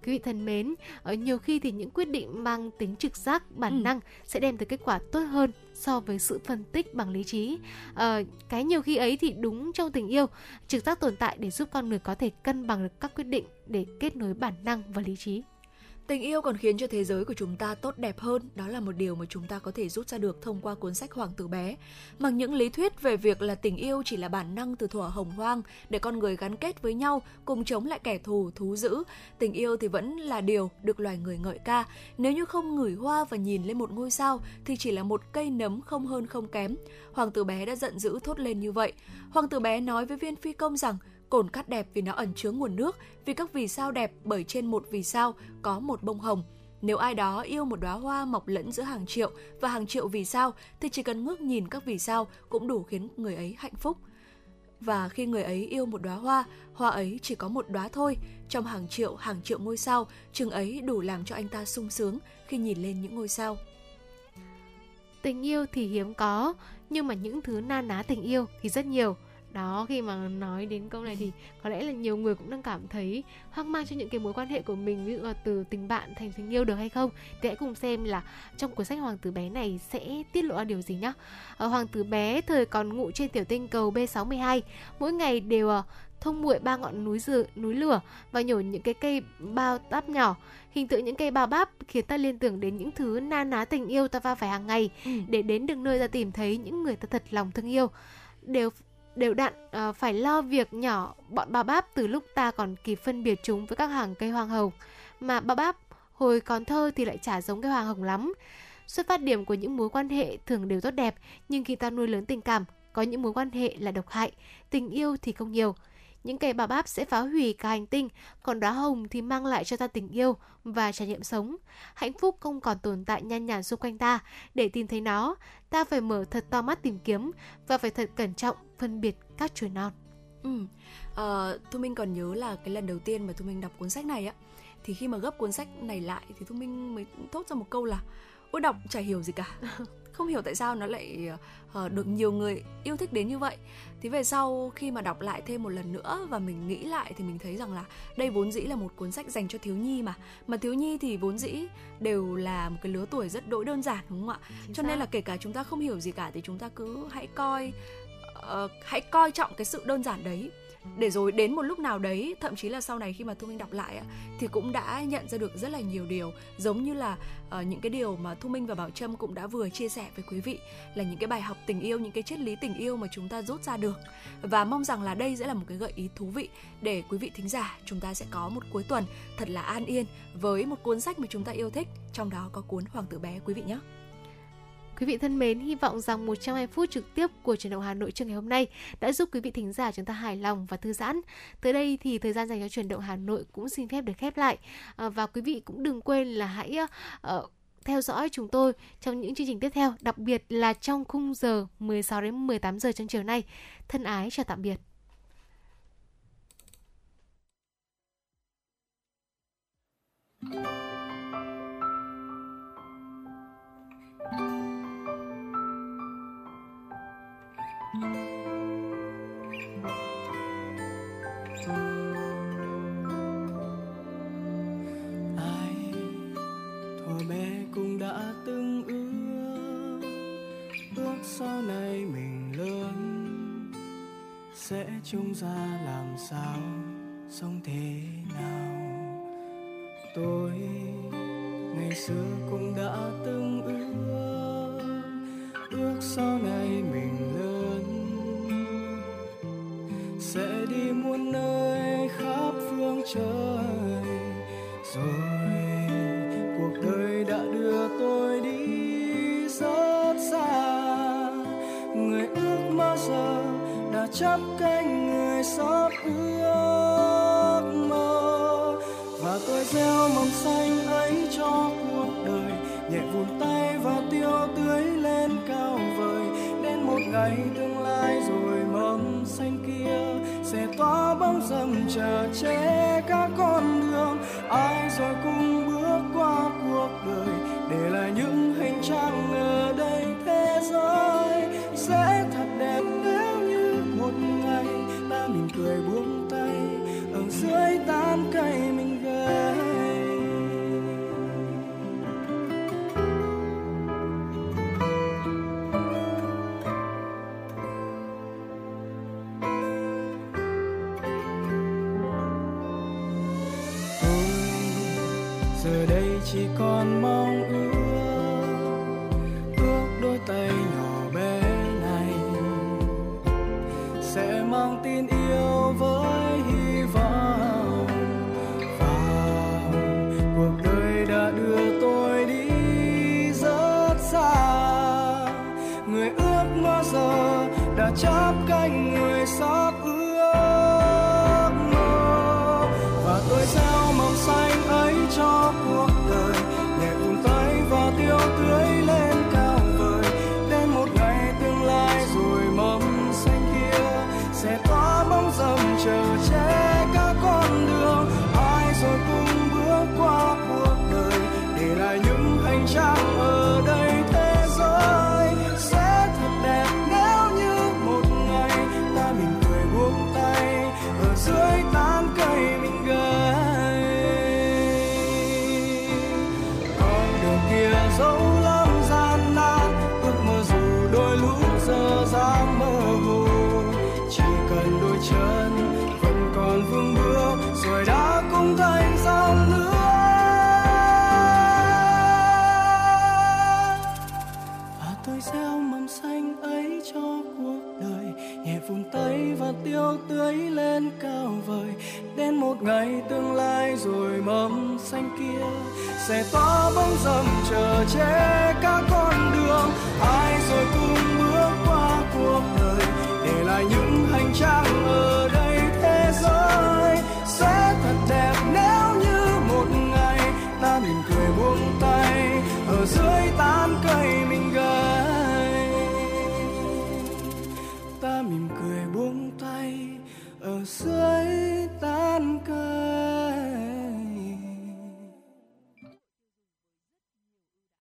Quý vị thân mến, ở nhiều khi thì những quyết định mang tính trực giác, bản ừ. năng sẽ đem tới kết quả tốt hơn so với sự phân tích bằng lý trí. À, cái nhiều khi ấy thì đúng trong tình yêu, trực giác tồn tại để giúp con người có thể cân bằng được các quyết định để kết nối bản năng và lý trí. Tình yêu còn khiến cho thế giới của chúng ta tốt đẹp hơn, đó là một điều mà chúng ta có thể rút ra được thông qua cuốn sách Hoàng tử bé. Mặc những lý thuyết về việc là tình yêu chỉ là bản năng từ thuở hồng hoang để con người gắn kết với nhau, cùng chống lại kẻ thù, thú dữ, tình yêu thì vẫn là điều được loài người ngợi ca. Nếu như không ngửi hoa và nhìn lên một ngôi sao thì chỉ là một cây nấm không hơn không kém. Hoàng tử bé đã giận dữ thốt lên như vậy. Hoàng tử bé nói với viên phi công rằng Cồn cát đẹp vì nó ẩn chứa nguồn nước, vì các vì sao đẹp bởi trên một vì sao có một bông hồng. Nếu ai đó yêu một đóa hoa mọc lẫn giữa hàng triệu và hàng triệu vì sao thì chỉ cần ngước nhìn các vì sao cũng đủ khiến người ấy hạnh phúc. Và khi người ấy yêu một đóa hoa, hoa ấy chỉ có một đóa thôi, trong hàng triệu hàng triệu ngôi sao, chừng ấy đủ làm cho anh ta sung sướng khi nhìn lên những ngôi sao. Tình yêu thì hiếm có, nhưng mà những thứ na ná tình yêu thì rất nhiều đó khi mà nói đến câu này thì có lẽ là nhiều người cũng đang cảm thấy hoang mang cho những cái mối quan hệ của mình ví dụ là từ tình bạn thành tình yêu được hay không. Thì hãy cùng xem là trong cuốn sách hoàng tử bé này sẽ tiết lộ ra điều gì nhá. Ở hoàng tử bé thời còn ngụ trên tiểu tinh cầu B62 mỗi ngày đều ờ, thông muội ba ngọn núi dừa, núi lửa và nhổ những cái cây bao táp nhỏ hình tượng những cây bao bắp khiến ta liên tưởng đến những thứ na ná tình yêu ta va phải hàng ngày. Ừ. để đến được nơi ta tìm thấy những người ta thật lòng thương yêu đều đều đặn uh, phải lo việc nhỏ. Bọn bà báp từ lúc ta còn kịp phân biệt chúng với các hàng cây hoàng hồng mà bà báp hồi còn thơ thì lại chả giống cây hoàng hồng lắm. Xuất phát điểm của những mối quan hệ thường đều tốt đẹp nhưng khi ta nuôi lớn tình cảm có những mối quan hệ là độc hại tình yêu thì không nhiều. Những cây bảo báp sẽ phá hủy cả hành tinh, còn đóa hồng thì mang lại cho ta tình yêu và trải nghiệm sống. Hạnh phúc không còn tồn tại nhan nhản xung quanh ta. Để tìm thấy nó, ta phải mở thật to mắt tìm kiếm và phải thật cẩn trọng phân biệt các chồi non. Ừ. Uh, Thu Minh còn nhớ là cái lần đầu tiên mà Thu Minh đọc cuốn sách này á thì khi mà gấp cuốn sách này lại thì Thu Minh mới thốt ra một câu là ôi đọc chả hiểu gì cả không hiểu tại sao nó lại uh, được nhiều người yêu thích đến như vậy. Thì về sau khi mà đọc lại thêm một lần nữa và mình nghĩ lại thì mình thấy rằng là đây vốn dĩ là một cuốn sách dành cho thiếu nhi mà. Mà thiếu nhi thì vốn dĩ đều là một cái lứa tuổi rất đỗi đơn giản đúng không ạ? Cho nên là kể cả chúng ta không hiểu gì cả thì chúng ta cứ hãy coi uh, hãy coi trọng cái sự đơn giản đấy để rồi đến một lúc nào đấy thậm chí là sau này khi mà thu minh đọc lại thì cũng đã nhận ra được rất là nhiều điều. Giống như là uh, những cái điều mà thu minh và bảo trâm cũng đã vừa chia sẻ với quý vị là những cái bài học tình yêu những cái triết lý tình yêu mà chúng ta rút ra được. Và mong rằng là đây sẽ là một cái gợi ý thú vị để quý vị thính giả chúng ta sẽ có một cuối tuần thật là an yên với một cuốn sách mà chúng ta yêu thích trong đó có cuốn hoàng tử bé quý vị nhé. Quý vị thân mến, hy vọng rằng 120 phút trực tiếp của truyền động Hà Nội trong ngày hôm nay đã giúp quý vị thính giả chúng ta hài lòng và thư giãn. Tới đây thì thời gian dành cho truyền động Hà Nội cũng xin phép được khép lại. À, và quý vị cũng đừng quên là hãy uh, theo dõi chúng tôi trong những chương trình tiếp theo, đặc biệt là trong khung giờ 16 đến 18 giờ trong chiều nay. Thân ái chào tạm biệt. Thank you. Chúng ra làm sao sống thế nào? Tôi, ngày xưa cũng đã từng ước ước sau này mình lớn. Sẽ đi muôn nơi khắp phương trời, rồi cuộc đời đã đưa tôi đi rất xa. Người ước mơ giờ đã chấp